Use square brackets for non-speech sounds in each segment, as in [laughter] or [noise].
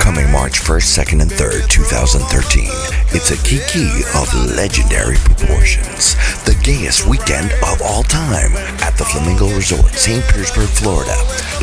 Coming March 1st, 2nd, and 3rd, 2013, it's a kiki of legendary proportions. The gayest weekend of all time at the Flamingo Resort, St. Petersburg, Florida.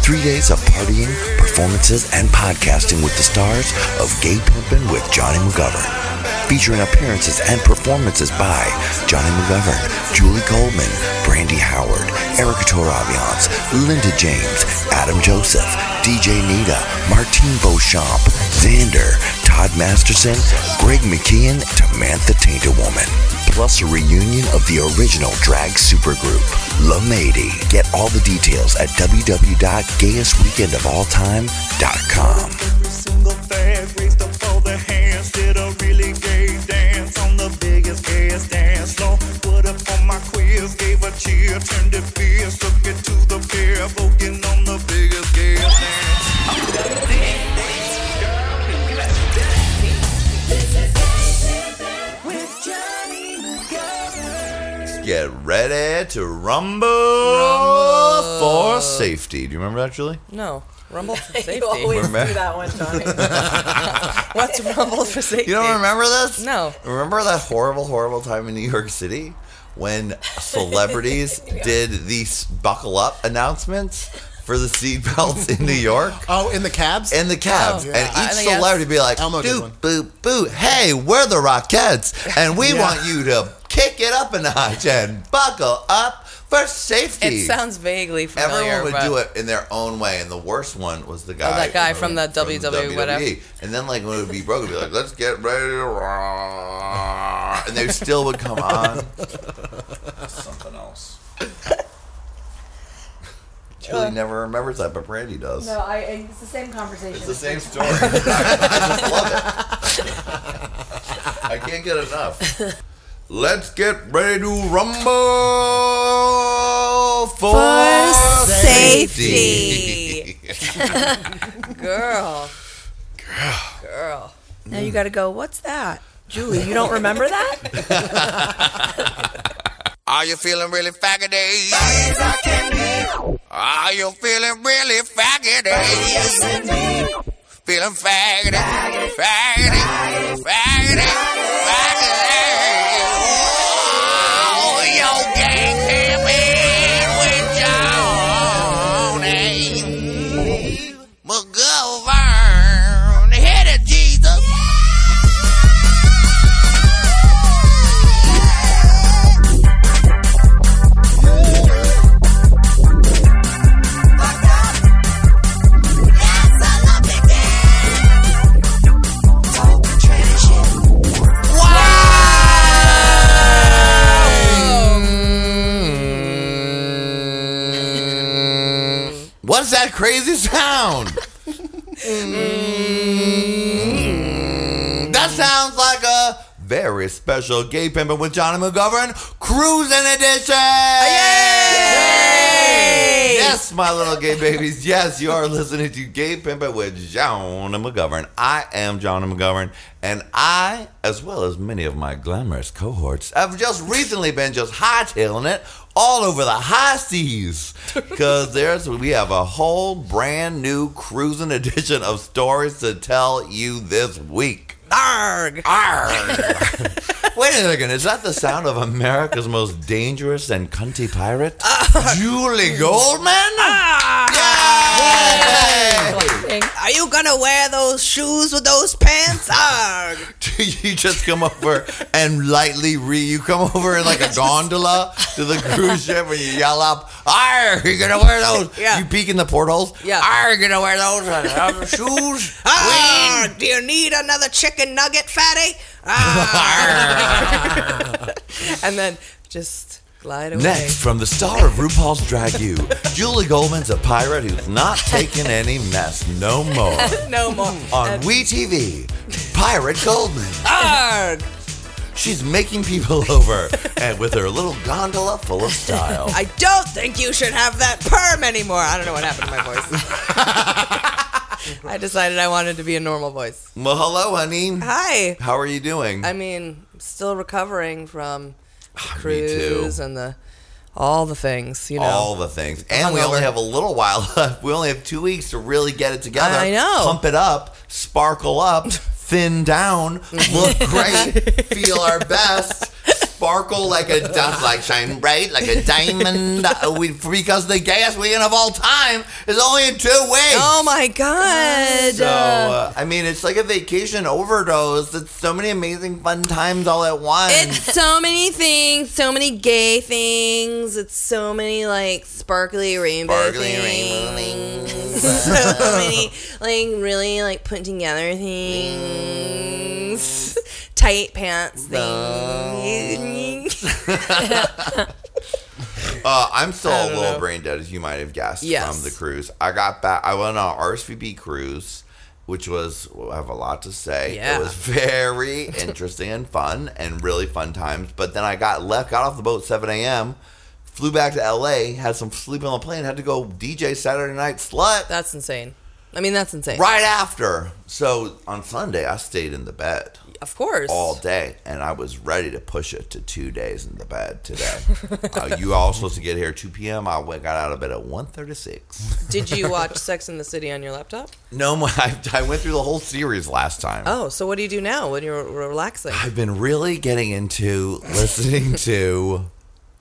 Three days of partying, performances, and podcasting with the stars of Gay Pimpin' with Johnny McGovern. Featuring appearances and performances by Johnny McGovern, Julie Goldman, Brandy Howard, Erica Toravians, Linda James, Adam Joseph, DJ Nita, Martine Beauchamp, Xander, Todd Masterson, Greg McKeon, Tamantha Tainted Woman. Plus a reunion of the original drag supergroup, La Mady. Get all the details at www.gayestweekendofalltime.com. cheer turned it fierce took it to the pier voguing on the biggest gas Get ready to rumble, for safety. Do you remember that, Julie? No. Rumble for [laughs] safety. You always Remember- do that one, Johnny. [laughs] What's rumble for safety? You don't remember this? No. Remember that horrible, horrible time in New York City when celebrities [laughs] did these buckle up announcements for the seatbelts in New York? [laughs] Oh, in the cabs? In the cabs, Oh, and each I celebrity would be like, Elmo did one. "Doop, boop, boop! Hey, we're the Rockettes, and we [laughs] Yeah. want you to kick it up a notch and buckle up for safety." It sounds vaguely familiar. Everyone would but do it in their own way, and the worst one was the guy. Oh, that guy from the WWE, whatever. And then, like, when it would be broken, it'd be like, "Let's get ready to rock," and they still would come on. Something else. [laughs] Julie uh, never remembers that, but Brandy does. no, I, it's the same conversation. It's the same story. [laughs] I just love it. [laughs] I can't get enough. Let's get ready to rumble for, For safety. [laughs] girl. Girl. Mm. Now you got to go. What's that, Julie? You don't remember that? [laughs] Are you feeling really faggoty? Are you feeling really faggoty? Feeling faggoty, faggoty, faggoty, faggoty. Crazy sound? Mm. That sounds like a very special gay pimpin' with Johnny McGovern cruising edition. Yes, my little gay babies. Yes, you are listening to Gay Pimpin' with Johnny McGovern. I am Johnny McGovern, and I, as well as many of my glamorous cohorts, have just recently been just hightailing it all over the high seas [laughs] because there's we have a whole brand new cruising [laughs] edition of stories to tell you this week. Arg. Arg. [laughs] Wait a second, is that the sound of America's most dangerous and cunty pirate? Julie Goldman? Yay! Are you gonna wear those shoes with those pants? [laughs] Arg. Do you just come over and lightly re you come over in like a gondola to the cruise ship and you yell up, Are you gonna wear those? Yeah. You peek in the portholes? Yeah. Are you gonna wear those uh, shoes? Arg. Do you need another chicken nugget, fatty? Arg. Ah. [laughs] and then just glide away. Next, from the star of RuPaul's Drag U, Julie Goldman's a pirate who's not taking any mess no more. [laughs] No more. On And- We TV, Pirate Goldman. Arg. She's making people over and with her little gondola full of style. [laughs] I don't think you should have that perm anymore. I don't know what happened to my voice. I decided I wanted to be a normal voice. Well, hello, honey. Hi. How are you doing? I mean, still recovering from the Ah, cruise and the all the things, you know. All the things. And we only have a little while left. [laughs] We only have two weeks to really get it together. I know. Pump it up sparkle up, thin down, look [laughs] great, feel our best. Sparkle like a di- [laughs] like shine bright like a diamond. We, because the gayest weekend of all time is only in two weeks. Oh my god. So uh, I mean, it's like a vacation overdose. It's so many amazing fun times all at once. It's so many things, so many gay things. It's so many like sparkly rainbow Sparkly rainbow things. [laughs] so many like really like put together things. Tight pants things. [laughs] Uh, I'm still a little brain dead, as you might have guessed Yes. from the cruise. I got back. I went on RSVP cruise, which was well, I have a lot to say. Yeah. It was very [laughs] interesting and fun, and really fun times. But then I got left, got off the boat 7 a.m., flew back to LA, had some sleep on the plane, had to go DJ Saturday Night Slut That's insane. I mean, that's insane. right after. So on Sunday, I stayed in the bed Of course. all day, and I was ready to push it to two days in the bed today. uh, you all [laughs] supposed to get here 2 p.m. I went, got out of bed at 1.36. Did you [laughs] watch Sex in the City on your laptop? No, [laughs] I, I went through the whole series last time. Oh, so what do you do now when you're relaxing? I've been really getting into listening to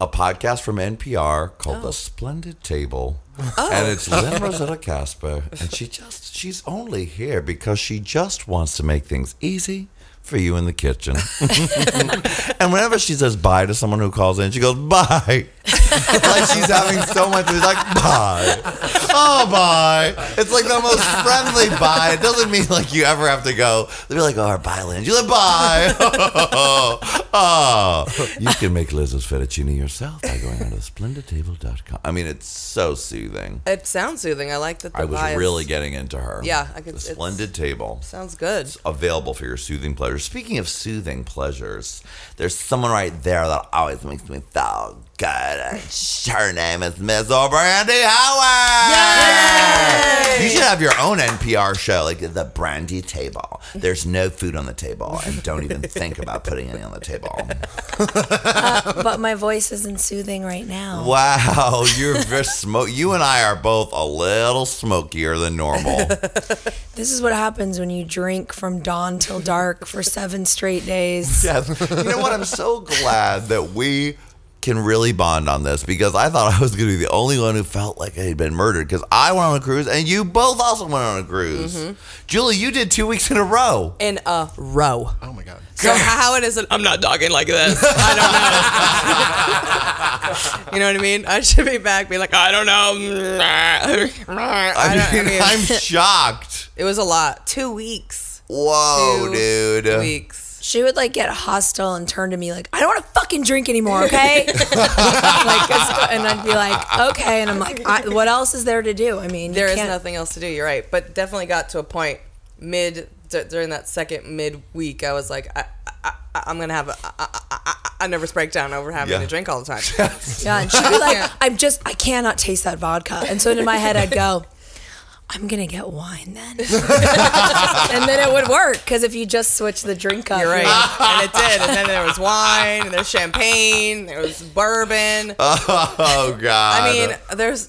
a podcast from NPR called The Splendid Table. And it's Lynne Rossetto Kasper. And she just, she's only here because she just wants to make things easy for you in the kitchen. [laughs] and whenever she says bye to someone who calls in, she goes, bye. [laughs] like she's having so much, she's like, bye. Oh, bye. It's like the most friendly bye. It doesn't mean like you ever have to go. They'll be like, oh, bye, Lynne. You're like, bye. [laughs] oh, you can make Liz's fettuccine yourself by going on to splendidtable.com. I mean, it's so soothing. It sounds soothing. I like that. The I was vibe really getting into her. Yeah, I could- The Splendid Table sounds good. available for your soothing pleasures. Speaking of soothing pleasures, there's someone right there that always makes me feel good. And uh, her name is Miss O'Brandy Howard. You should have your own NPR show, like the Brandy Table. There's no food on the table, and don't even think about putting any on the table. [laughs] Uh, but my voice isn't soothing right now. Wow, [laughs] you're very smoke. You and I are both a little smokier than normal. [laughs] This is what happens when you drink from dawn till dark for seven straight days. Yes. You know what? I'm so glad that we can really bond on this because I thought [laughs] I was going to be the only one who felt like I had been murdered because I went on a cruise and you both also went on a cruise. Mm-hmm. Julie, you did two weeks in a row. In a row. Oh my god. So how it is that I'm not talking like this? [laughs] I don't know. [laughs] you know what I mean? I should be back, be like, I don't know. I, I don't, mean, I I'm mean, shocked. it was a lot. Two weeks. Whoa, Two dude. Weeks. She would like get hostile and turn to me like, I don't want to fucking drink anymore, okay? [laughs] like, and I'd be like, okay. And I'm like, I, what else is there to do? I mean, There is nothing else to do. You're right, but definitely got to a point mid d- during that second mid week. I was like, I, I, I, I'm gonna have a, I, I, I, I nervous breakdown over having Yeah. to drink all the time. [laughs] Yeah, and she'd be like, I'm just, I cannot taste that vodka. And so in my head, I'd go, I'm gonna get wine then, [laughs] and then it would work because if you just switch the drink up, You're you're right, and it did. And then there was wine, and there's champagne, there was bourbon. [laughs] Oh, God. I mean, there's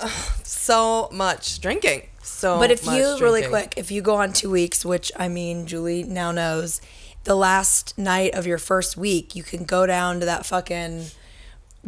uh, so much drinking. So, But if much you really drinking. quick, if you go on two weeks, which I mean, Julie now knows, the last night of your first week, you can go down to that fucking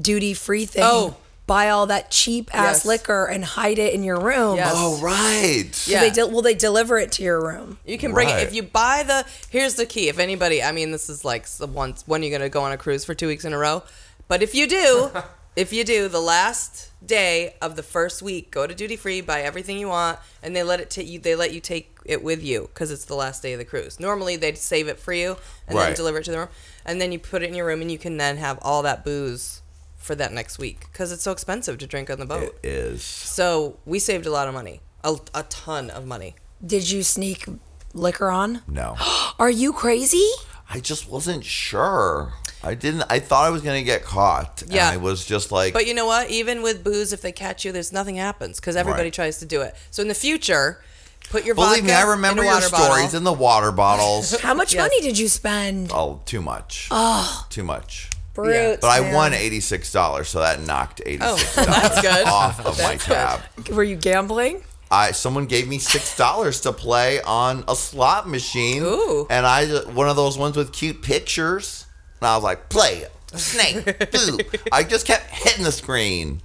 duty free thing. Oh. Buy all that cheap ass Yes. liquor and hide it in your room. Yes. oh, right. So Yeah. they del- will they deliver it to your room? You can bring it if you buy the. Here's the key. If anybody, I mean, this is like once when you're gonna go on a cruise for two weeks in a row. But if you do, [laughs] if you do, the last day of the first week, go to duty free, buy everything you want, and they let it take you. They let you take it with you because it's the last day of the cruise. Normally they'd save it for you and then deliver it to the room, and then you put it in your room, and you can then have all that booze for that next week because it's so expensive to drink on the boat. It is. So we saved a lot of money, a, a ton of money. Did you sneak liquor on? No. [gasps] Are you crazy? I just wasn't sure. I didn't. I thought I was going to get caught. Yeah. And I was just like, But you know what? Even with booze, if they catch you, there's nothing happens because everybody Right. tries to do it. So in the future, put your believe vodka me, I remember your stories bottle. in the water bottles. [laughs] How much Yes. money did you spend? oh, too much. Oh. Too much. Brutes, But I man. won $86, so that knocked $86 Oh, that's good. off of my That's good. tab. Were you gambling? I someone gave me six dollars to play on a slot machine. Ooh. And I one of those ones with cute pictures. And I was like, play it. Snake. [laughs] Boo. I just kept hitting the screen.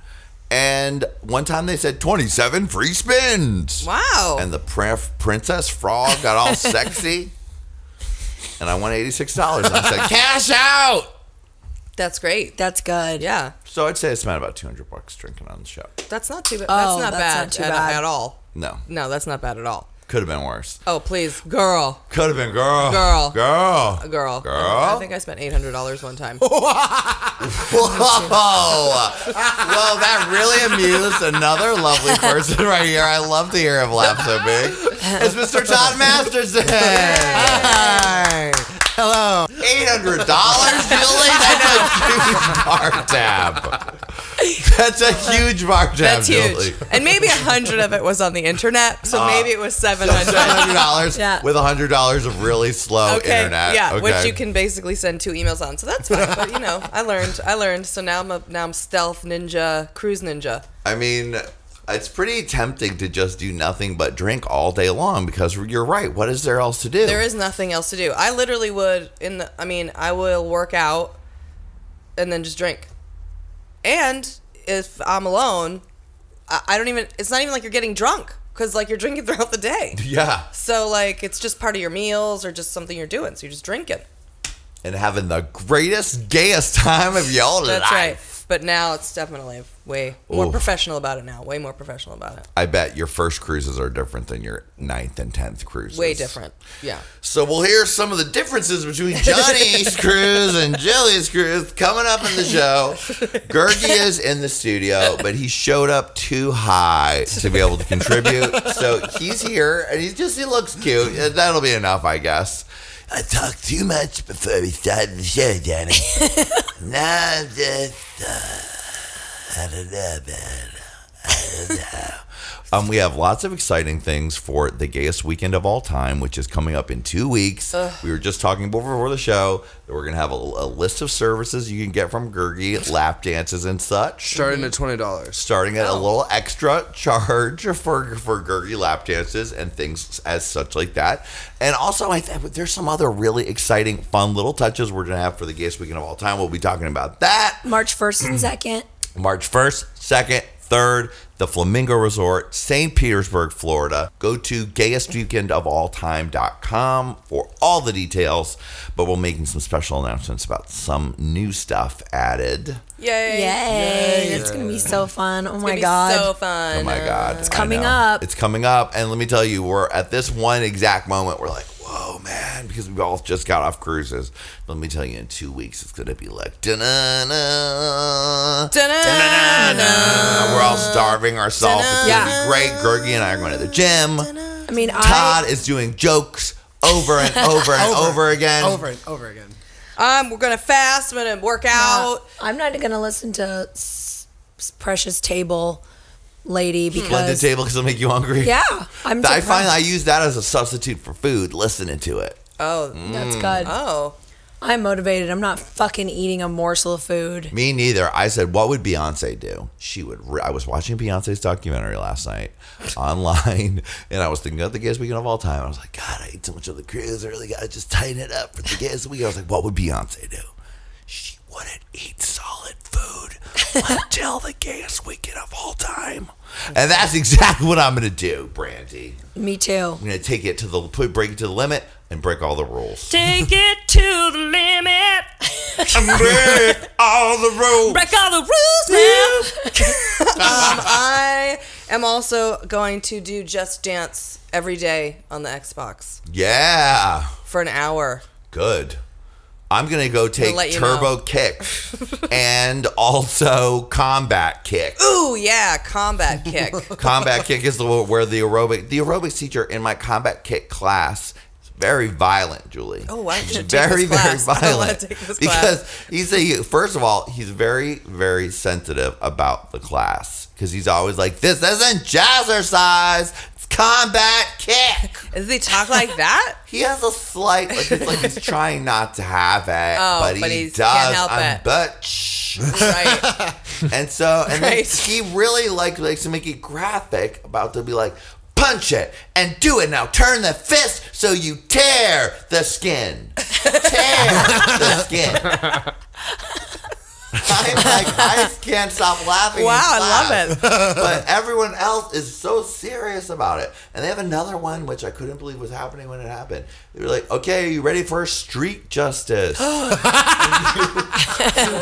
And one time they said 27 free spins. Wow. And the prin- princess frog got all [laughs] sexy. And I won $86. I said, [laughs] cash out. That's great. That's good. Yeah. So I'd say I spent about 200 bucks drinking on the show. That's not too bad. Oh, that's not that's bad, not too at, bad. at all. No, No, that's not bad at all. could have been worse. Oh, please, girl, Could have been girl. Girl. Girl. girl, Girl. I think I spent eight hundred dollars one time. [laughs] Whoa! well, that really amused another lovely person right here. I love to hear him laugh so big. It's Mr. Todd Masterson. Hi. Hello. Eight hundred dollars, Julie. That's a huge bar tab. That's a huge bar tab, That's Julie. huge. And maybe a hundred of it was on the internet, so uh, maybe it was seven Seven hundred. hundred dollars Yeah. with a hundred dollars of really slow Okay, internet. yeah, okay. which you can basically send two emails on, so that's fine. But you know, I learned, I learned. So now I'm a now I'm stealth ninja, cruise ninja. I mean, it's pretty tempting to just do nothing but drink all day long because you're right. What is there else to do? There is nothing else to do. I literally would in the. I mean, I will work out, and then just drink. And if I'm alone, I, I don't even. It's not even like you're getting drunk because like you're drinking [laughs] throughout the day. Yeah. So like it's just part of your meals or just something you're doing. So you're just drinking. And having the greatest, gayest time of your That's life. right. But now it's definitely way more Oof. professional about it now. Way more professional about it. I bet your first cruises are different than your ninth and tenth cruises. Way different. Yeah. So we'll hear some of the differences between Johnny's [laughs] cruise and Jilly's cruise coming up in the show. Gergie is in the studio, but he showed up too high to be able to contribute. So he's here, and he just he looks cute. That'll be enough, I guess. I talked too much before we started the show, Johnny. [laughs] now I'm just, uh, I don't know, man. I don't know. Um, we have lots of exciting things for the gayest weekend of all time, which is coming up in two weeks. We were just talking before the show that we're gonna have a, a list of services you can get from Gergie, lap dances and such. Starting at twenty dollars. Starting at a little extra charge for for Gergie lap dances and things as such like that. And also, I think there's some other really exciting, fun little touches we're gonna have for the gayest weekend of all time. We'll be talking about that. March 1st and 2nd. March 1st, 2nd, 3rd, the Flamingo Resort, St. Petersburg, Florida. Go to gayestweekendofalltime.com for all the details, but we're making some special announcements about some new stuff added. Yay. Yay. It's going to be so fun. Oh my Gonna be God. So fun. Oh my God. It's coming up. It's coming up. And let me tell you, we're at this one exact moment, we're like, whoa, man, because we all just got off cruises. Let me tell you, in two weeks, it's going to be like, da-na-na. Da-na-na. We're all starving ourselves. It's gonna Yeah. be great. Gergie and I are going to the gym. I mean, Todd is doing jokes over and [laughs] over and over, again. Over and over again. Um, we're gonna fast. I'm gonna work out. I'm not going to listen to S- S- Precious Table Lady hmm. Splendid because. table because it'll make you hungry. Yeah. I'm I find. I use that as a substitute for food. Listening to it. Oh. That's hmm. good. Oh. I'm motivated. I'm not fucking eating a morsel of food. Me neither. I said, "What would Beyonce do?" She would. Re- I was watching Beyonce's documentary last night [laughs] online, and I was thinking of the gayest weekend of all time. I was like, "God, I ate so much of the cruise. I really got to just tighten it up for the gayest weekend." I was like, "What would Beyonce do?" She wouldn't eat solid food until the gayest weekend of all time, and that's exactly what I'm gonna do, Brandy. Me too. I'm gonna take it to the put break it to the limit and break all the rules. Take it to the limit. break all the rules. Break all the rules now. [laughs] um, I am also going to do Just Dance every day on the Xbox Yeah. for an hour. Good. I'm gonna go take you Turbo know. Kick [laughs] and also Combat Kick. Ooh yeah, combat kick. [laughs] Combat Kick is the where the aerobic the aerobics teacher in my Combat Kick class is very violent, Julie. Oh, why don't you He's take very very? [laughs] I violent because he's a first of all he's very very sensitive about the class because he's always like this isn't jazzercise Combat Kick. Does he talk like that? [laughs] He has a slight, like it's like he's trying not to have it, [laughs] Oh, but, but he does. can't help I'm it. Butch. Right. [laughs] And so, and Right. he really like likes to make it graphic about to be like, punch it and do it now. Turn the fist so you tear the skin. Tear the skin. I'm like, I can't stop laughing. Wow, I love it. [laughs] But everyone else is so serious about it. And they have another one which I couldn't believe was happening when it happened. They were like, okay, are you ready for street justice? you, [gasps] [laughs] you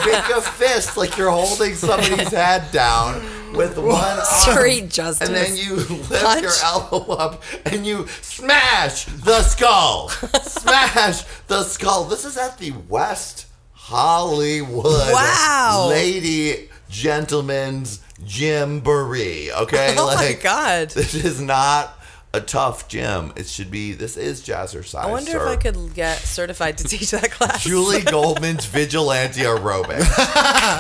make a fist like you're holding somebody's head down with one arm. Street justice. And then you [laughs] lift Punch. your elbow up and you smash the skull. smash the skull. This is at the West Hollywood Wow. Lady Gentlemen's Gymboree. Okay? [laughs] Oh my God. [laughs] This is not a tough gym. It should be this is jazzercise. I wonder sir. if I could get certified to [laughs] teach that class. Julie Goldman's vigilante aerobic.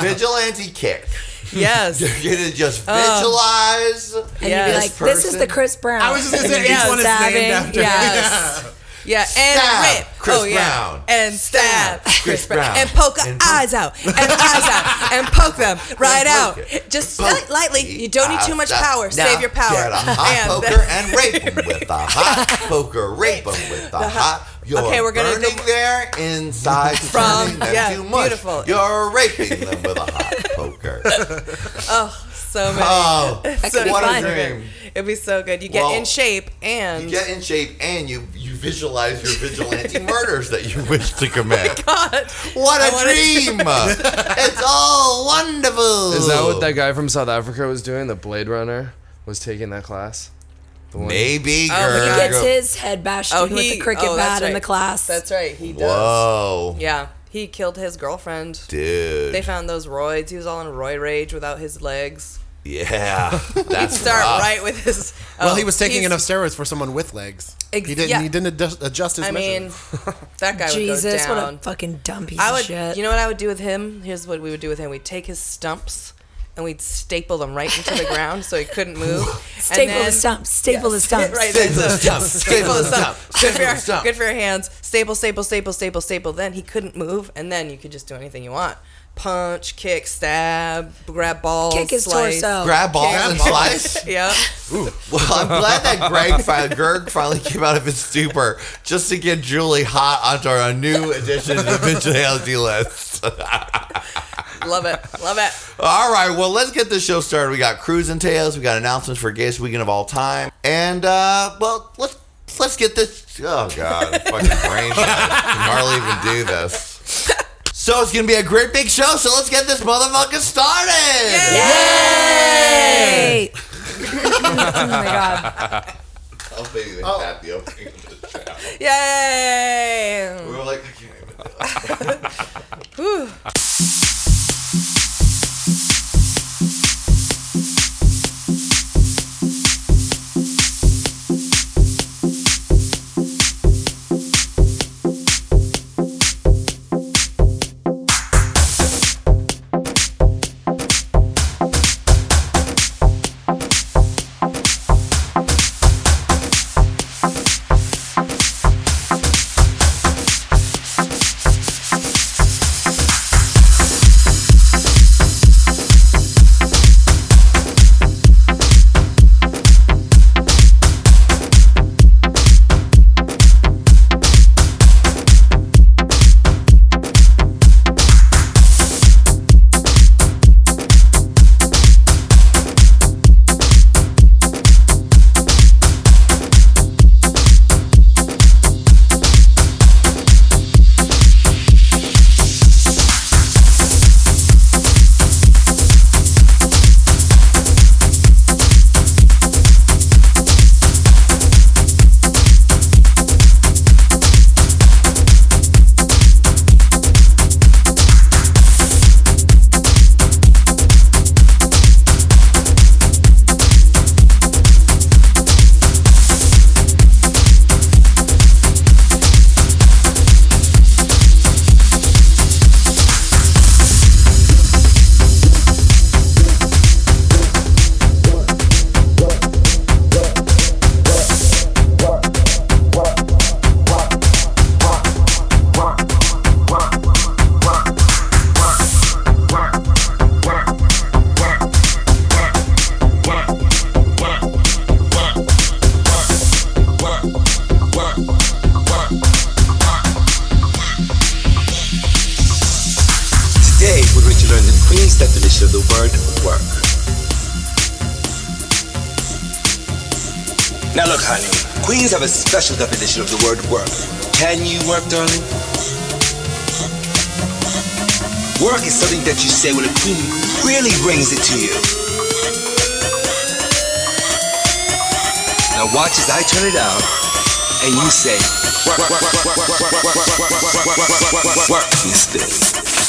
vigilante kick. Yes. You're gonna just visualize. and you'd be like, this is the Chris Brown. I was just gonna say And each you'd one is named after. Yes. Yeah, and Stab, rip. Oh, Chris oh, yeah. Brown. And stab, Stab, Chris Brown. And poke And poke- eyes out. [laughs] And eyes out. And poke them right out. it. Just Poke lightly. You don't need ah, too much power. Save your power. Get a hot And poker and [laughs] rape them with a hot poker. Rape them with the hot. You're Okay, we're gonna burning go- there inside. [laughs] From- them yeah, too much. beautiful. You're raping them with a hot poker. Oh. So oh, many. [laughs] Oh, so what fun. a dream. It'd be so good. You get Well, in shape and You get in shape and you you visualize your vigilante [laughs] murders that you wish to oh commit. God. What I a wanna- dream! [laughs] it's all wonderful. Is that what that guy from South Africa was doing? The Blade Runner was taking that class. The one- Maybe. Oh, girl. He gets his head bashed Oh, in with he the cricket oh, that's bat in the class. That's right. He does. Whoa, Yeah. He killed his girlfriend. dude. They found those roids. He was all in roid rage without his legs. Yeah, [laughs] that's Start rough. right with his. Well, oh, he was taking he's- enough steroids for someone with legs. Ex- he didn't. yeah. He didn't adjust, adjust his I mean, measurement. [laughs] that guy would Jesus, go what down. a fucking dumb piece I of would. shit. You know what I would do with him? Here's what we would do with him. We'd take his stumps and we'd staple them right into the ground so he couldn't [laughs] move. Staple and then, the stumps. Staple the stumps. Right. Staple the stump. Staple the stump. Good for, your, stump. good for your hands. Staple, staple, staple, staple, staple. Then he couldn't move, and then you could just do anything you want. Punch, kick, stab, grab balls, Kick his slice. torso. Grab balls and slice. [laughs] Yeah. Well, I'm glad that Greg, fi- Gerg finally came out of his stupor just to get Julie hot onto our new edition of the vigilante list. [laughs] Love it. Love it. All right, well, let's get this show started. We got cruising tales, we got announcements for gayest weekend of all time, and uh, well, let's let's get this. Oh God, fucking brain shot. I can hardly even do this. [laughs] So it's gonna be a great big show. So let's get this motherfucker started. Yay! [laughs] oh my god. Oh, baby, they tap the opening of the show. Yay! We were like, I can't even do [laughs] Now look, honey, queens have a special definition of the word work. Can you work, darling? Work is something that you say when a queen really brings it to you. Now watch as I turn it out, and you say, work, work, work, work, work, work, work, work, work, work, work, work, work, work, work, this thing.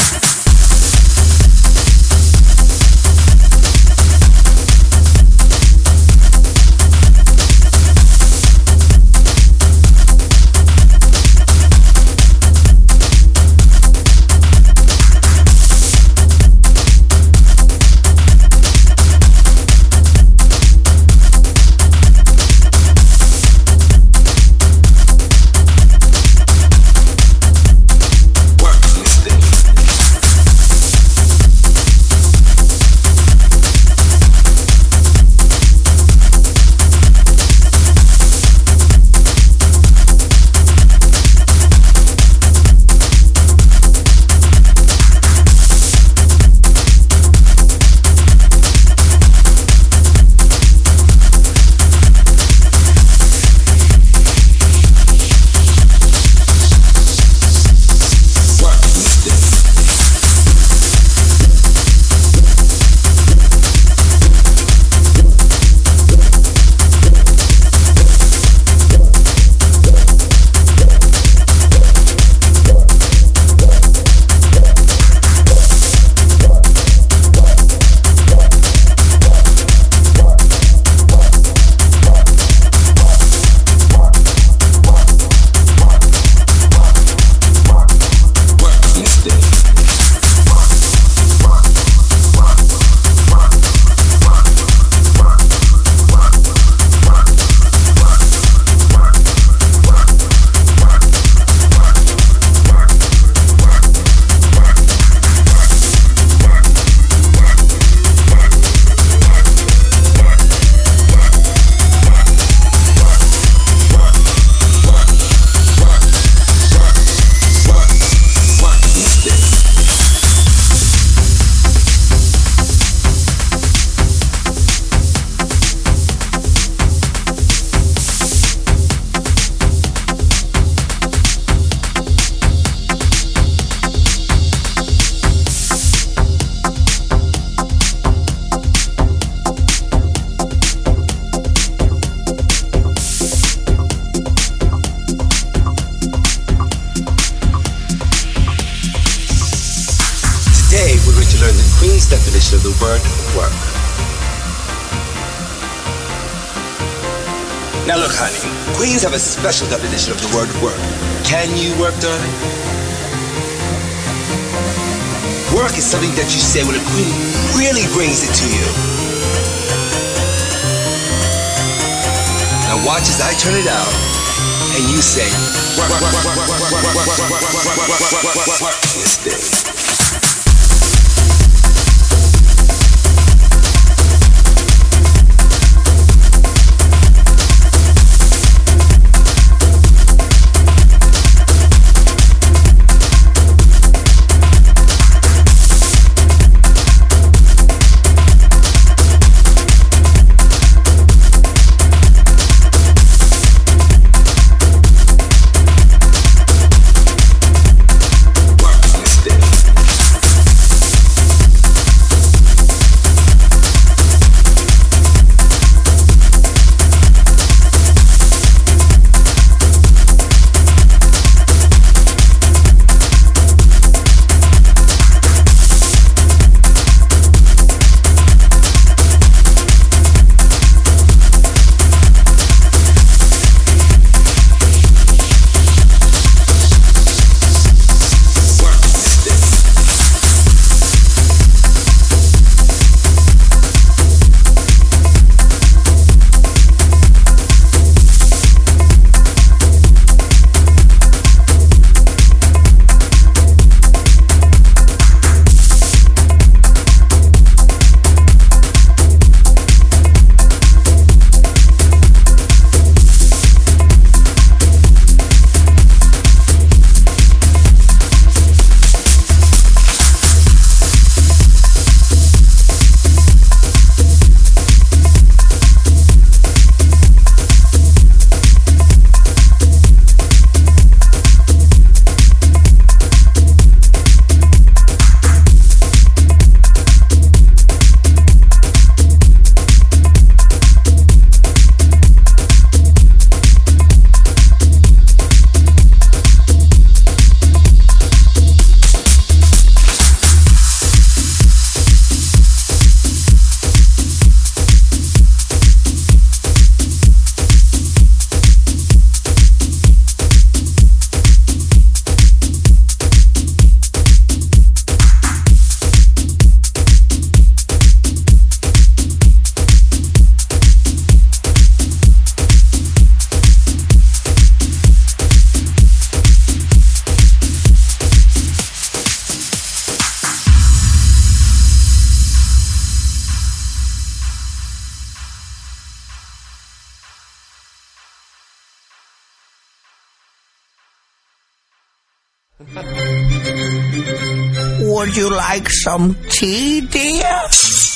Like some tea, dear?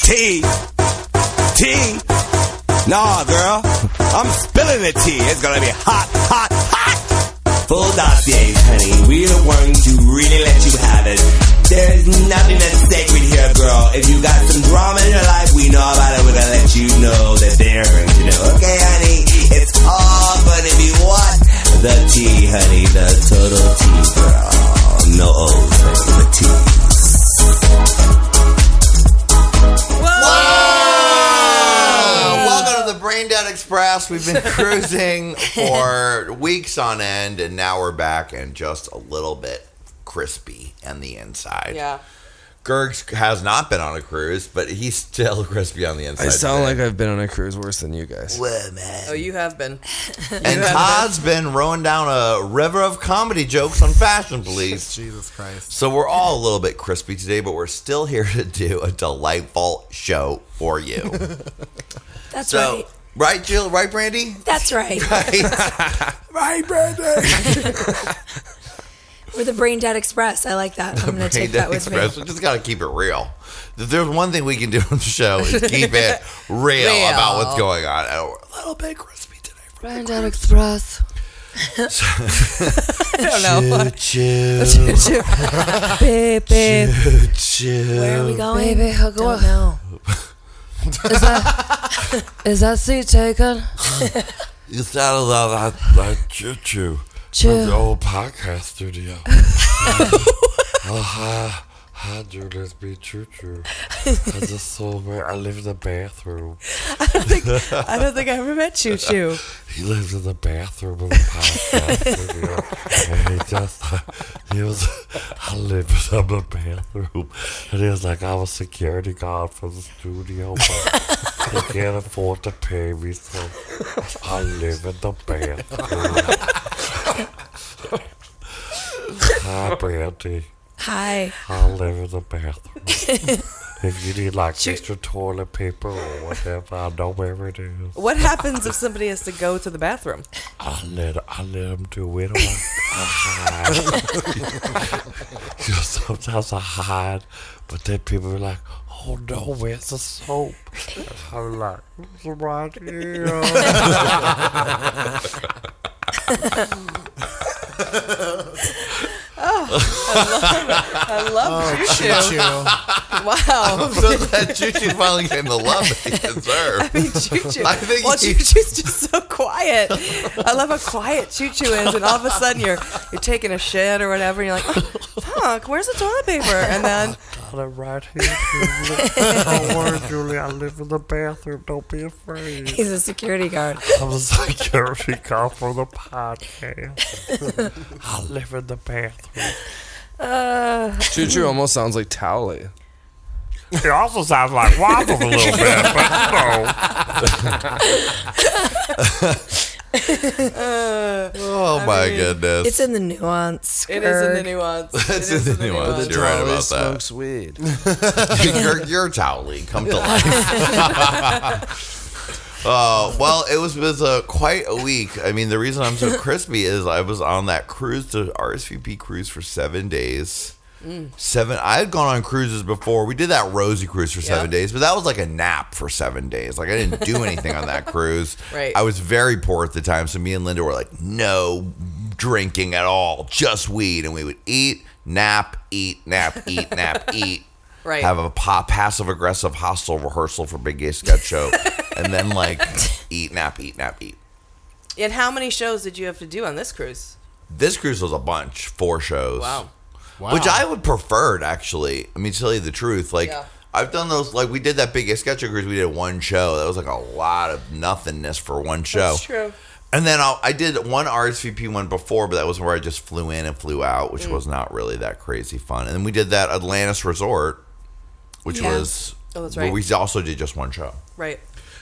Tea. Express. We've been [laughs] cruising for [laughs] weeks on end, and now we're back and just a little bit crispy on the inside. Yeah. Gergs has not been on a cruise, but he's still [laughs] crispy on the inside. I sound today. like I've been on a cruise worse than you guys. Well, man. Oh, you have been. And Todd's been rowing down a river of comedy jokes on Fashion Police. Jesus Christ. So we're all a little bit crispy today, but we're still here to do a delightful show for you. That's So, right. Right, Jill? Right, Brandy? That's right. Right. [laughs] right, Brandy. [laughs] We're the Brain Dead Express. I like that. I'm going to take that with Express. me. We just got to keep it real. If there's one thing we can do on the show is keep it real, Real. about what's going on. And we're a little bit crispy today. Dead Express. [laughs] I don't know. Choo, babe, babe. choo. Where are we going? Baby, I'll go- Don't know. Is that, is that seat taken? [laughs] You sounded like that, that choo choo from the old podcast studio. oh, [laughs] hi. Hi, Julius B. Choo Choo. I just saw where I live in the bathroom. [laughs] I don't think I ever met Choo [laughs] Choo. He lives in the bathroom of the podcast studio. And he just, [laughs] he was, I live in the bathroom. And he was like, I'm a security guard for the studio, but they can't afford to pay me, so I live in the bathroom. Hi, Brandy. Hi. I live in the bathroom. [laughs] if you need like extra toilet paper or whatever, I know where it is. What happens if somebody has to go to the bathroom? I let I let them do it. I, I. [laughs] You know, Sometimes I hide, but then people are like, "Oh no, where's the soap?" And I'm like, "It's right here." [laughs] I love Choo Choo. Choo. Wow. I'm so that Choo Choo finally getting the love that he deserved. I mean, Choo Choo. I think well, he- Choo Choo's just so quiet. I love how quiet Choo Choo is, and all of a sudden you're you're taking a shit or whatever, and you're like, oh, "Fuck, where's the toilet paper?" And then Got it right here, Julie. [laughs] Don't worry, Julie. I live in the bathroom. Don't be afraid. He's a security guard. I'm a security guard for the podcast. I live in the bathroom. Uh, Choo Choo almost sounds like Towley. It also sounds like waffle a little bit, but no. [laughs] oh my goodness. It's in the nuance. it is in the nuance. [laughs] It's It is in the nuance. The You're right about that. smokes weed. [laughs] [laughs] you're, you're Come to life. Uh, well, it was, it was uh, quite a week. I mean, the reason I'm so crispy is I was on that cruise to RSVP cruise for seven days. Seven. I had gone on cruises before. We did that Rosie cruise for seven Yeah. days, but that was like a nap for seven days. Like I didn't do anything on that [laughs] cruise. Right. I was very poor at the time, so me and Linda were like, no drinking at all, just weed, and we would eat, nap, eat, nap, eat, nap, [laughs] eat Right. have a pa- passive aggressive hostile rehearsal for Big Gay Sketch Show, [laughs] and then like eat, nap, eat, nap, eat. And how many shows did you have to do on this cruise? This cruise was a bunch, four shows. Wow. Wow. Which I would preferred actually. I mean, to tell you the truth, like Yeah. I've done those. Like we did that Big Sketch cruise. We did one show. That was like a lot of nothingness for one show. That's true. And then I'll, I did one RSVP one before, but that was where I just flew in and flew out, Mm. which was not really that crazy fun. And then we did that Atlantis Resort, which Yeah. was Oh, that's where right. we also did just one show. Right.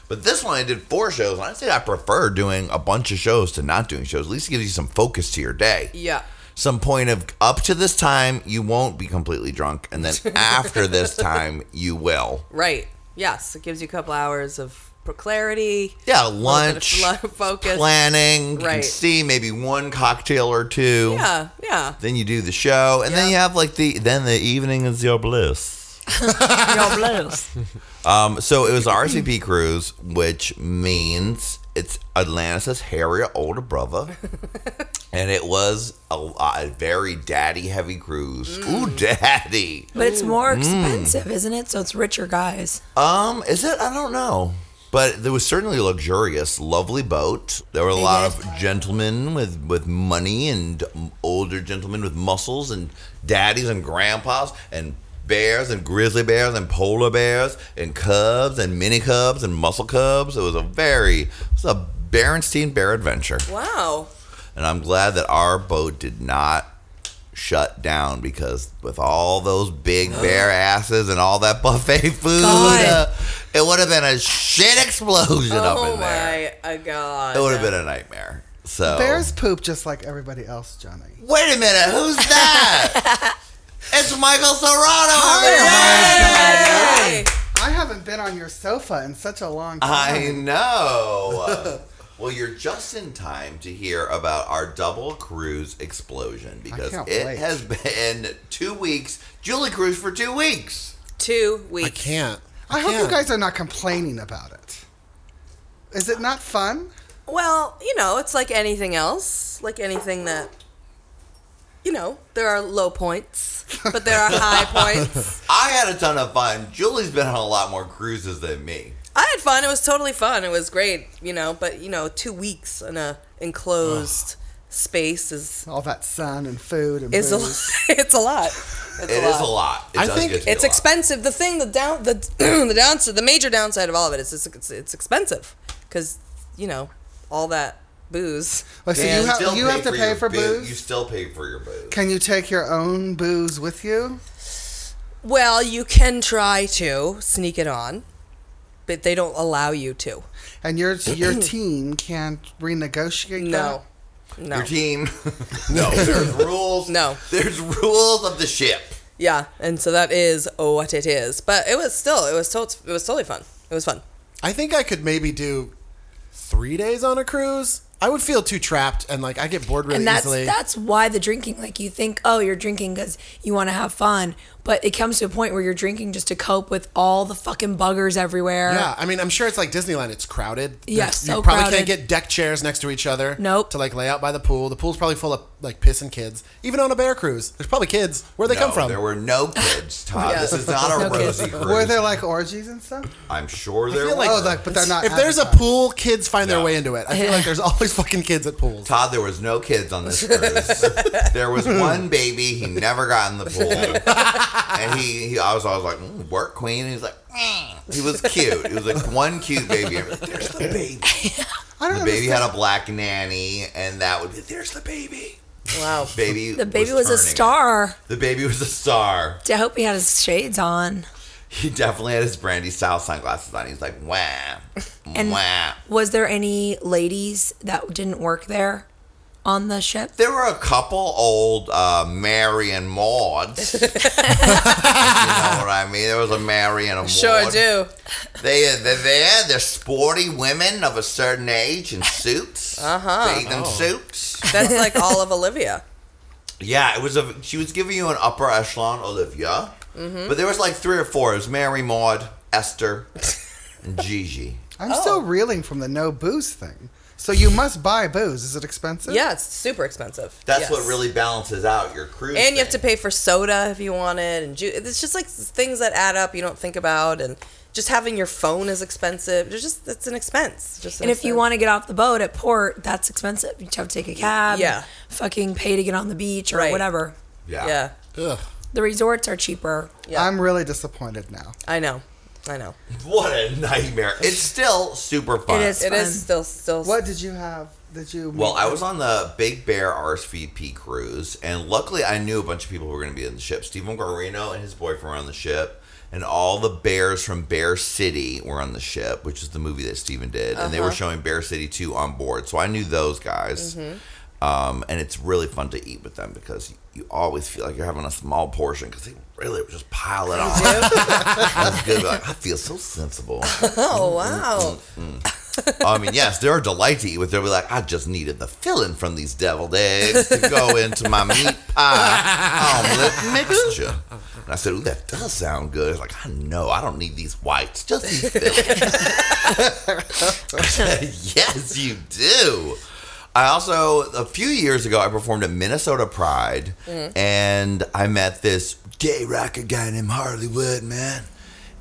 But this one I did four shows, and I'd say I prefer doing a bunch of shows to not doing shows. At least it gives you some focus to your day. Yeah. Some point of up to this time you won't be completely drunk, and then [laughs] after this time you will. Right. Yes. It gives you a couple hours of clarity. Yeah, a bit of lunch, [laughs] focus. planning. You can Right. see maybe one cocktail or two. Yeah, yeah. Then you do the show, and then you have like the then the evening is your bliss. [laughs] Your blues. Um, so it was RCP cruise, which means it's Atlantis' hairier older brother, [laughs] and it was a, a very daddy heavy cruise. Mm. Ooh, daddy. But it's more Mm. expensive, isn't it? So it's richer guys. Um, is it? I don't know. But there was certainly a luxurious, lovely boat. There were a lot of gentlemen with, with money and older gentlemen with muscles and daddies and grandpas and bears and grizzly bears and polar bears and cubs and mini cubs and muscle cubs. It was a very, it was a Berenstein Bear adventure. Wow. And I'm glad that our boat did not shut down because with all those big [gasps] bear asses and all that buffet [laughs] food, uh, it would have been a shit explosion up Oh in there. my god. It would have been a nightmare. So Bears poop just like everybody else, Johnny. Wait a minute, who's that? [laughs] it's Michael Serrano. Hey! I haven't been on your sofa in such a long time. I know. well, you're just in time to hear about our double cruise explosion because can't it wait. has been two weeks. Julie cruised for two weeks. Two I weeks. can't. I hope you can't. guys are not complaining about it. Is it not fun? Well, you know, it's like anything else. Like anything that you know, there are low points, but there are high [laughs] points. I had a ton of fun. Julie's been on a lot more cruises than me. I had fun. It was totally fun. It was great, you know, but you know, 2 weeks in a enclosed space is All that sun and food and is a, [laughs] it's a lot. It's It is a lot. It I does think get to be It's a lot. expensive. The thing, the down, the [clears throat] the downside, the major downside of all of it is it's it's, it's expensive because you know all that booze. Like, so And you, ha- you have to pay your for boo- booze? You still pay for your booze. Can you take your own booze with you? Well, you can try to sneak it on, but they don't allow you to. And your your [clears throat] team can't renegotiate No, no. Your team. [laughs] no, there's rules. No. There's rules of the ship. Yeah, and so that is what it is. But it was still, it was to- it was totally fun. It was fun. I think I could maybe do three days on a cruise. I would feel too trapped and like I get bored really and that's easily. that's why the drinking. Like you think, oh, you're drinking because you want to have fun, but it comes to a point where you're drinking just to cope with all the fucking buggers everywhere. yeah, I mean, I'm sure it's like Disneyland. It's crowded. Yeah, There's- so you probably crowded. can't get deck chairs next to each other. Nope. To like lay out by the pool. The pool's probably full of like pissing kids. Even on a bear cruise, there's probably kids. Where they no, come from? There were no kids, Todd. Yeah. This is not a [laughs] No kids. cruise. Were there like orgies and stuff? I'm sure there feel were. like- Oh, like, but they're not. if there's a pool, kids find their way into it. I feel like there's always fucking kids at pools. Todd, there was no kids on this cruise. [laughs] there was one baby. He never got in the pool, [laughs] and he, he I was always like, mm, "Work queen." And he's like, mm. he was cute. It was like one cute baby. I'm like, There's the baby. [laughs] I don't The baby understand. had a black nanny, and that would be. There's the baby. Wow. Baby. The baby was, a star. The baby was a star. I hope he had his shades on. He definitely had his brandy style sunglasses on. He's like, "Wham, [laughs] And- wham." Was there any ladies that didn't work there on the ship? There were a couple old uh, Mary and Mauds. [laughs] you know what I mean? There was a Mary and a Maud. Sure do. They they're there. They're sporty women of a certain age in suits, uh-huh. bathing suits. That's like all of Olivia. Yeah, it was a. She was giving you an upper echelon Olivia, but there was like three or four. It was Mary, Maud, Esther, and Gigi. I'm still reeling from the no booze thing. So you must buy booze. Is it expensive? Yeah, it's super expensive. That's Yes. what really balances out your cruise. And you have to pay for soda if you want it, and ju- it's just like things that add up you don't think about, and just having your phone is expensive. There's just it's an expense. Just an And if you want to get off the boat at port, that's expensive. You have to take a cab. Yeah. Fucking pay to get on the beach or Right. whatever. Yeah. yeah, Ugh. The resorts are cheaper. yeah, I'm really disappointed now. I know, I know. What a nightmare! It's still super fun. It is. It fun. is still still. What did you have? Did you? Well, I was on the Big Bear RSVP cruise, and luckily I knew a bunch of people who were going to be in the ship. Stephen Guarino and his boyfriend were on the ship, and all the bears from Bear City were on the ship, which is the movie that Stephen did, and they were showing Bear City 2 on board. So I knew those guys. Um, and it's really fun to eat with them because you always feel like you're having a small portion because they really just pile it on. [laughs] That's good. Like, I feel so sensible. [laughs] Oh mm, mm, wow. Mm, I mean, yes, they're a delight to eat with. They'll be like, I just needed the filling from these deviled eggs to go into my meat pie omelet mixture. And I said, Ooh, that does sound good. It's like, I know, I don't need these whites, just these fillings. [laughs] yes, you do. I also, a few years ago, I performed at Minnesota Pride, mm-hmm. and I met this gay rocker guy named Harley Wood, man.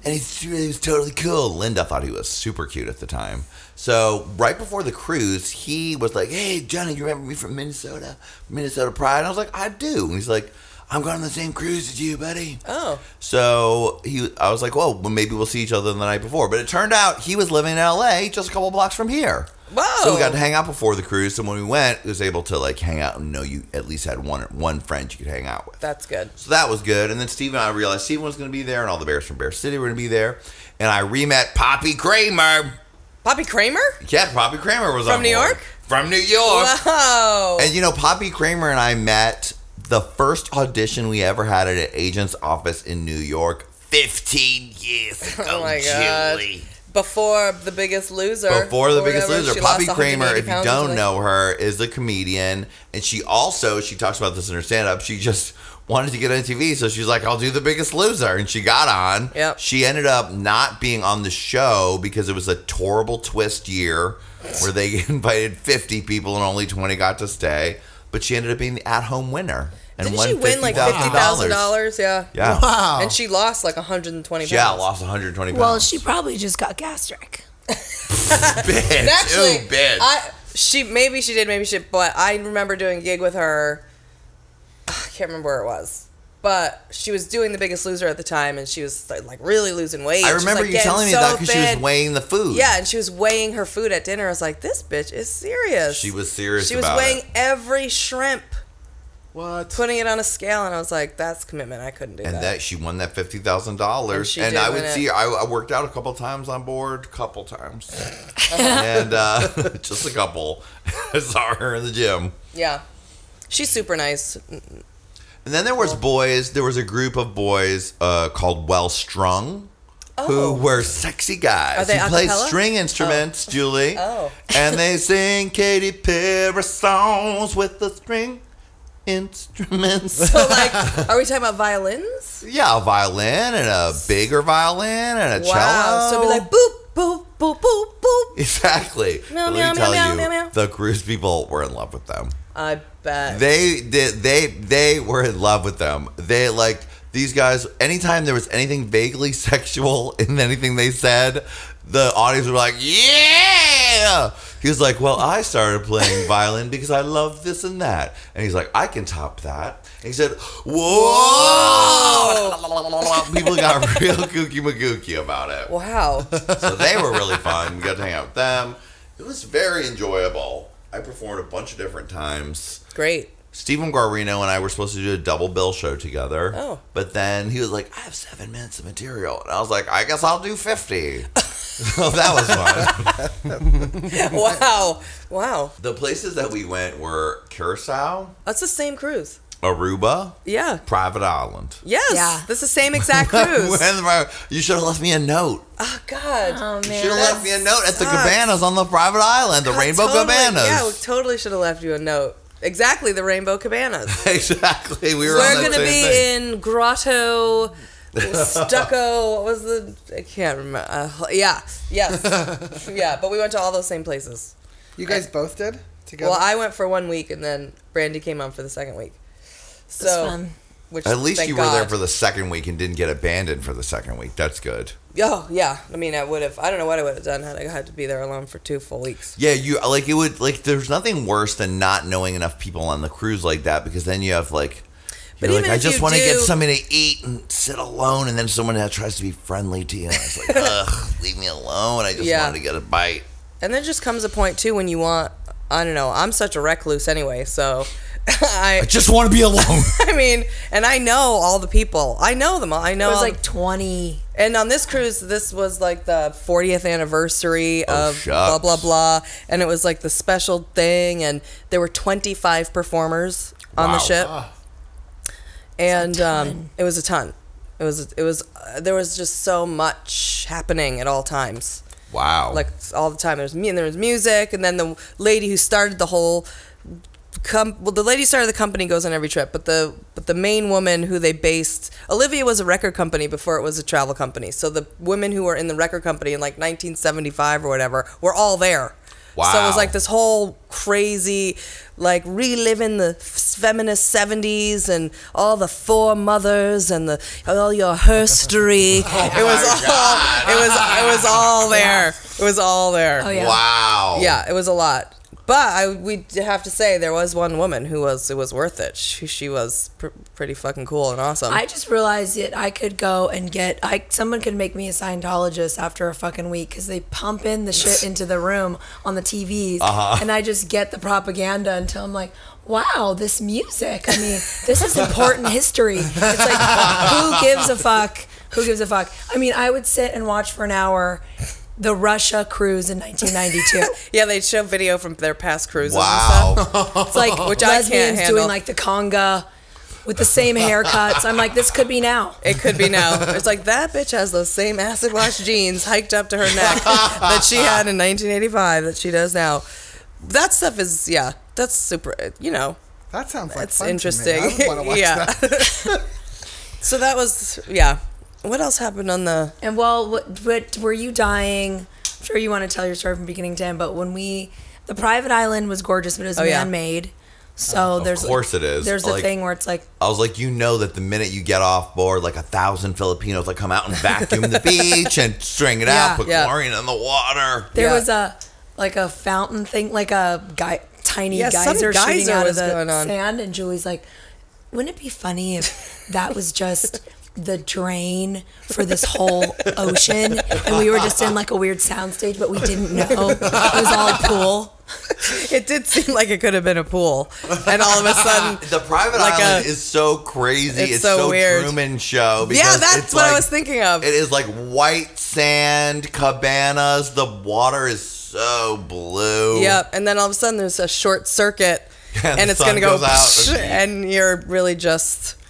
And he's, he was totally cool. Linda thought he was super cute at the time. So right before the cruise, he was like, "Hey, Johnny, you remember me from Minnesota, Minnesota Pride?" And I was like, "I do." And he's like, "I'm going on the same cruise as you, buddy." Oh. So he, I was like, "Well, well, maybe we'll see each other the night before." But it turned out he was living in L.A., just a couple blocks from here. Whoa. So we got to hang out before the cruise. And when we went, we was able to like hang out and know you at least had one one friend you could hang out with. That's good. So that was good. And then Steve and I realized Steve was going to be there, and all the bears from Bear City were going to be there. And I re-met Poppi Kramer. Poppi Kramer? Yeah, Poppi Kramer was From New board. York? From New York. Wow. And you know, Poppi Kramer and I met the first audition we ever had at an agent's office in New York 15 years [laughs] oh ago, Oh my God. Julie. Before the biggest loser. Before the biggest whatever, loser, Poppi Kramer, if you don't know her, is a comedian, and she also she talks about this in her stand up. She just wanted to get on TV, so she's like, "I'll do the Biggest Loser," and she got on. Yep. She ended up not being on the show because it was a horrible twist year where they [laughs] invited 50 people and only 20 got to stay. But she ended up being the at-home winner and Didn't won she win like $50,000. fifty thousand dollars? Yeah. Yeah. Wow. And she lost like 120 pounds. Yeah, lost 120 pounds. Well, she probably just got gastric. [laughs] bitch. And actually, Ooh, bitch. I she maybe she did, maybe she. But I remember doing a gig with her. [sighs] I can't remember where it was, but she was doing The Biggest Loser at the time, and she was like really losing weight. I remember like, you telling me so that because she was weighing the food. Yeah, and she was weighing her food at dinner. I was like, this bitch is serious. She was serious She was about weighing it. every shrimp, What? putting it on a scale, and I was like, that's commitment. I couldn't do and that. And that she won that fifty thousand And dollars, she and I would it. see. I, I worked out a couple times on board, couple times, [laughs] and uh, [laughs] just a couple. I [laughs] saw her in the gym, yeah, she's super nice. and then there was boys. There was a group of boys uh, called Well Strung. Who were sexy guys Oh. Are they who play string instruments, Julie? Oh. and they sing Katy Perry songs with the string instruments. So [laughs] like, are we talking about violins? Yeah, a violin and a bigger violin and a Wow. cello. So it'd be like boop boop boop boop boop. exactly. Meow, But meow, Let me tell meow, you, meow, meow. the cruise people were in love with them. I bet. They did. They they were in love with them. They like these guys. Anytime there was anything vaguely [laughs] sexual in anything they said, the audience were like, "Yeah." He was like, "Well, I started playing violin because I love this and that," and he's like, "I can top that." And he said, "Whoa!" People got real kooky magooky about it. wow. So they were really fun. We got to hang out with them. It was very enjoyable. I performed a bunch of different times. Great. Stephen Guarino and I were supposed to do a double bill show together. Oh. But then he was like, I have seven minutes of material. And I was like, I guess I'll do 50. [laughs] so that was fun. [laughs] Wow. Wow. the places that we went were Curacao, That's the same cruise. Aruba, Yeah. Private Island. Yes. Yeah. That's the same exact [laughs] cruise. You should have left me a note. oh God. Oh You should have left me a note at the sucks. cabanas on the private island, the God, Rainbow totally, Cabanas. Yeah, we totally should have left you a note. Exactly, the Rainbow Cabanas. [laughs] exactly. We were We're gonna be thing. in Grotto Stucco. What was the? I can't remember. Uh, yeah, yes, [laughs] yeah. But we went to all those same places. You guys both did together. Well, I went for one week, and then Brandy came on for the second week. So, That's fun. Which At least you were there for the second week and didn't get abandoned for the second week. That's good. Oh yeah, I mean, I would have. I don't know what I would have done had I had to be there alone for two full weeks. Yeah, you like it would like. There's nothing worse than not knowing enough people on the cruise like that because then you have like. But You're even like, I just want to get something to eat and sit alone, and then someone that tries to be friendly to you, and it's like, [laughs] ugh, leave me alone. I just Yeah. wanted to get a bite. And there just comes a point too when you want. I don't know. I'm such a recluse anyway, so [laughs] I, I just want to be alone. [laughs] I mean, and I know all the people. I know them all. I know It was like 20. And on this cruise, this was like the 40th anniversary Oh, of blah blah blah, and it was like the special thing, and there were 25 performers on the Wow. ship, and um, it was a ton. It was it was uh, there was just so much happening at all times, Wow. like all the time. There was me and there was music, and then the lady who started the whole. Com- well, the lady started the company goes on every trip, but the but the main woman who they based Olivia was a record company before it was a travel company. So the women who were in the record company in like 1975 or whatever were all there. Wow. So it was like this whole crazy, like reliving the feminist 70s and all the foremothers and the all your herstory. [laughs] Oh it was all it was it was all there. It was all there. Oh, yeah. wow. Yeah, it was a lot. But I we have to say there was one woman who was it was worth it. She, she was pr- pretty fucking cool and awesome. I just realized that I could go and get I someone could make me a Scientologist after a fucking week because they pump in the shit [laughs] into the room on the TVs, Uh-huh. and I just get the propaganda until I'm like, wow, this music. I mean, this is important history. It's like, who gives a fuck? Who gives a fuck? I mean, I would sit and watch for an hour. The Russia cruise in 1992. [laughs] yeah, they show video from their past cruises Wow. and stuff. It's like Which I can't lesbians handle. doing like the conga with the same haircuts. I'm like, this could be now. It could be now. It's like that bitch has those same acid wash jeans hiked up to her neck that she had in 1985 that she does now. That stuff is yeah, that's super. You know, That sounds like That's fun to me. interesting. I would watch [laughs] Yeah. that. [laughs] so that was yeah. What else happened on the? And well, what, what were you dying? I'm sure you want to tell your story from beginning to end, but when we, the private island was gorgeous, but it was Oh, yeah. man-made. So there's of course it is. There's a thing where it's like I was like, you know that the minute you get off board, like a thousand Filipinos like come out and vacuum the [laughs] beach and string it Yeah. out, put Yeah. chlorine in the water. there Yeah. was a like a fountain thing, like a guy tiny Yeah, some geyser, shooting geyser out of the sand, and Julie's like, "Wouldn't it be funny if that was just?" [laughs] The drain for this whole ocean, and we were just in like a weird soundstage, but we didn't know it was all a pool. It did seem like it could have been a pool, and all of a sudden, [laughs] The private Like island a- is so crazy. It's It's, so so, weird. Truman Show. yeah, that's it's what I was thinking of. It is like white sand cabanas. The water is so blue. Yep, and then all of a sudden there's a short circuit, [laughs] And and it's gonna go, out and- [laughs] and you're really just on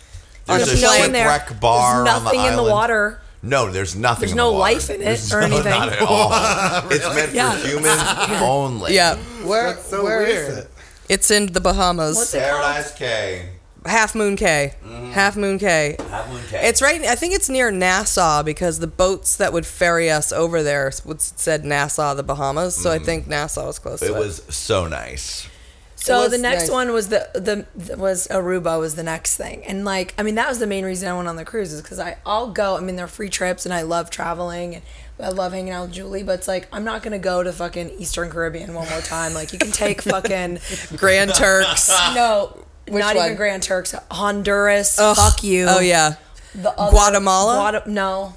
There's a a no plane. there. bar There's on the nothing in the island. water. No, there's nothing. There's in no the water. life in it There's or no- anything. Not at all. [laughs] It's meant Yeah. for humans [laughs] only. Yeah, Where, That's so where is weird. it? it's in the Bahamas. What's it called? Paradise K. Half Moon Cay. Mm-hmm. Half Moon Cay. Half Moon Cay. It's right. I think it's near Nassau because the boats that would ferry us over there would said Nassau, the Bahamas. So I mm. think Nassau was close It to it. was so nice. So the next nice. one was the the was Aruba was the next thing, and like I mean that was the main reason I went on the cruise is because I I'll go. I mean they're free trips, and I love traveling, and I love hanging out with Julie. But it's like I'm not gonna go to fucking Eastern Caribbean one more time. Like you can take [laughs] fucking Grand Turks. [laughs] no, not one? even Grand Turks, Honduras. Ugh. Fuck you. Oh yeah. The other- Guatemala? Guada- no,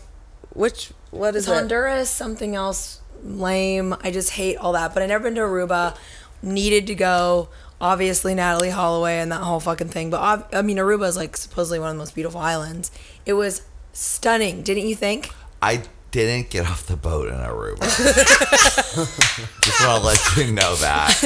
Which what is It's it? Honduras, something else lame. I just hate all that. But I never been to Aruba. Needed to go. Obviously, Natalee Holloway and that whole fucking thing. But I mean, Aruba is like supposedly one of the most beautiful islands. It was stunning, didn't you think? I didn't get off the boat in Aruba. [laughs] Just want to let you know that.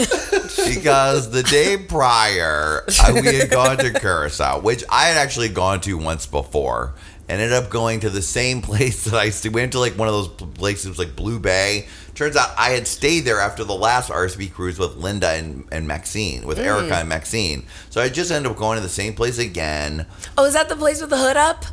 Because the day prior, I, we had gone to Curacao, which I had actually gone to once before. Ended up going to the same [laughs] place that I went to, like one of those places, like Blue Bay. Turns out I had stayed there after the last RSV cruise with Linda and, and Maxine, with Erica and Maxine. So I just ended up going to the same place again. Oh, is that the place with the hood up?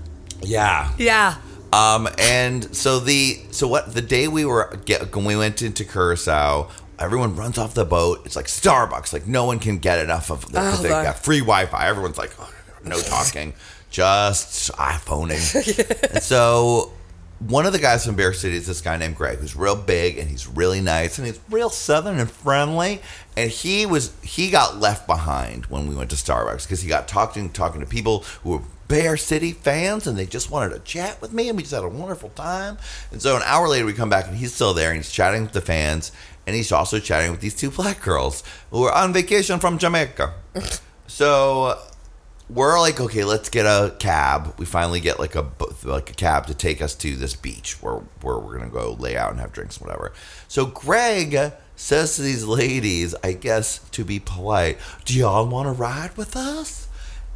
Yeah. Yeah. Um, and so the so what the day we were get, when we went into Curacao, everyone runs off the boat. It's like Starbucks, like no one can get enough of because Oh, they got free Wi-Fi. Everyone's like, oh, no talking, just iPhoning. [laughs] and so one of the guys from Bear City is this guy named Greg, who's real big and he's really nice and he's real southern and friendly. And he was he got left behind when we went to Starbucks because he got talking talking to people who were Bear City fans and they just wanted to chat with me and we just had a wonderful time. And so an hour later we come back and he's still there and he's chatting with the fans and he's also chatting with these two black girls who are on vacation from Jamaica. [laughs] So we're like, okay, let's get a cab. We finally get like a like a cab to take us to this beach where where we're gonna go lay out and have drinks, and whatever. So Greg says to these ladies, I guess to be polite, do y'all want to ride with us?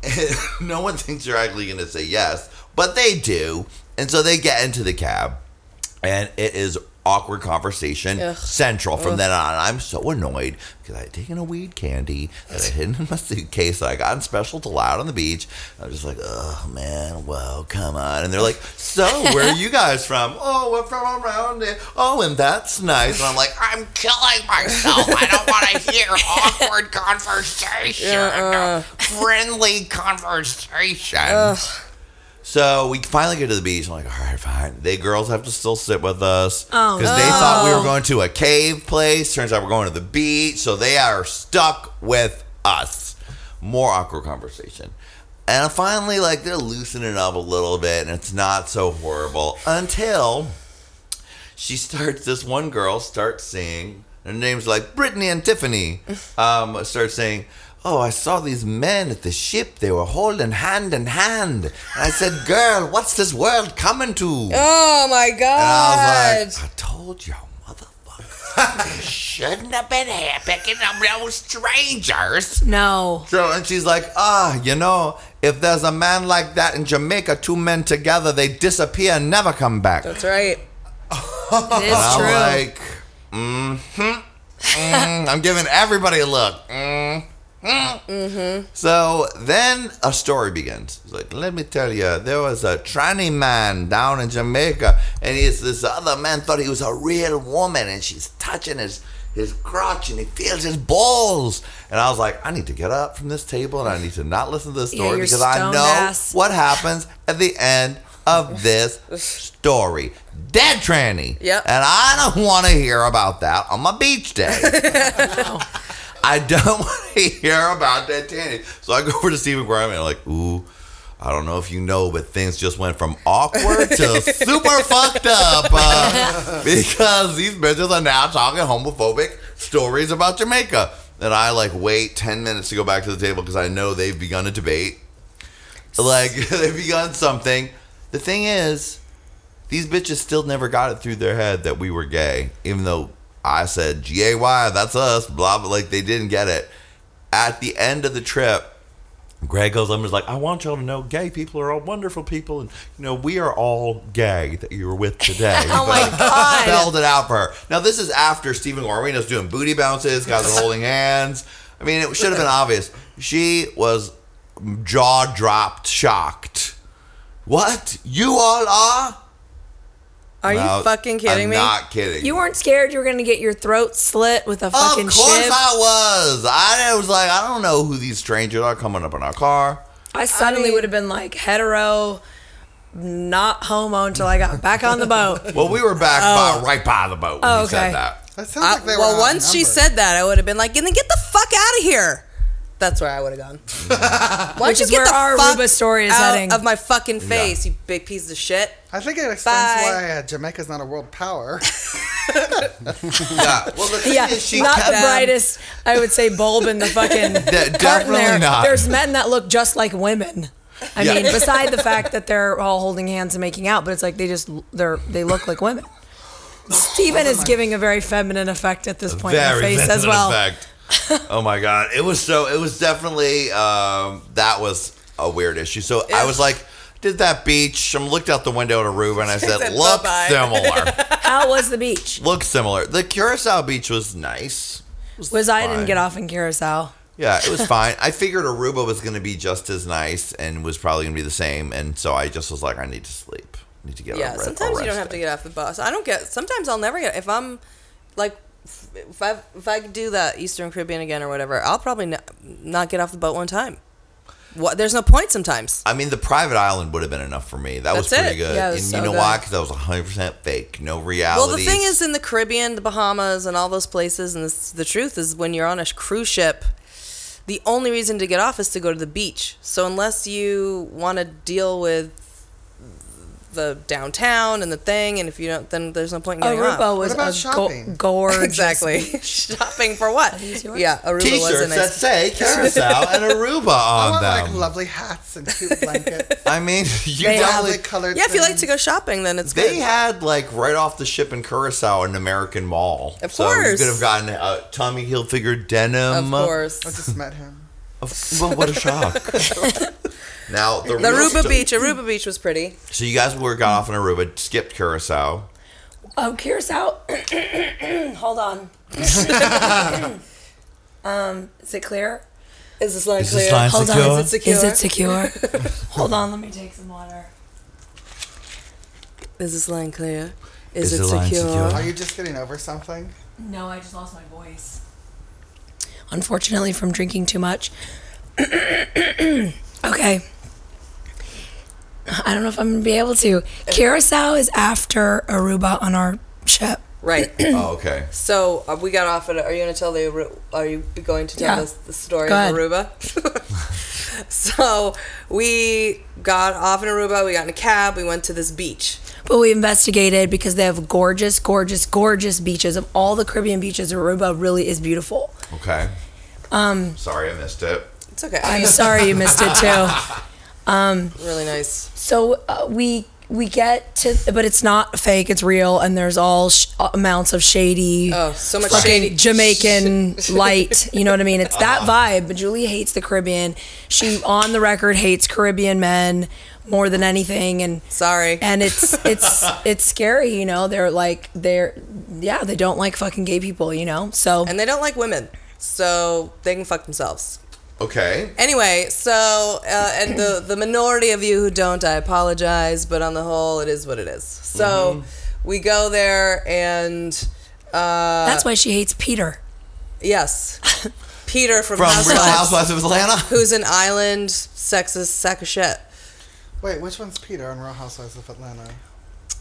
And [laughs] no one thinks you're actually gonna say yes, but they do, and so they get into the cab, and it is awkward conversation Ugh. central from then on. I'm so annoyed because I had taken a weed candy that I hid in my suitcase that I got in special to out on the beach. I was just like, oh man, well, come on. And they're like, so where are you guys from? [laughs] Oh, we're from around here. Oh, and that's nice. And I'm like, I'm killing myself. I don't want to hear awkward [laughs] conversation, uh-uh. friendly conversation. So we finally get to the beach. I'm like, all right, fine. They girls have to still sit with us Oh, because they thought we were going to a cave place. Turns out we're going to the beach, so they are stuck with us. More awkward conversation. And finally, like they're loosening up a little bit, and it's not so horrible until she starts. This one girl starts saying, her name's like Brittany and Tiffany. [laughs] Um, starts saying, "Oh, I saw these men at the ship. They were holding hand in hand." And I said, "Girl, what's this world coming to?" Oh my And god. I was like, I told you, motherfucker. [laughs] you shouldn't have been here picking up those strangers. No. So, and she's like, ah, you know, if there's a man like that in Jamaica, two men together, they disappear and never come back. That's right. [laughs] It is I'm true. like, mm-hmm. Mm, I'm giving everybody a look. Mm, mm. So then a story begins. It's like, let me tell you, there was a tranny man down in Jamaica, and he's, this other man thought he was a real woman, and she's touching his his crotch, and he feels his balls. And I was like, I need to get up from this table, and I need to not listen to this story your because I know ass. [laughs] what happens at the end of this story. Dead tranny. Yep. And I don't want to hear about that on my beach day. [laughs] [laughs] I don't [laughs] want to hear about that tranny. So I go over to Stephen Guarino and I'm like, ooh, I don't know if you know, but things just went from awkward to [laughs] super fucked up uh, [laughs] because these bitches are now talking homophobic stories about Jamaica. And I like wait 10 minutes to go back to the table because I know they've begun a debate. Like they've begun something. The thing is, these bitches still never got it through their head that we were gay, even though I said G A Y, that's us, blah blah. Like they didn't get it. At the end of the trip, Greg goes, I'm just like, I want y'all to know gay people are all wonderful people, and you know, we are all gay that you were with today. [laughs] Oh my But God. Spelled it out for her. Now this is after Stephen Guarino's doing booty bounces, guys are holding hands. I mean, it should have been obvious. She was jaw dropped, shocked. What? You all are? Are No, you fucking kidding me? I'm me? Not kidding. You weren't scared you were going to get your throat slit with a fucking. Of course shiv? I was. I was like, I don't know who these strangers are coming up in our car. I suddenly mean- would have been like hetero, not homo until I got back on the boat. [laughs] Well, we were back oh. by, right by the boat when Oh, he said okay. that. That sounds I- like they were well, once she said that, I would have been like, and "Then get the fuck out of here." That's where I would have gone. Why [laughs] don't Which you is get where the our fuck Aruba story is out heading. of my fucking face, you big piece of shit. I think it explains Bye. why uh, Jamaica's not a world power. [laughs] Yeah. Well, the thing Yeah, is, she not kept the brightest, I would say, bulb in the fucking [laughs] De- definitely there. not. There's men that look just like women. I Yeah. mean, [laughs] beside the fact that they're all holding hands and making out, but it's like they just they're they look like women. Steven is giving a very feminine effect at this point in the face as well. effect. oh my god, it was so. It was definitely um, that was a weird issue. So I was like, did that beach? I looked out the window at Aruba and I [laughs] said, said, look similar. [laughs] How was the beach? look similar. The Curacao beach was nice. Was I didn't get off in Curacao. Yeah, it was [laughs] fine. I figured Aruba was going to be just as nice and was probably going to be the same, and so I just was like, I need to sleep. I need to get. a Yeah, re- a sometimes you don't rest have to get off the bus. I don't get. Sometimes I'll never get. If I'm like, if I if I do that Eastern Caribbean again or whatever, I'll probably not, not get off the boat one time. What? There's no point sometimes. I mean, the private island would have been enough for me. That was pretty it. good. Yeah, it and was you know good. why? Because that was 100 percent fake. No reality. Well, the thing is, in the Caribbean, the Bahamas, and all those places, and this, the truth is, when you're on a cruise ship, the only reason to get off is to go to the beach. So unless you want to deal with the downtown and the thing, and if you don't, then there's no point in getting Aruba off. was about a shopping? Go- gorgeous. [laughs] exactly [laughs] shopping for what? these yours? Yeah, Aruba was a T-shirts that nice. say [laughs] Carousel and Aruba I on want like them. lovely hats and cute blankets. I mean, you They have definitely. lovely colored. Yeah, if you like to go shopping, then it's They good. had like right off the ship in Curacao an American mall. Of so you course. could have gotten a Tommy Hilfiger denim. of course. I just met him. Of- well, what a shock! [laughs] now the, The Aruba sto- Beach, Aruba Beach was pretty. So you guys were got off in Aruba, skipped Curacao. Oh, Curacao. [clears throat] Hold on. [laughs] um, is it clear? Is this line Is this clear? line Hold secure? on. Is it secure? Is it secure? [laughs] Hold on. Let me take some water. Is this line clear? Is, Is it secure? secure? Are you just getting over something? No, I just lost my voice. Unfortunately, from drinking too much. [clears throat] okay. I don't know if I'm gonna be able to. Curacao is after Aruba on our ship. Right. [clears throat] Oh, okay. So uh, we got off at. Are you going to tell the? Are you going to tell Yeah. us the story Go of Aruba? [laughs] so we got off in Aruba. We got in a cab. We went to this beach. But we investigated because they have gorgeous, gorgeous, gorgeous beaches. Of all the Caribbean beaches, Aruba really is beautiful. Okay. Um. Sorry, I missed it. It's okay. I'm sorry you missed it too. [laughs] really nice. So uh, we we get to, but it's not fake. It's real, and there's all sh- amounts of shady. Oh, so much fucking shady Jamaican [laughs] light. You know what I mean? It's that vibe. But Julie hates the Caribbean. She on the record hates Caribbean men more than anything, and Sorry. and it's it's [laughs] it's scary. You know, they're like they're yeah they don't like fucking gay people. You know, so and they don't like women, so they can fuck themselves. Okay. Anyway, so uh, and the the minority of you who don't, I apologize, but on the whole, it is what it is. So we go there, and uh, that's why she hates Peter. yes, [laughs] Peter from, From Housewives, Real Housewives of Atlanta. who's an island sexist sack of shit. Wait, which one's Peter on Real Housewives of Atlanta?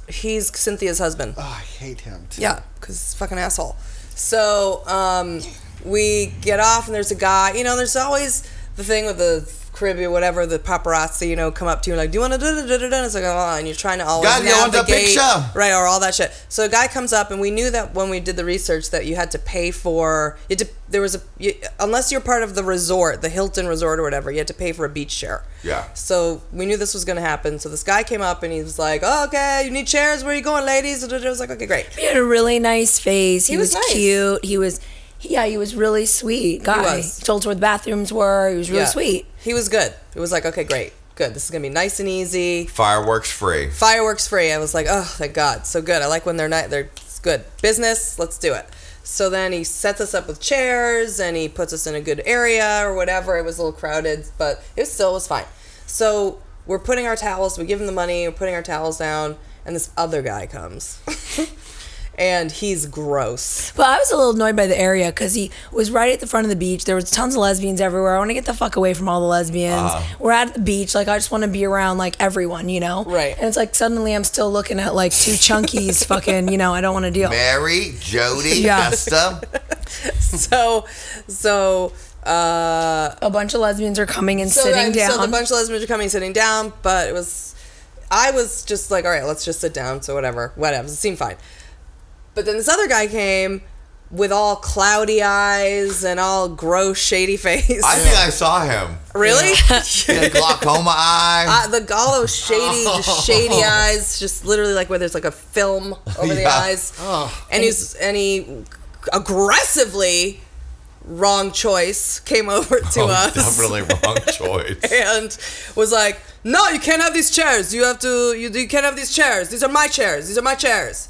He's Cynthia's husband. Oh, I hate him. Too. Yeah, because he's fucking asshole. So um, we get off, and there's a guy. You know, there's always the thing with the Caribbean, whatever, the paparazzi, you know, come up to you and like, do you want to da da da da da? It's like, oh, and you're trying to always God, you want the navigate, picture? right, or all that shit. So a guy comes up, and we knew that when we did the research that you had to pay for, you had to, there was a, you, unless you're part of the resort, the Hilton Resort or whatever, you had to pay for a beach share. Yeah. So we knew this was going to happen. So this guy came up and he was like, oh, okay, you need chairs? Where are you going, ladies? And I was like, okay, great. He had a really nice face. He, He was, was nice. cute. He was, yeah, he was really sweet guy. was. Told us where the bathrooms were. He was really Yeah. sweet. He was good. It was like, okay, great, good. This is gonna be nice and easy. Fireworks free. Fireworks free. I was like, oh, thank God, so good. I like when they're not. They're good business. Let's do it. So then he sets us up with chairs and he puts us in a good area or whatever. It was a little crowded, but it still was fine. So we're putting our towels. We give him the money. We're putting our towels down, and this other guy comes, [laughs] and he's gross. But I was a little annoyed by the area because he was right at the front of the beach. There was tons of lesbians everywhere. I want to get the fuck away from all the lesbians. We're at the beach. Like I just want to be around like everyone, you know. Right. And it's like suddenly I'm still looking at like two chunkies. [laughs] fucking, you know. I don't want to deal. Mary, Jody, Yeah. Vesta. [laughs] So, so. Uh, A bunch of lesbians are coming and so sitting then- down. So the bunch of lesbians are coming, sitting down, but it was, I was just like, all right, let's just sit down. So whatever, whatever, it seemed fine. But then this other guy came with all cloudy eyes and all gross, shady face. I think I saw him. really? [laughs] He had glaucoma eye. Uh, the all those shady, [laughs] just shady eyes, just literally like where there's like a film over the Yeah. eyes, and he's and he aggressively, wrong choice, came over to oh, us. definitely wrong [laughs] choice. and was like, "No, you can't have these chairs. You have to. You, you can't have these chairs. These are my chairs. These are my chairs."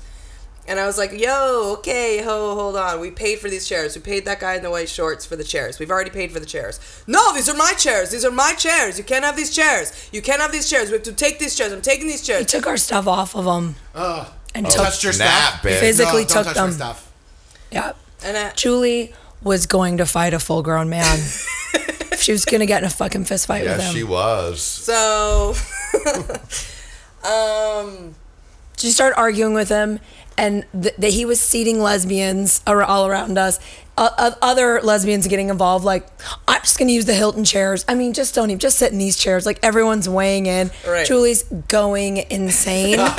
And I was like, "Yo, okay, ho, hold on. We paid for these chairs. We paid that guy in the white shorts for the chairs. We've already paid for the chairs. No, these are my chairs. These are my chairs. You can't have these chairs. You can't have these chairs. We have to take these chairs. I'm taking these chairs. he took our stuff off of them Ugh. and You took. touched your Snap, stuff. bitch. Physically no, don't took touch my them. stuff. Yeah. And I, Julie was going to fight a full grown man. [laughs] she was gonna get in a fucking fist fight with Yes, him. she was. so, [laughs] um, she started arguing with him and th- that he was seating lesbians ar- all around us uh, other lesbians getting involved. Like, I'm just gonna use the Hilton chairs. I mean, just don't even just sit in these chairs. Like everyone's weighing in. Right. Julie's going insane. [laughs] and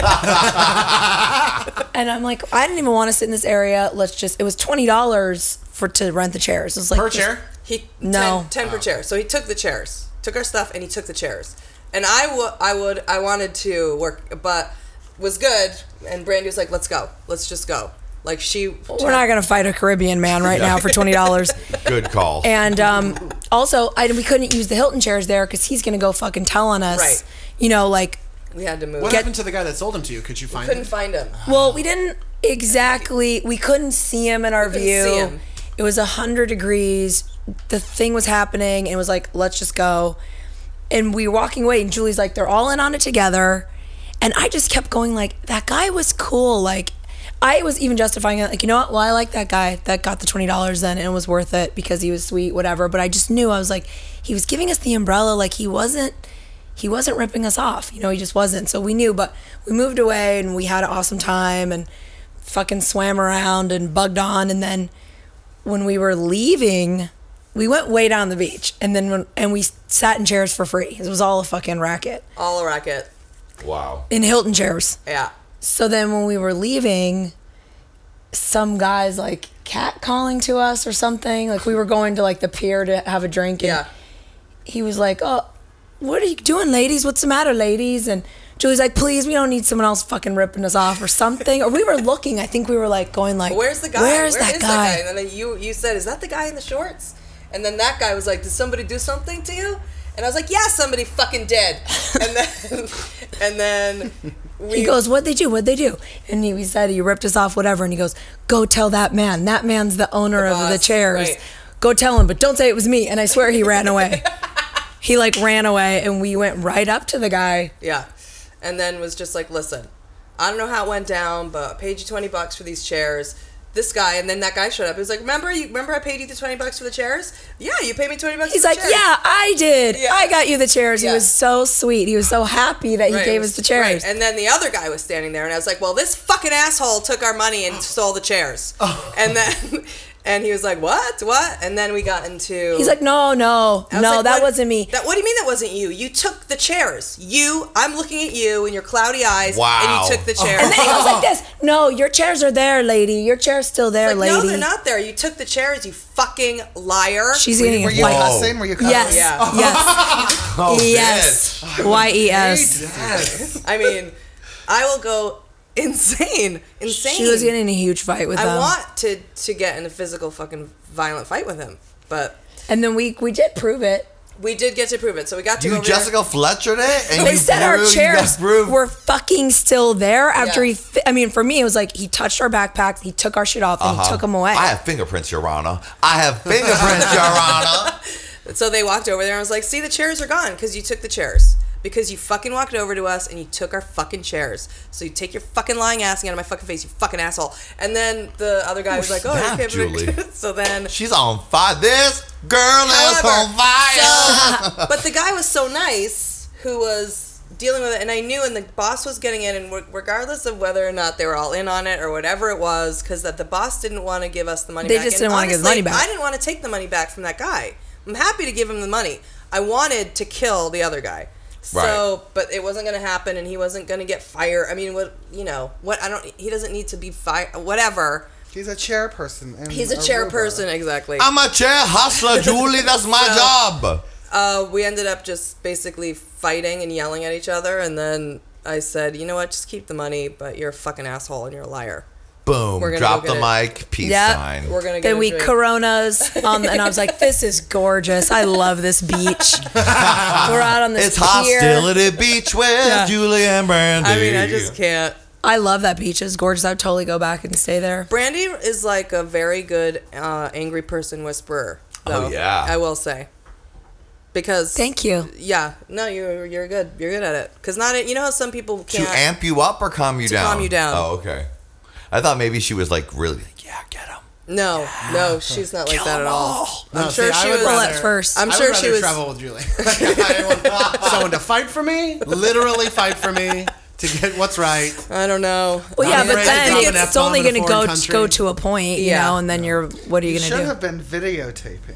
I'm like, I didn't even want to sit in this area. Let's just. It was twenty dollars for to rent the chairs. It was like Per just- chair? He No. 10, 10 per chair. So he took the chairs, took our stuff, and he took the chairs. And I would, I would, I wanted to work, but was good. And Brandy was like, "Let's go, let's just go." Like she, We're not gonna fight a Caribbean man right now for twenty dollars. [laughs] Good call. And um, also, I, we couldn't use the Hilton chairs there because he's gonna go fucking tell on us. Right. You know, like, We had to move. What Get- happened to the guy that sold him to you? Could you find Couldn't him? find him. well, we didn't exactly. We couldn't see him in our couldn't view. see him. It was a hundred degrees. The thing was happening, and it was like, let's just go. And we were walking away, and Julie's like, they're all in on it together. And I just kept going, like, that guy was cool. Like, I was even justifying it, like, you know what? Well, I like that guy that got the twenty dollars then, and it was worth it because he was sweet, whatever. But I just knew I was like, he was giving us the umbrella, like he wasn't, he wasn't ripping us off. You know, he just wasn't. So we knew, but we moved away, and we had an awesome time, and fucking swam around and bugged on, and then when we were leaving, we went way down the beach, and then when, and we sat in chairs for free. It was all a fucking racket All a racket. Wow. in Hilton chairs. Yeah. So then when we were leaving, some guys like cat calling to us or something. Like we were going to like the pier to have a drink, and Yeah. he was like, "Oh, what are you doing, ladies? What's the matter, ladies?" And Julie's like, "Please, we don't need someone else fucking ripping us off or something." Or we were looking. I think we were like going like, Where's the guy? Where's Where that is guy?" And then you you said, "Is that the guy in the shorts?" And then that guy was like, "Did somebody do something to you?" And I was like, "Yeah, somebody fucking did." And then [laughs] and then we He goes, "What'd they do? What'd they do?" And he, we said he ripped us off, whatever. And he goes, "Go tell that man. That man's the owner The of the chairs. right. Go tell him, but don't say it was me." And I swear he ran away. [laughs] he like ran away, and we went right up to the guy. Yeah. And then was just like, listen, I don't know how it went down, but I paid you 20 bucks for these chairs. This guy, and then that guy showed up. He was like, remember you remember I paid you the 20 bucks for the chairs? Yeah, you paid me 20 bucks He's for like, the chairs. "Yeah, I did. Yeah. I got you the chairs." He was so sweet. He was so happy that he Right, gave us the chairs. right. And then the other guy was standing there, and I was like, "Well, this fucking asshole took our money and stole the chairs." [laughs] Oh. And then, and he was like, "What? What?" And then we got into. He's like, "No, no, was no, like, that what- wasn't me." That, what do you mean that wasn't you? You took the chairs. You. I'm looking at you and your cloudy eyes. Wow. And you took the [laughs] chairs. and then he goes like [laughs] this: "No, your chairs are there, lady. Your chair's still there, like, lady." no, they're not there. You took the chairs. You fucking liar. She's Were, getting you- were you white. cussing? Were you cussing? Yes, Yeah. yes, Oh, yes. [laughs] Oh, y e s. I mean, I will go insane, insane. She was getting in a huge fight with him. I them. want to to get in a physical fucking violent fight with him, but and then we we did prove it. we did get to prove it. So we got to go You over there. Jessica Fletcher it? And They you said our chairs guys proved- were fucking still there after Yeah. he. Fi- I mean, for me, it was like he touched our backpacks, he took our shit off, and Uh-huh. he took them away. I have fingerprints, Your Honor. I have fingerprints, Your [laughs] Honor. So they walked over there and I was like, "See, the chairs are gone because you took the chairs." Because you fucking walked over to us and you took our fucking chairs. So you take your fucking lying ass and get out of my fucking face, you fucking asshole. And then the other guy was like, "Oh, snap, you can't Julie. [laughs] so then She's on fire. This girl is on fire. so- [laughs] but the guy was so nice who was dealing with it, and I knew, and the boss was getting in, and regardless of whether or not they were all in on it or whatever it was, because that the boss didn't want to give us the money. They back. just didn't wanna give the money back. I didn't want to take the money back from that guy. I'm happy to give him the money. I wanted to kill the other guy. So, Right. but it wasn't going to happen, and he wasn't going to get fired. I mean, what you know, what I don't. He doesn't need to be fired. Whatever. He's a chairperson. in He's a Aruba. chairperson, exactly. I'm a chair hustler, [laughs] Julie. That's my So- job. Uh, we ended up just basically fighting and yelling at each other, and then I said, "You know what? Just keep the money, but you're a fucking asshole and you're a liar." Boom. Drop the get mic. Peace Yep. sign. We're gonna get then we into it. coronas, um, and I was like, "This is gorgeous. I love this beach. [laughs] We're out on this it's pier. hostility beach with Yeah. Julie and Brandy. I mean, I just can't. I love that beach. It's gorgeous. I'd totally go back and stay there. Brandy is like a very good uh, angry person whisperer. Oh, though, yeah. I will say. Because Thank you. yeah, no, you're you're good. You're good at it. Because not you know how some people to can't. amp you up or calm you To down? calm you down. Oh, okay. I thought maybe she was like really like, yeah, get him. no, no, she's not like that at them all. all. I'm sure see, I she would was. Rather- at first. I'm I sure would she rather was. travel with Julie. [laughs] [laughs] Someone to fight for me, literally fight for me, to get what's right. I don't know. Well, Not yeah, but then drop an it's only going to go country. go to a point, you Yeah. know, and then you're what are you You going to do? should have been videotaping.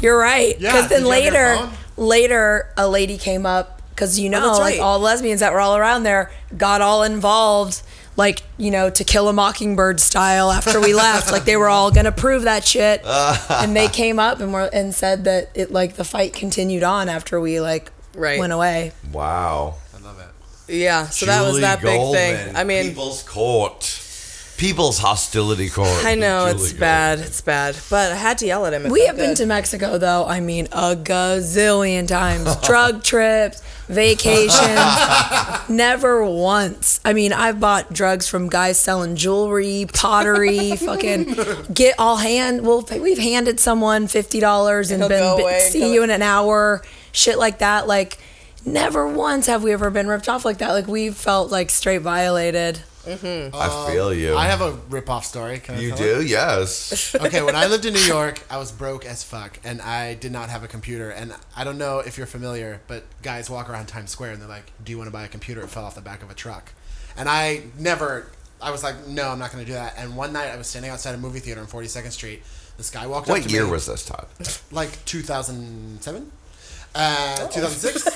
[laughs] You're right. Yeah, Because then have your later, later, a lady came up because you know, that's like right. all lesbians that were all around there got all involved. Like you know, to kill a mockingbird style. After we left, like they were all gonna prove that shit, [laughs] and they came up and were and said that it like the fight continued on after we like Right. went away. Wow. I love it. Yeah, so that was Julie that big Goldman, thing. I mean, People's Court. People's Hostility Court. I know Julie it's bad. Goldman. It's bad, but I had to yell at him. It We felt have been to Mexico though. I mean, a gazillion times. [laughs] Drug trips, vacations. [laughs] never once. I mean, I've bought drugs from guys selling jewelry, pottery, [laughs] fucking get all hand. Well, we've handed someone fifty dollars and And been go bi- away and see you in an hour. Shit like that. Like, never once have we ever been ripped off like that. Like we've felt like straight violated. Mm-hmm. I um, feel you. I have a rip-off story. Can I You tell it? do? Yes. [laughs] okay, when I lived in New York, I was broke as fuck, and I did not have a computer. And I don't know if you're familiar, but guys walk around Times Square and they're like, "Do you want to buy a computer?" It fell off the back of a truck, and I never. I was like, "No, I'm not going to do that." And one night, I was standing outside a movie theater on 42nd Street. This guy walked up What year me. was this, Todd? [laughs] Like 2007, uh, 2006.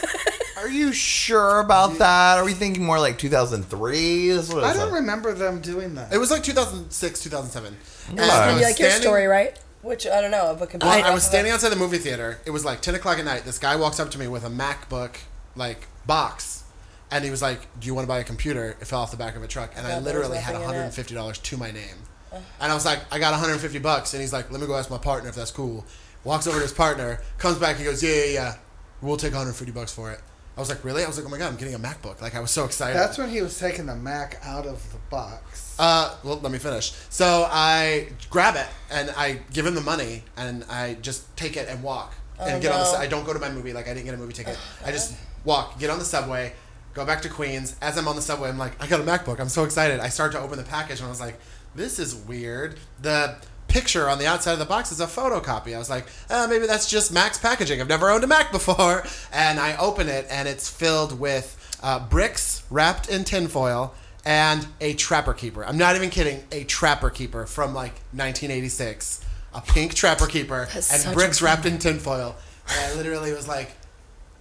[laughs] Are you sure about that? Are we thinking more like 2003? This is what I don't like. remember them doing that. It was like 2006, 2007. And Alright. I Maybe was like your standing- story, right? Which I don't know, but Well, I, was standing outside the movie theater. It was like 10 o'clock at night. This guy walks up to me with a MacBook, like, box. And he was like, Do you want to buy a computer? It fell off the back of a truck. And I thought literally had nothing in it. $150 to my name. And I was like, I got 150 bucks. And he's like, Let me go ask my partner if that's cool. Walks over to his partner, comes back, he goes, Yeah, yeah, yeah. We'll take 150 bucks for it. I was like, Really? I was like, Oh my God, I'm getting a MacBook. Like, I was so excited. That's when he was taking the Mac out of the box. Uh, well, let me finish. So I grab it and I give him the money and I just take it and walk and get on the. no. I don't go to my movie like I didn't get a movie ticket. I just walk, get on the subway, go back to Queens. As I'm on the subway, I'm like, I got a MacBook. I'm so excited. I start to open the package and I was like, this is weird. The picture on the outside of the box is a photocopy. I was like, uh, maybe that's just Mac's packaging. I've never owned a Mac before. [laughs] And I open it and it's filled with uh, bricks wrapped in tinfoil and a trapper keeper. I'm not even kidding. A trapper keeper from like 1986. A pink trapper keeper That's and bricks wrapped in tinfoil. And I literally was like,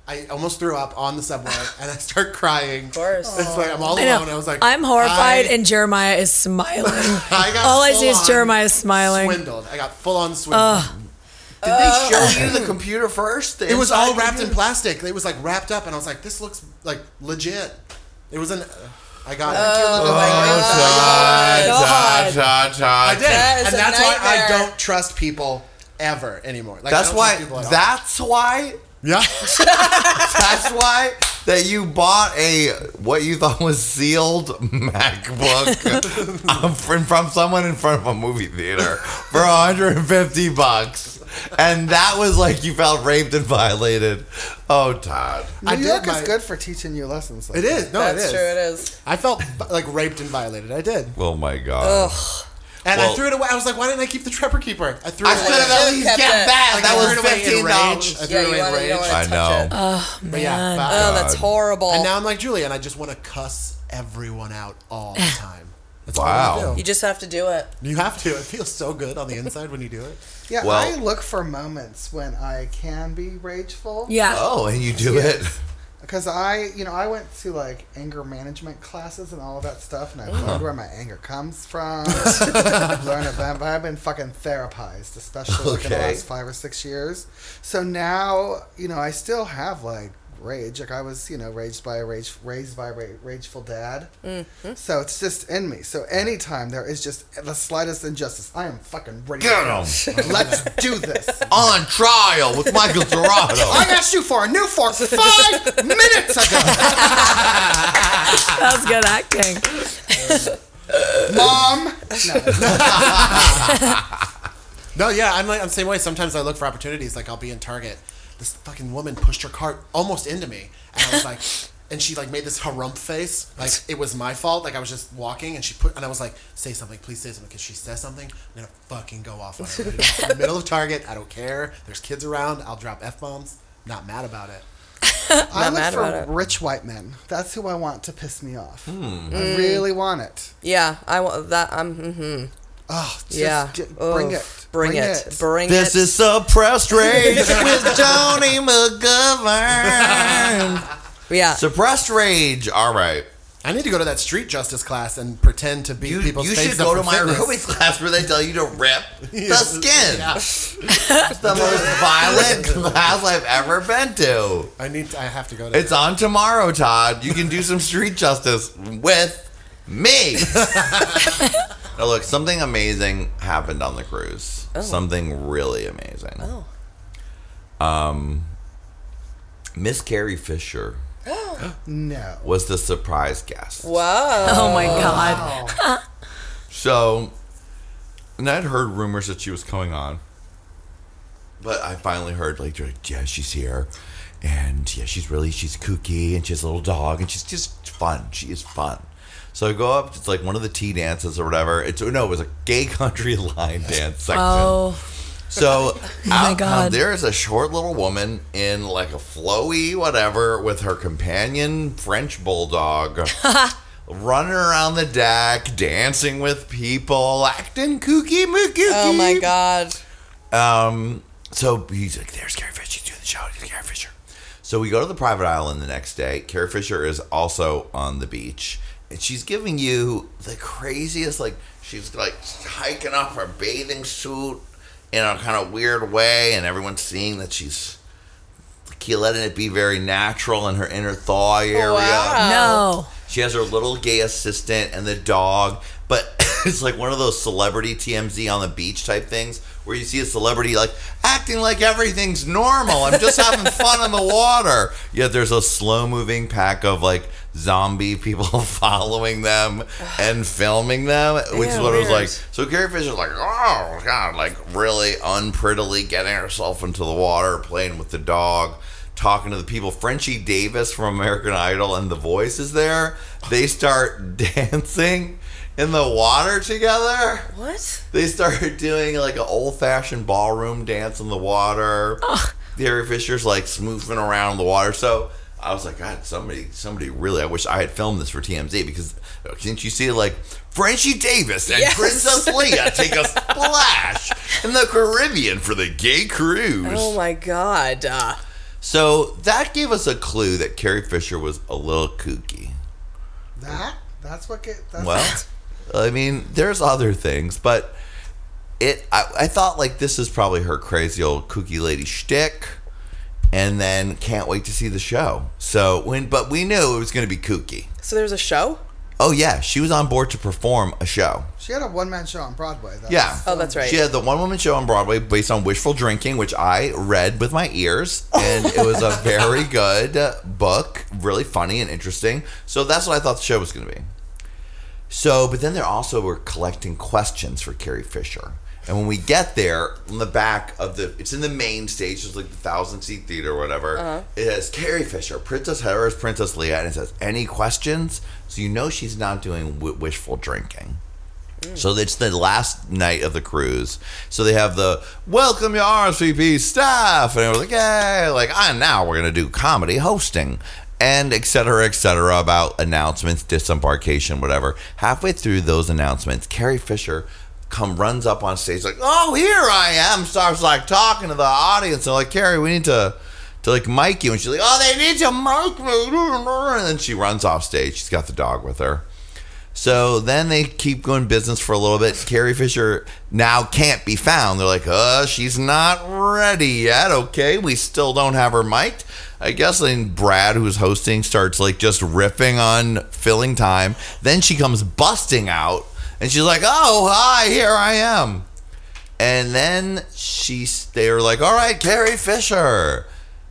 I almost threw up on the subway [laughs] and I start crying. Of course. It's like I'm all I know. alone. I was like, I'm horrified, I- and Jeremiah is smiling. [laughs] I got All I see is full-on Jeremiah smiling. Swindled. I got full on swindled. Did they show you the computer first? The It was all wrapped in plastic. It was like wrapped up, and I was like, "This looks like legit." It was an. Uh, I got it. Oh, Todd, Todd, Todd. I did, That is and a that's why I don't trust people ever anymore. Like, I That's don't why. trust people at all. That's why. Yeah. [laughs] That's why that you bought a what you thought was sealed MacBook um, from, from someone in front of a movie theater for 150 bucks, and that was like you felt raped and violated. Oh, Todd. New I did York my- is good for teaching you lessons. Like It is. No, That's it is. true. It is. I felt like raped and violated. I did, Oh my God. And Well- I threw it away. I was like, "Why didn't I keep the trapper keeper?" I threw it I it should away. have at least Kept kept that. Like, that I was threw it away in fifteen rage. dollars. I threw it away in want to. You don't rage. want I know. touch it. But oh, yeah, Man. but- Oh, that's horrible. And now I'm like Julie, and I just want to cuss everyone out all the time. That's Wow. wanna do. you just have to do it. You have to. It feels so good on the inside when you do it. [laughs] Yeah, Well- I look for moments when I can be rageful. Yeah. Oh, and you do it. Because I, you know, I went to like anger management classes and all of that stuff, and I learned where my anger comes from. I've [laughs] learned about, but I've been fucking therapized, especially like in the Okay. last five or six years. So now, you know, I still have like rage. Like I was, you know, raised by a rage, raised by a ra- rageful dad. Mm-hmm. So it's just in me. So anytime there is just the slightest injustice, I am fucking ready. Get to go. 'em. Let's do this. [laughs] On trial with Michael Gerardo. I asked you for a new fork five minutes ago. That was good acting. Mom. No, [laughs] [laughs] yeah, I'm like I'm the same way. Sometimes I look for opportunities. Like I'll be in Target. This fucking woman pushed her cart almost into me, and I was like, [laughs] and she like made this harump face, like it was my fault. Like I was just walking, and she put, and I was like, say something, please say something, because she says something, I'm gonna fucking go off on her. in the middle of Target. I don't care. There's kids around. I'll drop f bombs. Not mad about it. [laughs] I look mad for about it. rich white men. That's who I want to piss me off. Hmm. I really want it. Yeah, I want that. I'm. hmm Oh, just Yeah. get- bring Oof. it. Bring, it. Bring it. This is suppressed rage [laughs] with Johnny McGovern. yeah. suppressed rage. All right. I need to go to that street justice class and pretend to be You, people's you faces should go to my fitness. aerobics class where they tell you to rip [laughs] the skin. Yeah. It's the most violent [laughs] class I've ever been to. I need. To, I have to go to. It's on tomorrow, Todd. You can do some street justice with me. [laughs] now, look, something amazing happened on the cruise. Something really amazing. Oh. Um, Miss Carrie Fisher [gasps] No. was the surprise guest. Whoa. Oh my god. [laughs] So, and I'd heard rumors that she was coming on, but I finally heard like, like, yeah, she's here, and yeah, she's really she's kooky, and she has a little dog, and she's just fun. She is fun. So I go up. It's like one of the tea dances or whatever. It's no, it was a gay country [laughs] line dance section. Oh, So [laughs] my out- God. there is a short little woman in like a flowy whatever with her companion French bulldog [laughs] running around the deck, dancing with people, acting kooky mookie. Oh my god. Um, so he's like, "There's Carrie Fisher. She's doing the show. Carrie Fisher." So we go to the private island the next day. Carrie Fisher is also on the beach, and she's giving you the craziest. Like she's like hiking off her bathing suit in a kind of weird way, and everyone's seeing that she's like, letting it be very natural in her inner thigh area. no. She has her little gay assistant and the dog, but [laughs] it's like one of those celebrity TMZ on the beach type things where you see a celebrity like acting like everything's normal. I'm just having fun in the water. Yet there's a slow moving pack of like zombie people [laughs] following them and filming them, which is what it was like. So Carrie Fisher's like, oh god, like really unprettily getting herself into the water, playing with the dog, talking to the people. Frenchie Davis from American Idol and The Voice is there. They start [laughs] dancing in the water together. What? They started [laughs] doing like an old fashioned ballroom dance in the water. Carrie Fisher's like smoothing around the water. So I was like, God, somebody, somebody really. I wish I had filmed this for TMZ because didn't you see like Frenchie Davis and Yes. Princess Leia take a [laughs] splash in the Caribbean for the gay cruise. Oh my god. Uh, So that gave us a clue that Carrie Fisher was a little kooky. That? That's what get. That's Well, I mean, there's other things, but it. I, I thought like this is probably her crazy old kooky lady shtick, and then can't wait to see the show. So when, but we knew it was going to be kooky. so there's a show? Oh yeah, she was on board to perform a show. She had a one man show on Broadway. That Yeah. was Oh, that's right. She had the one woman show on Broadway based on wishful drinking, which I read with my ears, and it was a [laughs] very good book, really funny and interesting. So that's what I thought the show was going to be. So, but then they also were collecting questions for Carrie Fisher. And when we get there, on the back of the, it's in the main stage, it's like the thousand seat theater or whatever. It has Carrie Fisher, Princess Harris, Princess Leia, and it says, any questions? So you know she's not doing w- wishful drinking. So it's the last night of the cruise. So they have the welcome your RSVP staff, and it was like, "Yay!" Like, ah, now we're gonna do comedy hosting, and et cetera, et cetera, about announcements, disembarkation, whatever. Halfway through those announcements, Carrie Fisher come runs up on stage like, "Oh, here I am!" Starts like talking to the audience, and like, Carrie, we need to to like mic you, and she's like, "Oh, they need to mic me," and then she runs off stage. She's got the dog with her. So then they keep going business for a little bit. Carrie Fisher now can't be found. They're like, uh, she's not ready yet. Okay, we still don't have her mic'd. I guess then Brad, who's hosting, starts like just riffing on filling time. Then she comes busting out and she's like, oh, hi, here I am. And then she's, they're like, all right, Carrie Fisher.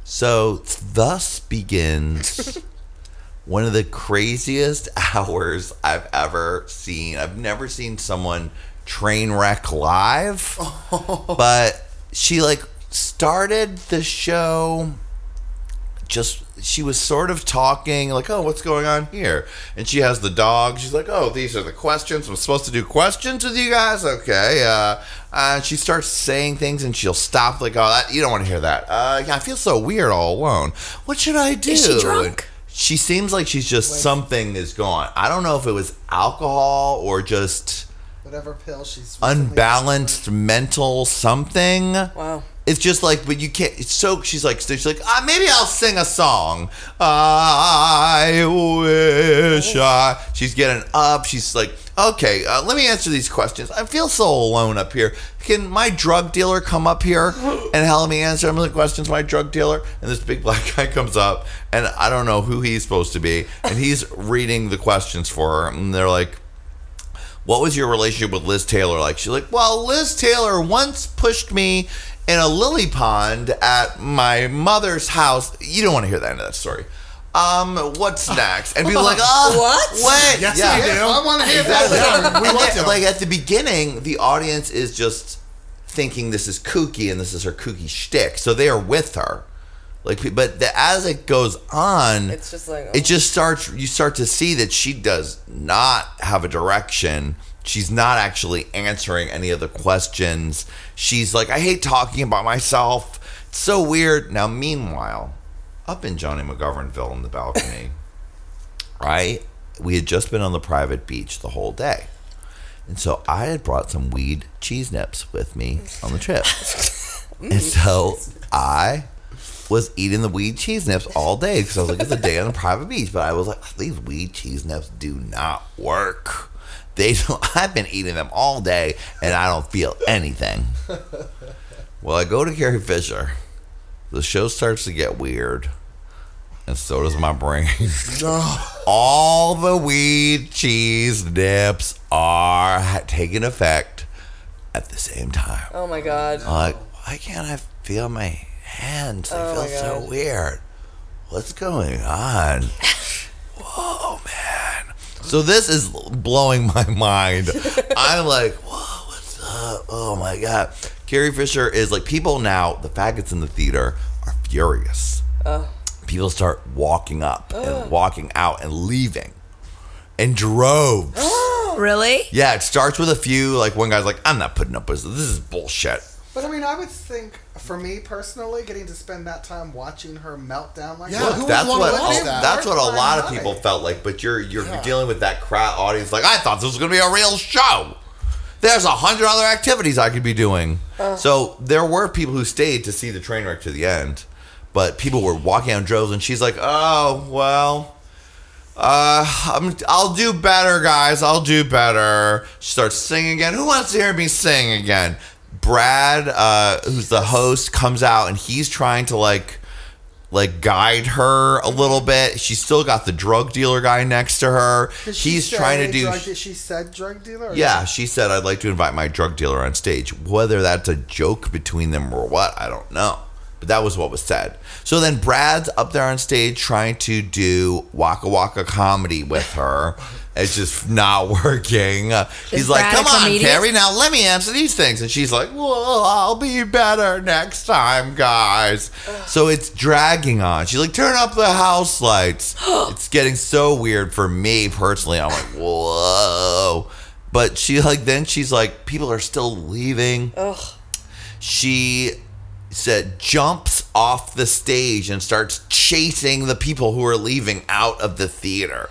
So thus begins [laughs] one of the craziest [laughs] hours I've ever seen. I've never seen someone train wreck live, [laughs] but she like started the show just she was sort of talking like, "Oh, what's going on here?" And she has the dog. She's like, "Oh, these are the questions. I'm supposed to do questions with you guys." Okay. Uh, uh, she starts saying things, and she'll stop like, "Oh, that, you don't want to hear that." Uh, yeah, I feel so weird all alone. What should I do? Is she drunk? She seems like she's just something is gone. I don't know if it was alcohol or just Whatever pill she's unbalanced mental something. Wow. It's just like, but you can't. It's so she's like, she's like, ah, maybe I'll sing a song. I wish I. She's getting up. She's like, okay, uh, let me answer these questions. I feel so alone up here. Can my drug dealer come up here [gasps] and help me answer some of the questions? My drug dealer and this big black [laughs] guy comes up, and I don't know who he's supposed to be, and he's [laughs] reading the questions for her, and they're like what was your relationship with Liz Taylor like? She's like, well, Liz Taylor once pushed me in a lily pond at my mother's house. You don't want to hear the end of that story. Um, what's [laughs] next? And people are like, oh, [laughs] What? What? Yes, yeah. we do. I want to hear Exactly. that. Yeah, we want to. Like at the beginning, the audience is just thinking this is kooky and this is her kooky shtick, so they are with her. Like, but the, as it goes on, It's just like, it just starts. You start to see that she does not have a direction. She's not actually answering any of the questions. She's like, I hate talking about myself. It's so weird. Now, meanwhile, up in Johnny McGovernville in the balcony, [laughs] right? We had just been on the private beach the whole day. And so I had brought some weed cheese nips with me on the trip. [laughs] and so I was eating the weed cheese nips all day because I was like, it's a day on a private beach. But I was like, these weed cheese nips do not work. They don't, [laughs] I've been eating them all day and I don't feel anything. Well, I go to Carrie Fisher. The show starts to get weird. And so does my brain. [laughs] all the weed cheese nips are taking effect at the same time. oh my god. I'm like, why can't I feel my hands? They Oh feel so weird. What's going on? [laughs] Whoa, man. So this is blowing my mind. I'm like, whoa, what's up? Oh my God. Carrie Fisher is like, people now, the faggots in the theater are furious. People start walking up and walking out and leaving in droves. [gasps] Really? Yeah, it starts with a few. Like one guy's like, "I'm not putting up with this. This is bullshit." But I would think for me personally, getting to spend that time watching her meltdown like Yeah, that, that's what a- that? that's what a lot of people felt like. But you're you're Yeah. dealing with that crowd audience. Like I thought this was going to be a real show. There's a hundred other activities I could be doing. So there were people who stayed to see the train wreck to the end, but people were walking on droves, and she's like, "Oh well." Uh, I'm, I'll do better, guys. I'll do better. She starts singing again. Who wants to hear me sing again? Brad, uh, who's the host, comes out and he's trying to like, like guide her a little bit. She's still got the drug dealer guy next to her. He's trying to do. Drug, she said drug dealer. or Yeah, she said, I'd like to invite my drug dealer on stage. Whether that's a joke between them or what, I don't know. But that was what was said. So then Brad's up there on stage trying to do Waka Waka comedy with her. It's just not [laughs] working. Uh, He's like, Brad a come on, comedian?" Carrie, now let me answer these things. And she's like, well, I'll be better next time, guys. So it's dragging on. She's like, turn up the house lights. [gasps] it's getting so weird for me personally. I'm like, whoa. But she like then she's like, people are still leaving. She said jumps off the stage and starts chasing the people who are leaving out of the theater.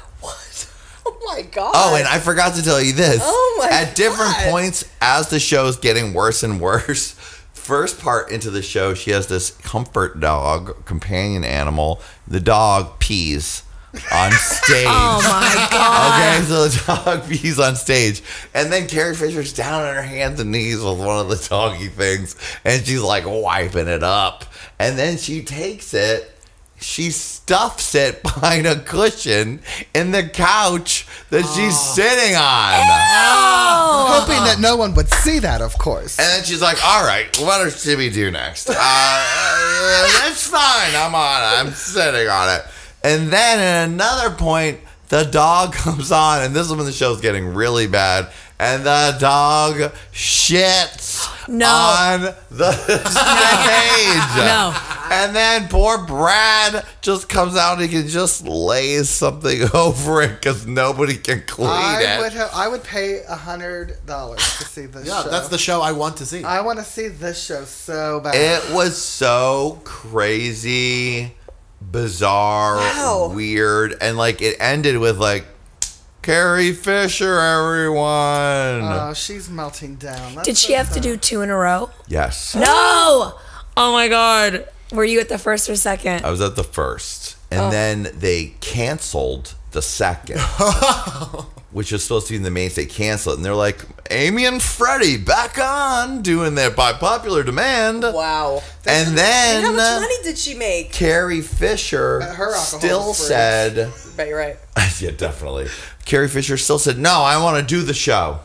[laughs] Oh my god. Oh, and I forgot to tell you this. Oh my At different God. points as the show's getting worse and worse, first part into the show, she has this comfort dog, companion animal. The dog pees on stage. Oh my [laughs] god. Okay, so the dog [laughs] pees on stage, and then Carrie Fisher's down on her hands and knees with one of the doggy things, and she's like wiping it up, and then she takes it. She stuffs it [laughs] behind a cushion in the couch that she's sitting on. hoping that no one would see that, of course. And then she's like, "All right, what does we do next? Uh, [laughs] that's fine. I'm on it. I'm sitting on it." And then at another point, the dog [laughs] comes on, and this is when the show's getting really bad. And the dog shits No. on the [laughs] stage. No. And then poor Brad just comes out and he can just lays something [laughs] over it because nobody can clean I it. would have. I would pay a hundred dollars to see this Yeah, show. that's the show I want to see. I want to see this show so bad. It was so crazy, bizarre, Wow. weird, and like it ended with like Carrie Fisher, everyone. oh, she's melting down. That's Did she so have to do two in a row? yes, No. Oh my god. Were you at the first or second? I was at the first, and oh. then they canceled the second, [laughs] oh. which is supposed to be in the main. They canceled, it, and they're like Amy and Freddie back on doing their by popular demand. Wow. And then How much money did she make? Carrie Fisher her still is free. said. [laughs] Bet you're right. [laughs] yeah, definitely. Carrie Fisher still said, "No, I want to do the show.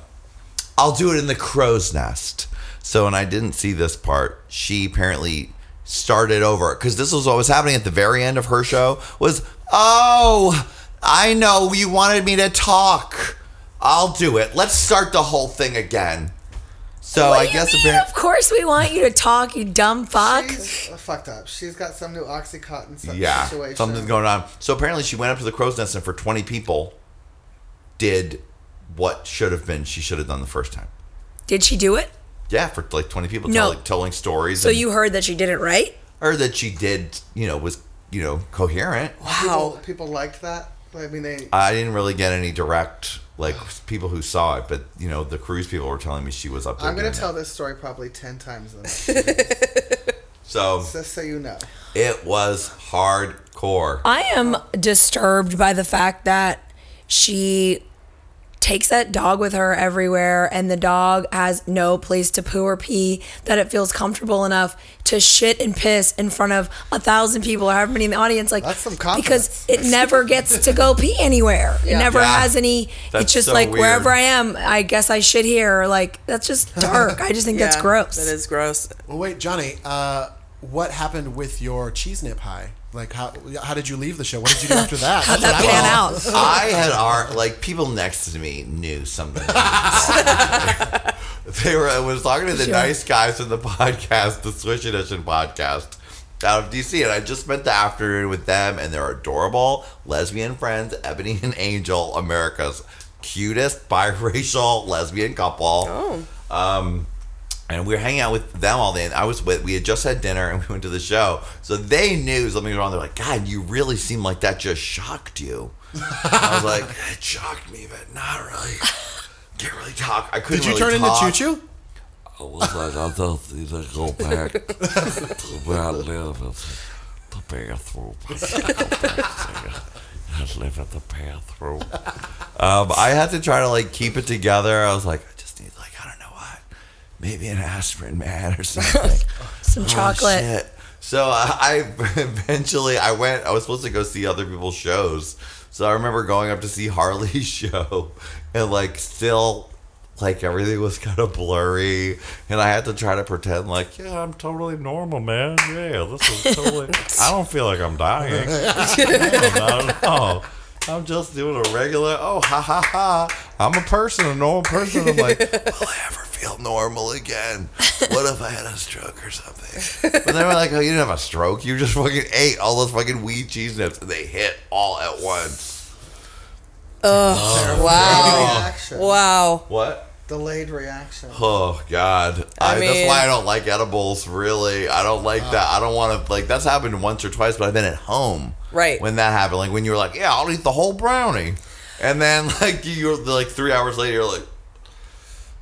I'll do it in the crow's nest." So, and I didn't see this part. She apparently started over because this was what was happening at the very end of her show. Was oh, I know you wanted me to talk. I'll do it. Let's start the whole thing again. So What I do you guess mean? apparently. Of course we want you to talk, you dumb fuck. She's uh, fucked up. She's got some new oxycontin si- Yeah, situation. something's going on. So apparently, she went up to the crow's nest and for twenty people, did what should have been she should have done the first time. Did she do it? Yeah, for like twenty people, No. telling, telling stories. So and- you heard that she did it right? or that she did, you know, was you know coherent. People, people liked that. I mean, they. I didn't really get any direct like people who saw it, but you know, the cruise people were telling me she was up there. I'm gonna tell it. this story probably ten times. [laughs] So just so you know. it was hardcore. I am disturbed by the fact that she takes that dog with her everywhere and the dog has no place to poo or pee that it feels comfortable enough to shit and piss in front of a thousand people or however many in the audience like That's some because it never gets to go pee anywhere it never Yeah. has any That's it's just so like weird. wherever i am i guess i shit here like that's just [laughs] dark i just think that's gross That is gross. Well, wait, Johnny. Uh, what happened with your cheese nip high? Like, how how did you leave the show? What did you do after that? [laughs] how'd that I pan out [laughs] I had our like people next to me knew something. [laughs] they were I was talking to the Sure. nice guys from the podcast, the Swish Edition podcast out of DC, and I just spent the afternoon with them and their adorable lesbian friends, Ebony and Angel, America's cutest biracial lesbian couple. Oh. Um, and we were hanging out with them all day. And I was with, we had just had dinner and we went to the show. So they knew something was wrong. They're like, God, you really seem like that just shocked you. I was like, [laughs] it shocked me, but not really. Can't really talk. I couldn't Did you really turn talk. into Choo Choo? I was like, I just need to go back to where I live at the bathroom. I go back there. I live at the bathroom. Um, I had to try to like keep it together. I was like, I just need like, I don't know what. Maybe an aspirin, man, or [laughs] something. some Oh, chocolate shit. So I, I [laughs] eventually I went. I was supposed to go see other people's shows. So I remember going up to see Harley's [laughs] show, and like still, like everything was kind of blurry, and I had to try to pretend like, yeah, I'm totally normal, man. Yeah, this is totally. I don't feel like I'm dying. no. I'm just doing a regular. Oh, ha ha ha! I'm a person, a normal person. I'm like, will I ever feel normal again? [laughs] What if I had a stroke or something? But they were like, oh, you didn't have a stroke. You just fucking ate all those fucking weed cheese nips, and they hit all at once. Oh wow. Reaction. Wow. What? Delayed reaction. Oh God! I I that's why I don't like edibles. Really, I don't like that. I don't want to like. That's happened once or twice, but I've been at home. Right. When that happened, like when you were like, "Yeah, I'll eat the whole brownie," and then [laughs] like you're like three hours later, you're like,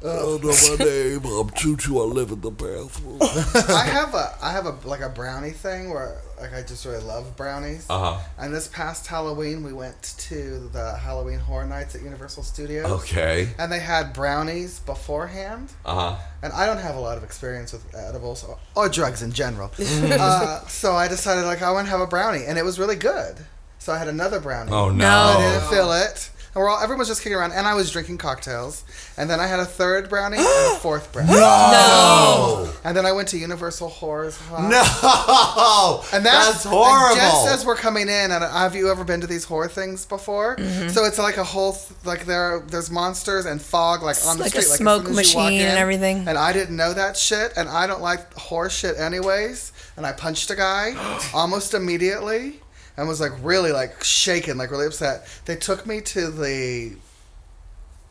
I don't know my name. I'm Choo Choo. I live in the bathroom. [laughs] I have a I have a like a brownie thing where like I just really love brownies. "Uh huh." And this past Halloween, we went to the Halloween Horror Nights at Universal Studios. Okay. And they had brownies beforehand. Uh huh. And I don't have a lot of experience with edibles or, or drugs in general. [laughs] uh, so I decided like I want to have a brownie, and it was really good. So I had another brownie. Oh No. I didn't feel it. And we're all everyone's just kicking around, and I was drinking cocktails, and then I had a third brownie and a [gasps] fourth brownie. No! And then I went to Universal Horrors. Hub. No! And that's, That's horrible. and just as we're coming in, and have you ever been to these horror things before? Mm-hmm. So it's like a whole like there there's monsters and fog like on the street, like a street, smoke as you walk machine and everything. And I didn't know that shit, and I don't like horror shit anyways. And I punched a guy [gasps] almost immediately, and was like really like shaken, like really upset. They took me to the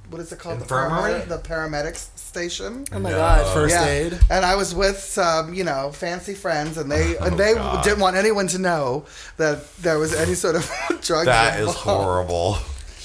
what is it called? Infirmary? The, paramedic, the paramedics station. Oh my god. First Yeah. aid. And I was with some, you know, fancy friends, and they and they Oh, God. didn't want anyone to know that there was any sort of [laughs] drugs. That is involved. horrible.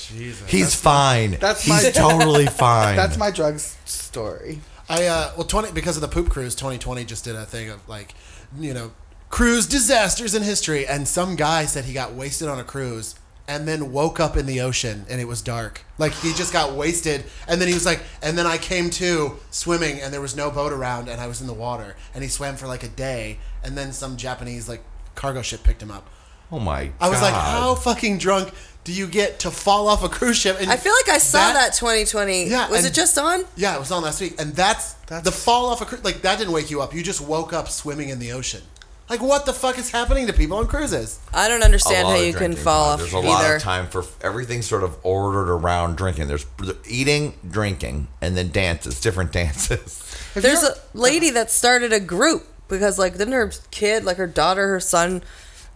Jesus. He's fine. that's He's my- [laughs] totally fine. That's my drugs story. I uh well twenty because of the poop cruise, twenty twenty just did a thing of like, you know, cruise disasters in history, and some guy said he got wasted on a cruise and then woke up in the ocean and it was dark. Like he just got wasted, and then he was like, and then I came to swimming and there was no boat around and I was in the water, and he swam for like a day, and then some Japanese like cargo ship picked him up. oh my I was like, how fucking drunk do you get to fall off a cruise ship? And I feel like I saw that, 2020. Yeah, was and- it just on? Yeah, it was on last week, and that's, That's- the fall off a cruise. Like that didn't wake you up. You just woke up swimming in the ocean. Like what the fuck is happening to people on cruises? I don't understand how you can fall time. off There's a either. lot of time for everything sort of ordered around drinking. There's eating, drinking, and then dances, different [laughs] dances. There's a lady that started a group because like didn't her kid, like her daughter, her son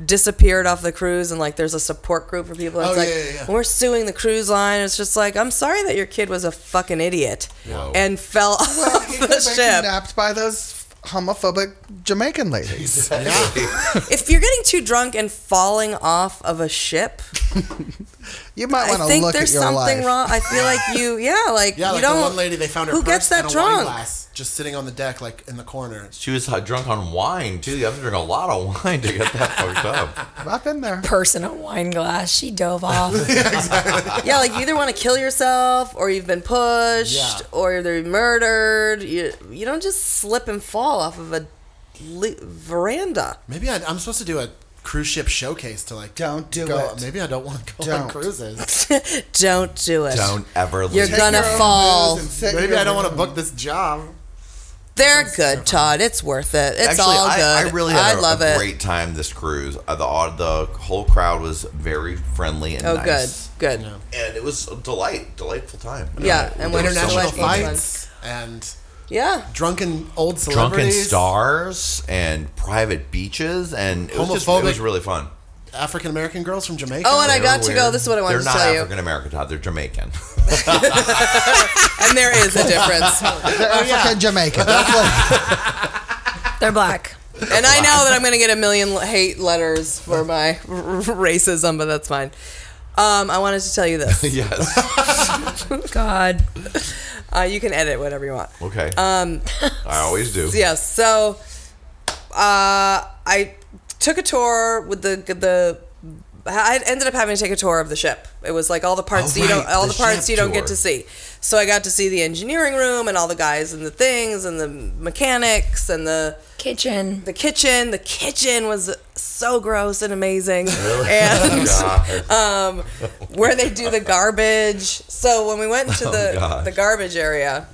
disappeared off the cruise and like there's a support group for people. It's Oh, like yeah, yeah, yeah. we're suing the cruise line. It's just like I'm sorry that your kid was a fucking idiot and fell [laughs] Well, off he the could have been ship. kidnapped by those homophobic Jamaican ladies. If you're getting too drunk and falling off of a ship, [laughs] You might I want to think look there's at your something life. wrong. I feel like you, [laughs] yeah, like Yeah, you like don't. the one lady they found her who purse gets that and a wine drunk? glass just sitting on the deck, like in the corner. She was uh, drunk on wine too. You have to drink a lot of wine to get that fucked up. [laughs] I've been there. Person a wine glass. She dove off. [laughs] Yeah, like you either want to kill yourself or you've been pushed Yeah. or you're murdered. You you don't just slip and fall off of a li- veranda. Maybe I, I'm supposed to do a cruise ship showcase to like. Don't do go, it. Maybe I don't want to go on Don't. cruises. [laughs] Don't do it. Don't ever. You're leave. gonna your fall. booze and sit in maybe I don't want to book this job. They're good, Todd. It's worth it. It's Actually, all I, good. I really had I a, love a it. great time this cruise. Uh, the uh, the whole crowd was very friendly and oh, nice. good, good. And it was a delight, delightful time. Yeah, and when There so International much Delightful fun. fun. fights and Yeah. drunken old drunken celebrities. stars and private beaches, and it was just it was really fun. African American girls from Jamaica. Oh, and I got were to go. This is what I wanted to say. They're to not tell you. African American, Todd. They're Jamaican. [laughs] And there is a difference. [laughs] They're African Jamaican. That's [laughs] like, They're black. and I know that I'm going to get a million l- hate letters for my racism, but that's fine. Um, I wanted to tell you this. yes. God. Uh, you can edit whatever you want. Okay. Um, [laughs] I always do. [laughs] Yes. So, uh, I took a tour with the the. I ended up having to take a tour of the ship. It was like all the parts Oh, that you don't, all the the, parts ship you don't tour. get to see. So I got to see the engineering room and all the guys and the things and the mechanics and the Kitchen. the kitchen. The kitchen was so gross and amazing. [laughs] And God. um, where they do the garbage. So when we went to the gosh. the garbage area,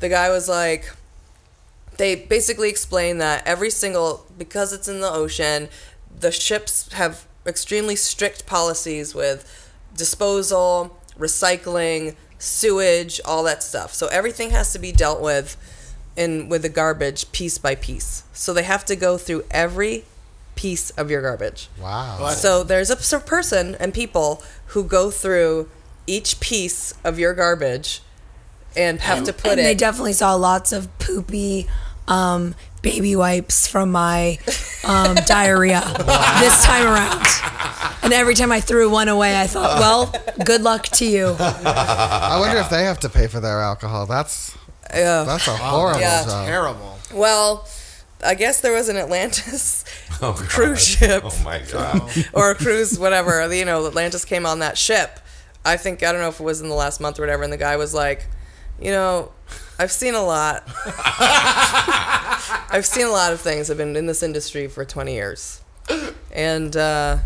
the guy was like, they basically explained that every single because it's in the ocean, the ships have extremely strict policies with disposal, recycling, sewage, all that stuff. So everything has to be dealt with in with the garbage piece by piece. So they have to go through every piece of your garbage. wow. So there's a person and people who go through each piece of your garbage and have to put and it. they definitely saw lots of poopy um, baby wipes from my um, diarrhea this time around. And every time I threw one away, I thought, well, good luck to you. I wonder if they have to pay for their alcohol. That's Yeah. that's a horrible Yeah. job. Terrible. well, I guess there was an Atlantis [laughs] Oh, cruise ship Oh my god. [laughs] or a cruise, whatever. You know, Atlantis came on that ship. I think I don't know if it was in the last month or whatever. And the guy was like, you know, I've seen a lot. [laughs] I've seen a lot of things. I've been in this industry for 20 years, and uh,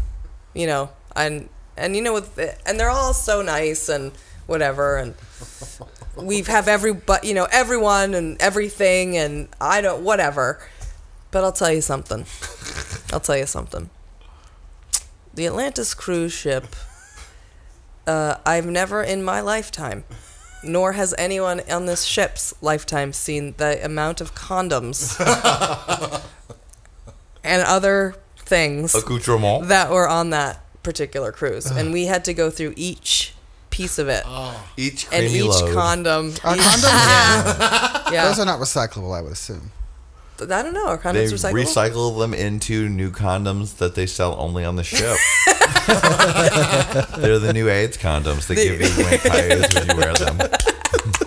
you know, I and you know, with and they're all so nice and whatever, and we have every but you know everyone and everything, and I don't whatever. But I'll tell you something. I'll tell you something. The Atlantis cruise ship. Uh, I've never in my lifetime, nor has anyone on this ship's lifetime, seen the amount of condoms [laughs] and other things Accoutrement. that were on that particular cruise, and we had to go through each piece of it oh. Each and creamy each load. condom. Are each- condoms? [laughs] yeah, Those are not recyclable, I would assume. I don't know. Are they condoms recyclable? recycle them into new condoms that they sell only on the ship. [laughs] They're the new AIDS condoms. They, give you wink eyes when you wear them.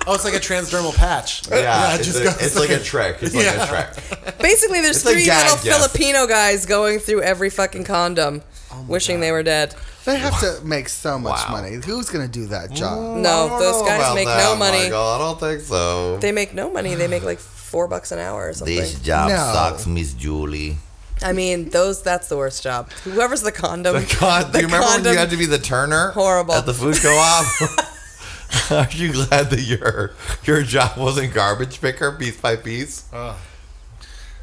Oh, it's like a transdermal patch. Yeah, it it's, just a- goes it's like a trick. It's like a trick. Basically, there's It's three gag little gift. Filipino guys going through every fucking condom, oh wishing they were dead. They have to make so much Wow. money. Who's going to do that mm, job? No, I don't those guys make that, no money. Michael. I don't think so. They make no money. They make like four bucks an hour or something. This job No. sucks, Miss Julie. I mean, those that's the worst job. Whoever's the condom. The con- do you remember when you had to be the turner? Horrible. At the food co-op? [laughs] [laughs] Are you glad that your your job wasn't garbage picker piece by piece? Ah.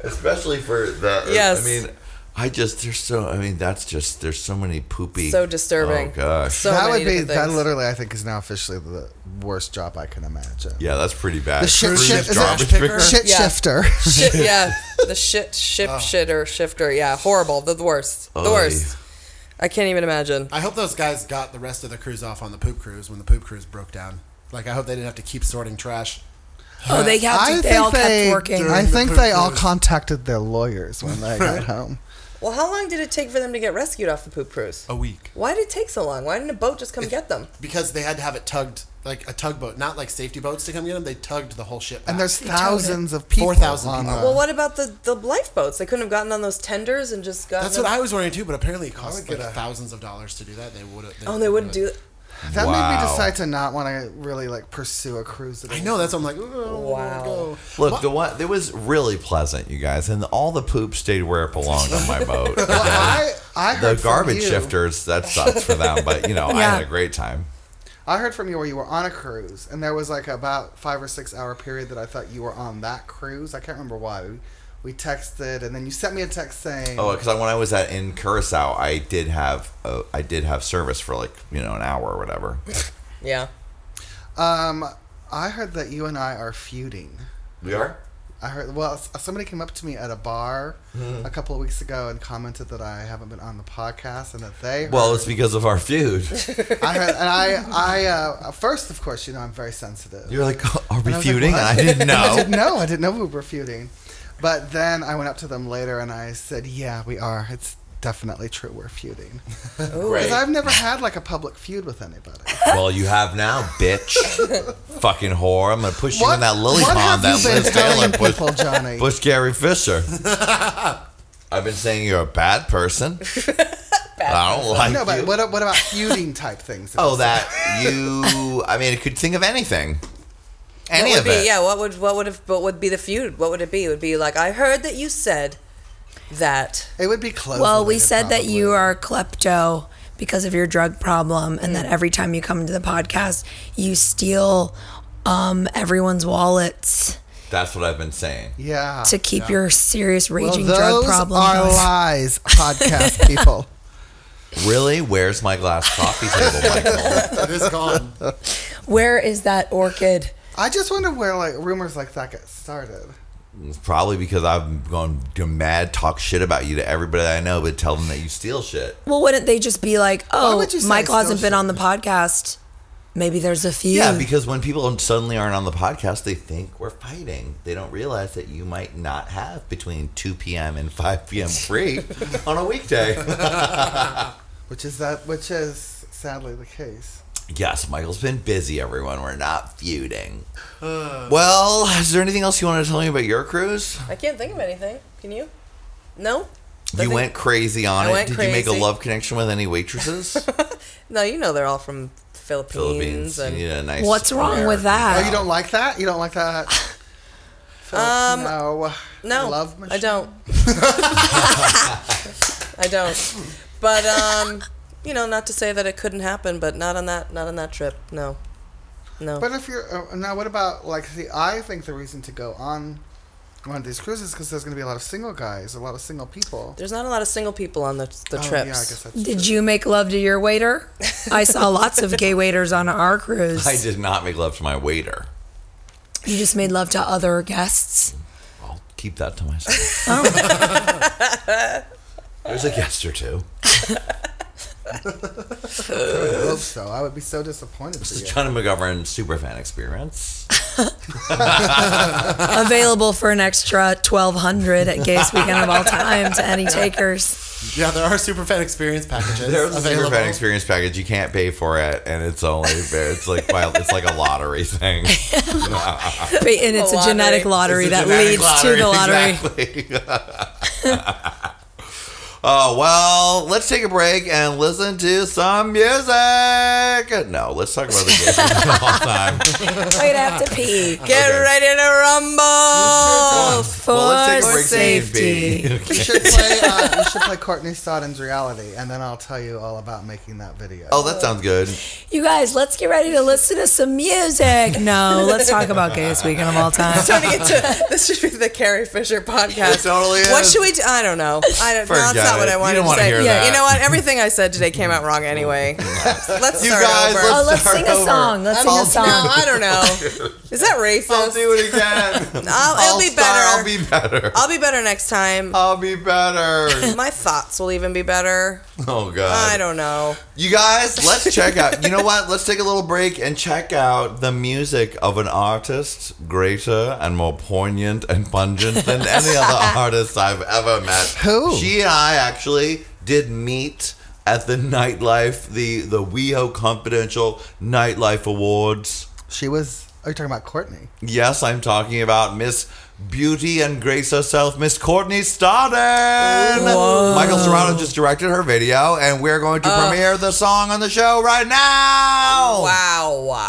Especially for the. Yes. I mean, I just there's so. I mean, that's just there's so many poopy. So disturbing. Oh gosh. So that many would be different that. Literally, I think is now officially the worst job I can imagine. yeah, that's pretty bad. The shit, Cruise shit, is garbage it picker. shit Yeah. shifter. shit, yeah, [laughs] the shit ship Oh. shitter shifter. Yeah, horrible. The worst. The Oy. Worst. I can't even imagine. I hope those guys got the rest of the crews off on the poop cruise when the poop cruise broke down. Like, I hope they didn't have to keep sorting trash. Oh, they have to. I They all think they. kept working. I think poop they all cruise. contacted their lawyers when they [laughs] got home. Well, how long did it take for them to get rescued off the poop cruise? A week. Why did it take so long? Why didn't a boat just come get them? Because they had to have it tugged, like a tugboat, not like safety boats to come get them. They tugged the whole ship. And there's thousands of people. 4,000 people. Well, what about the the lifeboats? They couldn't have gotten on those tenders and just gotten. That's what I was wondering too, but apparently it cost like a- thousands of dollars to do that. They would have. Oh, they wouldn't do. That made me decide to not want to really like pursue a cruise. At I know that's. what I'm like, oh, Wow. Go. Look, the one it was really pleasant, you guys, and all the poop stayed where it belonged on my boat. [laughs] Well, I I the garbage shifters that sucks for them, but you know I had a great time. I heard from you where you were on a cruise, and there was like about five or six hour period that I thought you were on that cruise. I can't remember why. We, we texted, and then you sent me a text saying, Oh, because when I was at in Curacao, I did have uh, I did have service for like you know an hour or whatever. [laughs] Yeah. um, I heard that you and I are feuding." We are. I heard. Well, somebody came up to me at a bar Mm-hmm. a couple of weeks ago and commented that I haven't been on the podcast, and that they. Well, it's because of our feud. [laughs] I heard, and I, I, uh, first, of course, you know, I'm very sensitive. You're like, "Oh, are we And I like, feuding? I didn't [laughs] know. I didn't know. I didn't know we were feuding. But then I went up to them later and I said, "Yeah, we are. It's definitely true. We're feuding." [laughs] Great. Because I've never had like a public feud with anybody. [laughs] Well, you have now, bitch. [laughs] Fucking whore. I'm gonna push you in that lily what pond have that you been Liz Taylor pushed, people, Johnny? pushed Carrie Fisher. I've been saying you're a bad person. I don't like no, but you. what, what about feuding type things? oh, that you. I mean, I could think of anything. Any what of be, it. Yeah. What would what would have what would be the feud? What would it be? It would be like I heard that you said that. It would be close. Well, we related, said that you are klepto because of your drug problem, and that every time you come to the podcast, you steal um, everyone's wallets That's what I've been saying. Yeah. to keep your serious well, raging those drug problem. Those are going. lies, [laughs] podcast people. Really? Where's my glass [laughs] coffee table, Michael? It is gone. Where is that orchid? I just wonder where like rumors like that get started. It's probably because I've gone to mad talk shit about you to everybody I know, but tell them that you steal shit. Well, wouldn't they just be like, "Oh, would you say Michael hasn't still been on the podcast. Maybe there's a feud." Yeah, because when people suddenly aren't on the podcast, they think we're fighting. They don't realize that you might not have between 2 p.m. and 5 p.m. free [laughs] on a weekday. [laughs] [laughs] Which is that? Which is sadly the case. Yes, Michael's been busy, everyone. We're not feuding. [sighs] well, is there anything else you want to tell me about your cruise? I can't think of anything. Can you? No. I You went crazy on I it. went Did you make a crazy. love connection with any waitresses? [laughs] No, you know they're all from Philippines, Philippines. and You need a nice What's wrong with that? Oh, you don't like that? You don't like that? [laughs] Um, no. no, Love I machine? don't. [laughs] I don't. But um, you know, not to say that it couldn't happen, but not on that not on that trip. No, no. But if you're uh, now, what about like? See, I think the reason to go on one of these cruises because there's going to be a lot of single guys, a lot of single people. There's not a lot of single people on the the Oh, trips. yeah, I guess that's Did you make love to your waiter? I saw [laughs] lots of gay waiters on our cruise. I did not make love to my waiter. You just made love to other guests. I'll keep that to myself. Oh. [laughs] There's a guest or two. [laughs] [laughs] I would hope so. I would be so disappointed. This for is you. John McGovern Superfan Experience. [laughs] Available for an extra twelve hundred at Gayest Weekend of all time to any takers. Yeah, there are super fan experience packages There's a available. Superfan Experience package. You can't pay for it, and it's only it's like it's like a lottery thing. [laughs] And it's a, A genetic lottery. lottery It's that genetic leads to the lottery. Exactly. Oh well, let's take a break and listen to some music. No, let's talk about the game of all time. Wait, I have to pee. Get Okay. ready to rumble For Well, let's take a break safety. to We should play. Uh, we should play Courtney Stodden's reality, and then I'll tell you all about making that video. Oh, that sounds good. You guys, let's get ready to listen to some music. No, let's talk about Gayest Weekend of all [laughs] time. Turning it to this should be the Carrie Fisher podcast. It totally What is. should we do? I don't know. I don't. No, Forget that's not what it. I You wanted don't to wanna say. hear yeah, that. you know what? Everything I said today came out wrong anyway. [laughs] Let's You start guys, oh, over. Oh, let's Start sing a over. song. Let's sing I'll a song. no, I don't know. [laughs] Is that racist? I'll do it again. I'll- it'll be start. better. I'll be better. I'll be better next time. I'll be better. [laughs] My thoughts will even be better. Oh god. I don't know. You guys, let's check out. You know what? Let's take a little break and check out the music of an artist greater and more poignant and pungent than any other artist I've ever met. Who? She and I actually did meet at the nightlife, the the WeHo Confidential Nightlife Awards. She was. Are you talking about Courtney? Yes, I'm talking about Miss Beauty and Grace herself, Miss Courtney Stodden. Michael Serrato just directed her video, and we're going to uh. premiere the song on the show right now. Wow.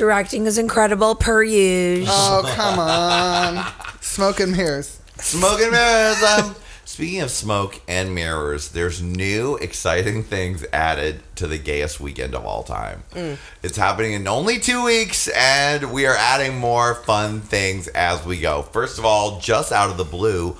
Directing is incredible, per usual. Oh, come on. Smoke and mirrors. Smoke and mirrors. Um, speaking of smoke and mirrors, there's new exciting things added to the gayest weekend of all time. It's happening in only two weeks, and we are adding more fun things as we go. First of all, just out of the blue,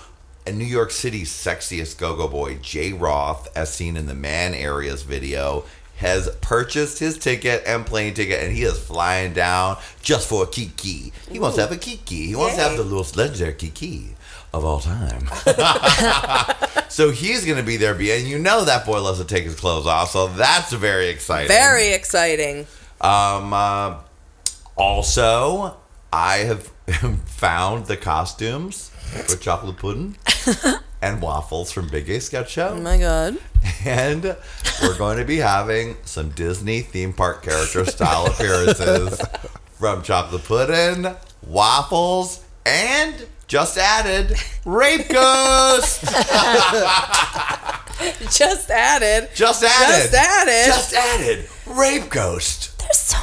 a New York City's sexiest go-go boy, Jay Roth, as seen in the Man Areas video, has purchased his ticket and plane ticket, and he is flying down just for a kiki. He wants to have a kiki. He wants to have the most legendary kiki of all time. [laughs] so he's going to be there, and you know that boy loves to take his clothes off, so that's very exciting. Very exciting. Um. Uh, also, I have [laughs] found the costumes for chocolate pudding [laughs] and waffles from Big A Sketch Show. Oh my god. And we're going to be having some Disney theme park character style appearances from chocolate pudding, waffles, and just added rape ghost. [laughs] Just added. Just added. Just added. Just added. Rape ghost. There's so.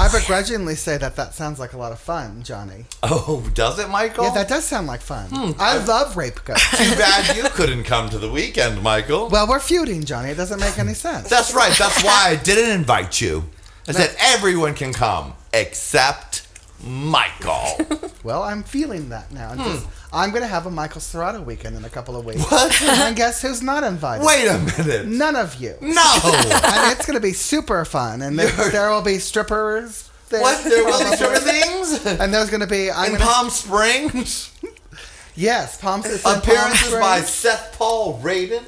I begrudgingly say that that sounds like a lot of fun, Johnny. Oh, does it, Michael? Yeah, that does sound like fun. Hmm. I love rape [laughs] ghosts. Too bad you couldn't come to the weekend, Michael. well, we're feuding, Johnny. It doesn't make any sense. That's right. That's why I didn't invite you. I said everyone can come except Michael. [laughs] Well, I'm feeling that now. Hmm. Just- I'm going to have a Michael Serrato weekend in a couple of weeks. What? and guess who's not invited? Wait a minute. None of you. No. [laughs] and it's going to be super fun. And there, there will be strippers. There. What? There will be certain things? [laughs] And there's going to be I'm In gonna, Palm Springs? [laughs] yes, Palm Springs. Palm Appearances by Seth Paul Raiden?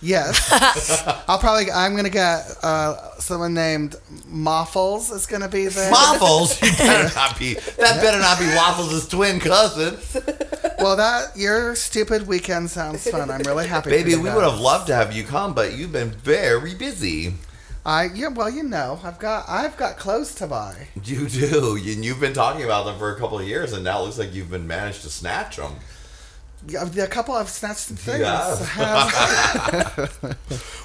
Yes, [laughs] I'll probably. I'm gonna get uh, someone named Moffles is gonna be there. Waffles? [laughs] You better not be. That better not be Waffles' twin cousin. Well, that your stupid weekend sounds fun. I'm really happy. Baby, for you we would have loved to have you come, but you've been very busy. I yeah. Well, you know, I've got I've got clothes to buy. You do. And you've been talking about them for a couple of years, and now it looks like you've been managed to snatch them. Yeah, A couple of snatched some things. Yeah. [laughs]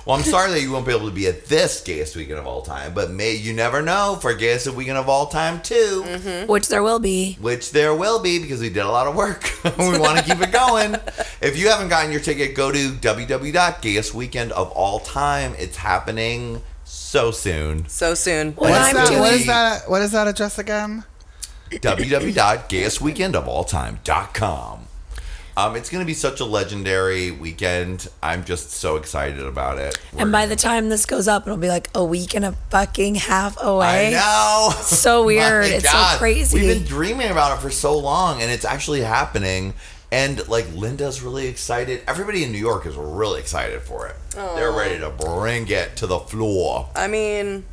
Well, I'm sorry that you won't be able to be at this gayest weekend of all time, but may you never know for gayest weekend of all time too, Which there will be. which there will be because we did a lot of work. [laughs] we want to keep it going. [laughs] If you haven't gotten your ticket, go to www.gayestweekendofalltime. It's happening so soon. So soon. What What's that, what is that? What is that address again? www.gayestweekendofalltime.com. Um, it's going to be such a legendary weekend. I'm just so excited about it. And by the time this goes up, it'll be like a week and a fucking half away. I away. know. So [laughs] weird. My It's so crazy. We've been dreaming about it for so long, and it's actually happening. And like Linda's really excited. Everybody in New York is really excited for it. They're ready to bring it to the floor. I mean,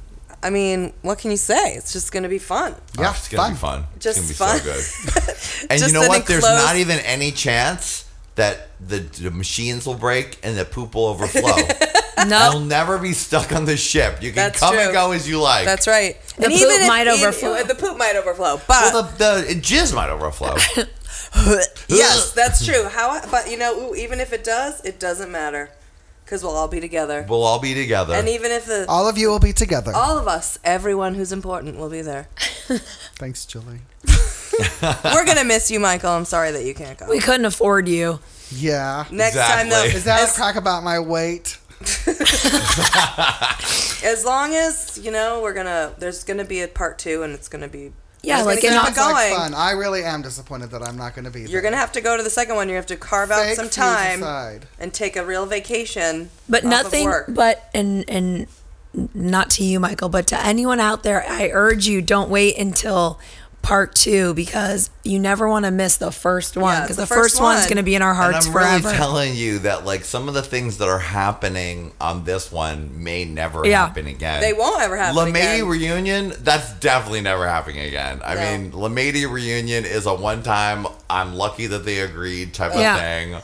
I mean, what can you say? It's just gonna be fun. Yeah, Oh, it's gonna be fun. Just it's gonna be fun. so good. [laughs] And you know an what? There's enclosed- not even any chance that the, the machines will break and the poop will overflow. [laughs] no. You'll never be stuck on the ship. You can That's come and go as you like. That's right. The poop might if- overflow. The poop might overflow, but well, the, the jizz might overflow. [laughs] yes, that's true. How? But you know, ooh, even if it does, it doesn't matter, because we'll all be together. We'll all be together. And even if the All of you will be together. all of us, everyone who's important, will be there. [laughs] Thanks, Julie. [laughs] We're gonna miss you, Michael. I'm sorry that you can't go. We couldn't afford you. Yeah. Next time, though, Exactly. Is that as, a crack about my weight? [laughs] as long as you know, we're gonna. There's gonna be a part two, and it's gonna be. Yeah, it's like gonna in keep it going. fun. I really am disappointed that I'm not going to be there. You're gonna have to go to the second one. You have to carve out Fake some time and take a real vacation. But off of nothing. work. But and and not to you, Michael, but to anyone out there, I urge you don't wait until part two because you never want to miss the first one Yeah, because the the, first first, one's one. going to be in our And hearts I'm forever. really telling you that like some of the things that are happening on this one may never Yeah. happen again. They won't ever happen LeMay again. reunion, that's definitely never happening again. I No. mean, LeMay reunion is a one time I'm lucky that they agreed type of Yeah. thing.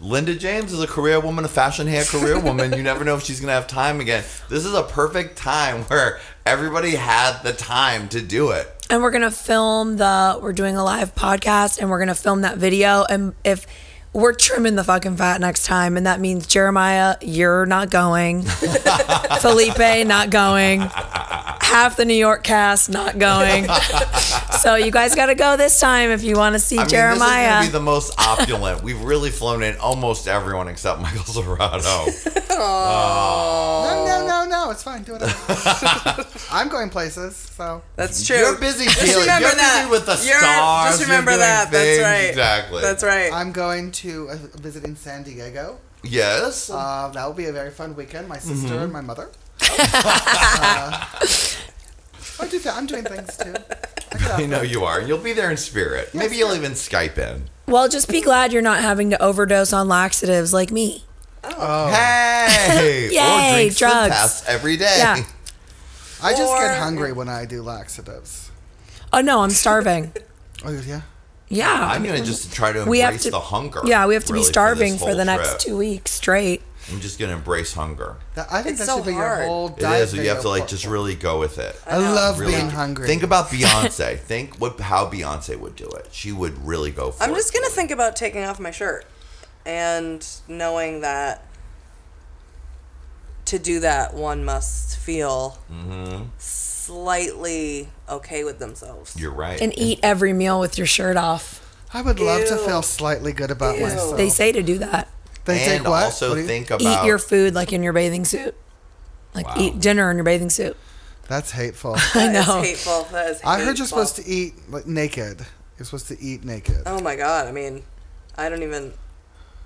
Linda James is a career woman, a fashion hair career woman. You never know if she's gonna have time again. This is a perfect time where everybody had the time to do it. And we're gonna film the we're doing a live podcast and we're gonna film that video. And if we're trimming the fucking fat next time, and that means Jeremiah, you're not going. [laughs] Felipe, not going. Half the New York cast not going. so you guys got to go this time if you want to see I mean, Jeremiah. this is going to be the most opulent. We've really flown in almost everyone except Michael Serrato. No, no, no, no. It's fine. Do whatever. [laughs] I'm going places, so. That's true. You're busy Just dealing. remember You're that. busy with the You're- stars. Just You're remember doing that. That's things. right. Exactly. That's right. I'm going to uh, visit in San Diego. Yes. Uh, that will be a very fun weekend. My sister Mhm. and my mother. [laughs] uh, I do, I'm doing things too. I know you are. You'll be there in spirit. Maybe you'll even Skype in. well, just be glad you're not having to overdose on laxatives like me. Oh. Hey! [laughs] or Yay, drink Slim drugs. Fast every day. Yeah. I just Or- get hungry when I do laxatives. Oh no, I'm starving. Oh yeah. Yeah. I'm gonna just try to We have embrace to- the hunger. Yeah, we have to really, be starving for, whole the next trip. two weeks straight. I'm just gonna embrace hunger. That, I think It's that so should be hard. your whole diet. is. You have to like just really go with it. I love Really. being hungry. Think about [laughs] Beyonce. Think what how Beyonce would do it. She would really go for it. I'm just gonna think about taking off my shirt, and knowing that to do that, one must feel Mm-hmm. Slightly okay with themselves. You're right. And eat every meal with your shirt off. I would love to Ew. feel slightly good about Ew. myself. They say to do that. They and take what? also What do you- think about Eat your food like in your bathing suit. Like eat dinner in your bathing suit. That's hateful. [laughs] I That is know. hateful. That is. I heard you're hateful. supposed to eat like naked. You're supposed to eat naked. Oh my god! I mean, I don't even.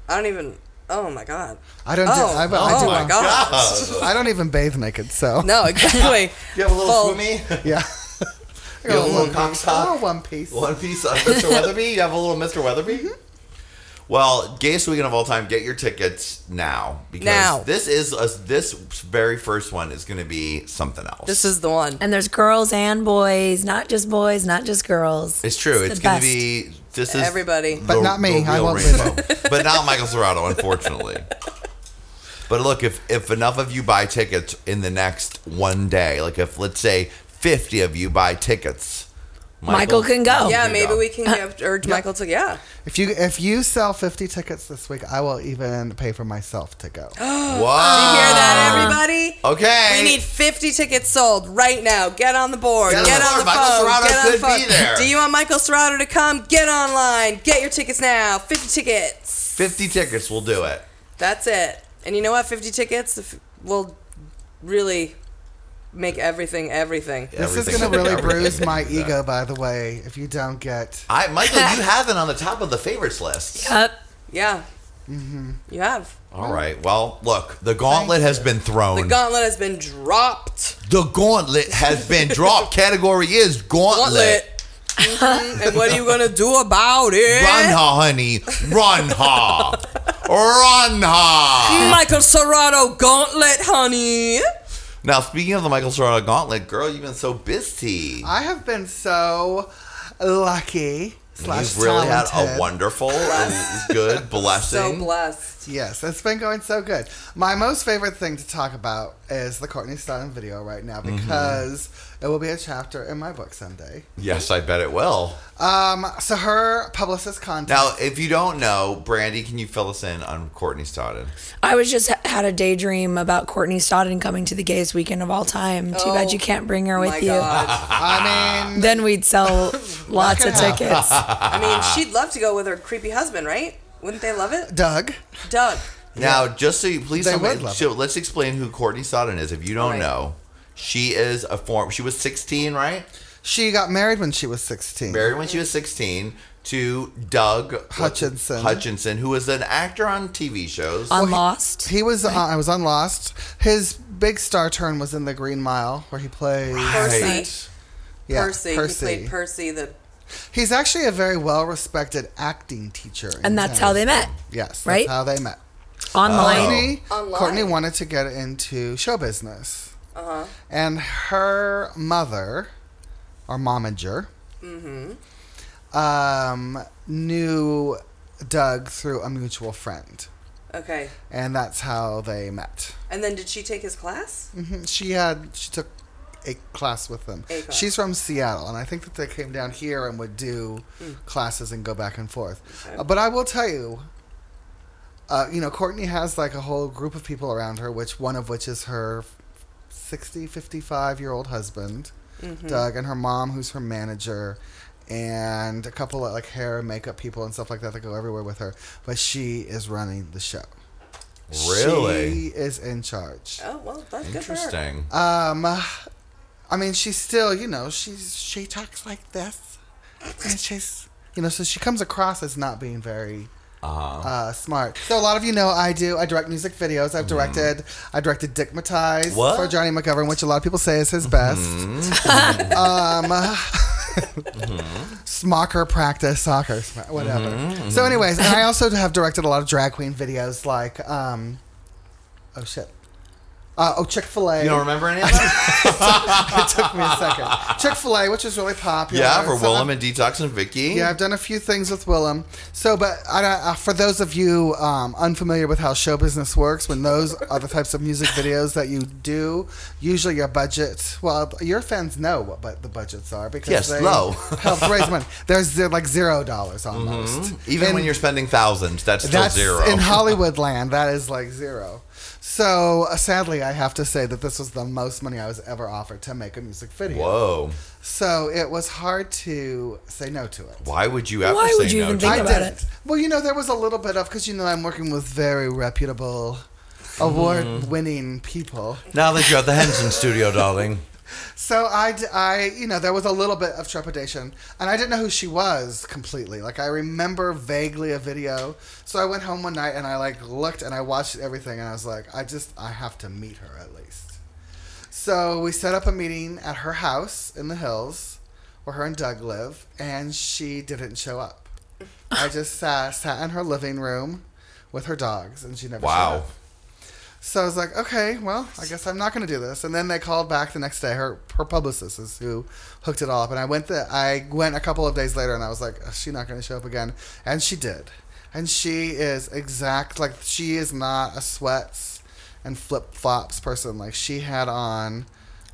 I don't even. Oh my god. I don't. Oh, do, I, I oh do, my [laughs] um, god. I don't even bathe naked. So No, exactly. [laughs] You have a little Full- swimmy. [laughs] yeah. You have a little cock Oh, top. one piece. One piece of Mr. Weatherby. You have a little Mr. Weatherby. Mm-hmm. Well, gayest weekend of all time. Get your tickets now because Now. this is a, this very first one is going to be something else. This is the one. And there's girls and boys, not just boys, not just girls. It's true. It's It's, going to be this is Everybody. But not me. I won't rainbow. but not Michael Serrato, unfortunately. But look, if if enough of you buy tickets in the next one day, like if let's say fifty of you buy tickets, Michael can go. yeah, can maybe go. we can give urge Michael to yeah. If you if you sell 50 tickets this week, I will even pay for myself to go. [gasps] Wow. You hear that, everybody? Okay. We need 50 tickets sold right now. Get on the board. Get Get, on the on the board. Michael phone. Serrato Get on the could phone. be there. Do you want Michael Serrato to come? Get online. Get your tickets now. 50 tickets. fifty tickets will do it. That's it. And you know what? 50 tickets if- will really make everything everything. This is going to really bruise everything. my Yeah. ego, by the way, if you don't get. I Michael, you [laughs] have it on the top of the favorites list. Yep. Yeah. Mm-hmm. You have. All right. Well, look, the gauntlet has been thrown. The gauntlet has been dropped. The gauntlet has been dropped. [laughs] Category is gauntlet. Mhm. [laughs] and what are you going to do about it? Run her, honey. Run her. Run her. Michael Serrato gauntlet, honey. Now, speaking of the Michael Serrato gauntlet, girl, you've been so busy. I have been so lucky. Slash You've really had a talented. wonderful, good [laughs] blessing. So blessed. Yes, it's been going so good. My most favorite thing to talk about is the Courtney Stodden video right now Mm-hmm. Because it will be a chapter in my book someday. yes, I bet it will. Um, so her publicist contact. Now, if you don't know, Brandy, can you fill us in on Courtney Stodden? I was just had a daydream about Courtney Stodden coming to the gayest weekend of all time. Too bad Oh, you can't bring her My with you. God. I [laughs] mean, Then we'd sell [laughs] lots of happen. tickets. [laughs] I mean, she'd love to go with her creepy husband, right? Wouldn't they love it? Doug. Doug. Now, just so you please, They tell would love so let's explain who Courtney Stodden is. If you don't Right. know, she is a form. She was 16, right? She got married when she was 16. Married when she was 16 to Doug Hutchison. Hutchison, who was an actor on TV shows. On Lost. He was. Uh, I was on Lost. His big star turn was in The Green Mile, where he plays Percy. Yeah, Percy. Percy. He played Percy, the He's actually a very well-respected acting teacher. And that's town. how they met. Yes, that's right? how they met. Online. Courtney, Online. Courtney wanted to get into show business, uh-huh. and her mother, or momager, Mm-hmm. um, knew Doug through a mutual friend, Okay. and that's how they met. And then did she take his class? Mm-hmm. She had she took a class with them. Class. She's from Seattle, and I think that they came down here and would do classes and go back and forth. Okay. Uh, but I will tell you, uh, you know, Courtney has like a whole group of people around her, which one of which is her 60, 55 year old husband, Mm-hmm. Doug, and her mom, who's her manager, and a couple of like hair and makeup people and stuff like that that go everywhere with her. But she is running the show. Really? She is in charge. Oh well, that's good for her. Interesting. Um, I mean, she's still, you know, she's she talks like this, and she's, you know, so she comes across as not being very Uh-huh. uh, smart. So a lot of you know I do. I direct music videos. I've directed. I directed Dickmatize Mm-hmm. For Johnny McGovern, which a lot of people say is his best. [laughs] Mm-hmm. um, Smocker practice soccer, whatever. Mm-hmm. So, anyways, and I also have directed a lot of drag queen videos, like um, oh shit. Uh, oh, Chick Fil A. You don't remember any of that? [laughs] it took me a second. Chick Fil A, which is really popular. yeah, for So Willam I've- and Detox and Vicky. yeah, I've done a few things with Willam. So, but I, uh, for those of you um, unfamiliar with how show business works, when those are the types of music videos that you do, usually your budget, well, your fans know what bu- the budgets are because Yes, they low. help raise money. There's like zero dollars almost. Mm-hmm. Even And when you're spending thousands, that's still that's zero. in [laughs] Hollywood land. That is like zero. So uh, sadly, I have to say that this was the most money I was ever offered to make a music video. Whoa. So it was hard to say no to it. Why would you ever Why say would you no even to think it? I about didn't. Well, you know, there was a little bit of because you know I'm working with very reputable, award-winning people. Now that you're at the Henson studio, darling. So I, I, you know, there was a little bit of trepidation, and I didn't know who she was completely. Like I remember vaguely a video. So I went home one night and I like looked and I watched everything, and I was like, I just, I have to meet her at least. So we set up a meeting at her house in the hills, where her and Doug live, and she didn't show up. I just sat, sat in her living room with her dogs, and she never showed up. So I was like, okay, well, I guess I'm not going to do this. And then they called back the next day. Her her publicist is who hooked it all up. And I went the I went a couple of days later, and I was like, is she not going to show up again? And she did. And she is exact like she is not a sweats and flip flops person. Like she had on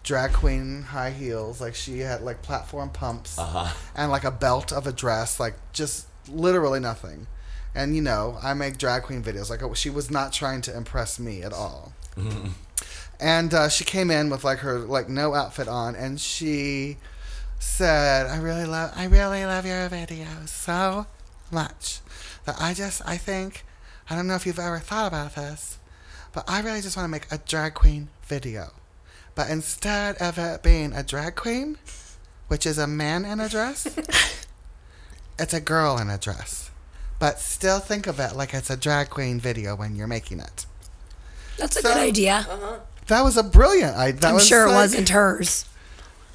drag queen high heels. Like she had like platform pumps Uh-huh. and like a belt of a dress. Like just literally nothing. And you know, I make drag queen videos. Like she was not trying to impress me at all. And uh, she came in with like her like no outfit on, and she said, "I really love, I really love your videos so much that I just, I think, I don't know if you've ever thought about this, but I really just want to make a drag queen video, but instead of it being a drag queen, which is a man in a dress, [laughs] it's a girl in a dress." But still think of it like it's a drag queen video when you're making it. That's a So- good idea. That was a brilliant idea. That I'm was sure it like- wasn't hers.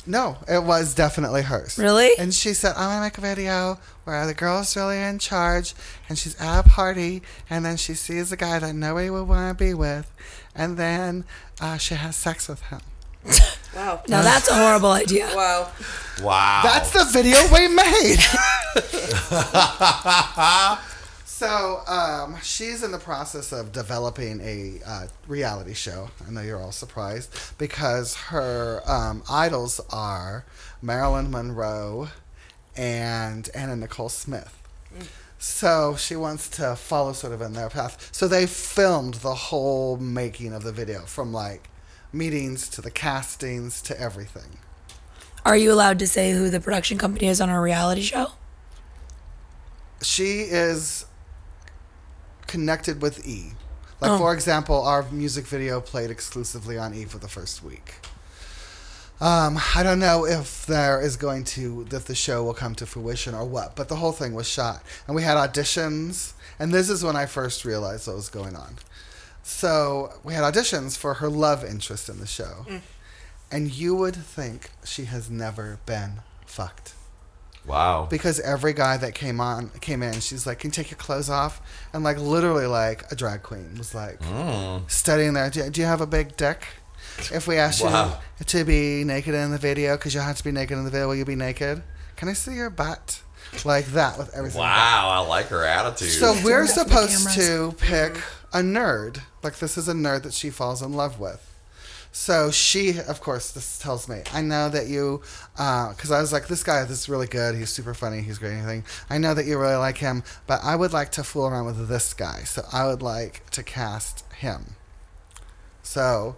No, it was definitely hers. Really? And she said, I want to make a video where the girl's really in charge and she's at a party and then she sees a guy that nobody would want to be with and then uh, she has sex with him. Wow. [laughs] Now that's a horrible idea. Wow. Wow. That's the video we made. [laughs] so um, she's in the process of developing a uh, reality show. I know you're all surprised because her um, idols are Marilyn Monroe and Anna Nicole Smith. So she wants to follow sort of in their path. So they filmed the whole making of the video from like meetings to the castings to everything. Are you allowed to say who the production company is on our reality show? she is connected with E. Like Oh. for example, our music video played exclusively on E for the first week. Um, I don't know if there is going to if the show will come to fruition or what, but the whole thing was shot, and we had auditions, and this is when I first realized what was going on. So we had auditions for her love interest in the show, and you would think she has never been fucked. Wow. because every guy that came on came in she's like can you take your clothes off? And like literally like a drag queen was like Mm. studying there do, do you have a big dick? If we ask Wow. you to be naked in the video because you'll have to be naked in the video will you be naked? Can i see your butt? Like that with everything. Wow, I like her attitude. so we're Turn off the supposed to pick a nerd like this is a nerd that she falls in love with So she, of course, this tells me, I know that you, because I was like, this guy, this is really good. He's super funny. He's great. Anything. I know that you really like him, but I would like to fool around with this guy. So I would like to cast him. So,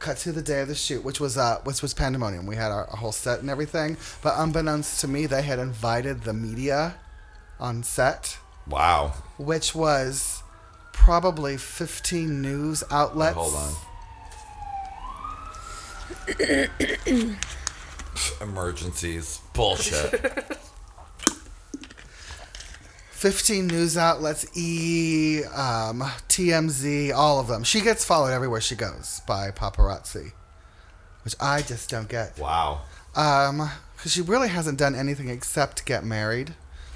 cut to the day of the shoot, which was uh, which was pandemonium. We had our, a whole set and everything, but unbeknownst to me, they had invited the media on set, Wow. which was probably 15 news outlets. Hold on. [coughs] Emergencies. Bullshit. 15 news outlets, E, um, TMZ, all of them. She gets followed everywhere she goes by paparazzi, which I just don't get. wow. Um, because she really hasn't done anything except get married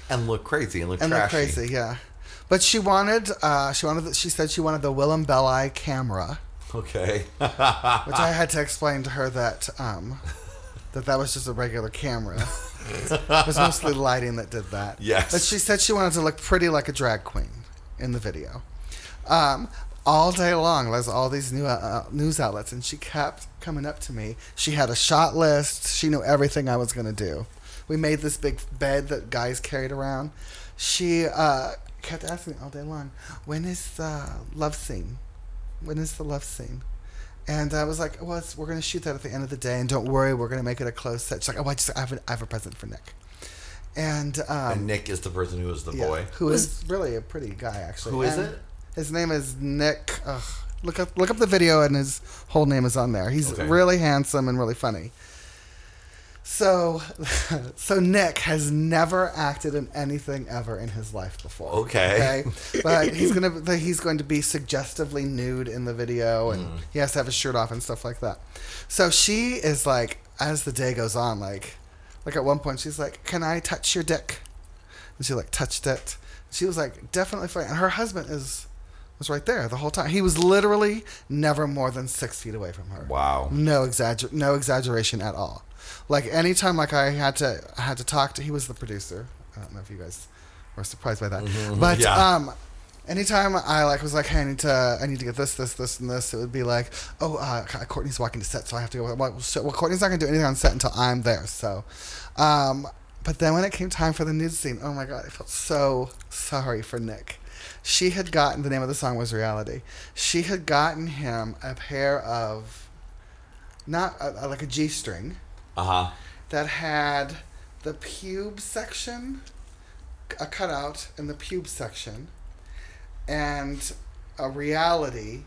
And look crazy and look and look crazy, yeah. But she wanted, uh, she wanted, the, she said she wanted the Willam Belli camera, Okay. which I had to [laughs] explain to her that, um, that that was just a regular camera. it was mostly lighting that did that. Yes. But she said she wanted to look pretty like a drag queen in the video. Um, all day long, there's all these new uh, news outlets, and she kept coming up to me. She had a shot list. She knew everything I was gonna do. We made this big bed that guys carried around. She uh, kept asking me all day long, "When is the love scene? When is the love scene?" And I was like, well, it's, we're going to shoot that at the end of the day, and don't worry, we're going to make it a close set. She's like, oh, I just I have, a, I have a present for Nick. And, um, and Nick is the person who is the yeah, boy. who is really a pretty guy, actually. Who is And it? His name is Nick. Ugh, look up look up the video, and his whole name is on there. He's Okay. really handsome and really funny. So, [laughs] so Nick has never acted in anything ever in his life before. Okay. Okay, [laughs] but he's gonna he's going to be suggestively nude in the video, and Mm. he has to have his shirt off and stuff like that. So she is like, as the day goes on, like, like at one point she's like, "Can I touch your dick?" And she like touched it. She was like, definitely fine. And her husband is was right there the whole time. He was literally never more than six feet away from her. Wow. No exagger no exaggeration at all. Like anytime like I had to I had to talk to he was the producer. I don't know if you guys were surprised by that. Mhm. But Yeah. um anytime I like was like, hey, I need to I need to get this, this, this, and this, it would be like, oh, uh, Courtney's walking to set, so I have to go. Well, so, well Courtney's not gonna do anything on set until I'm there. So, um, but then when it came time for the nude scene, oh my god, I felt so sorry for Nick. She had gotten the name of the song was Reality. She had gotten him a pair of not a, like a G string Uh huh. that had the pube section, a cutout in the pube section, and a reality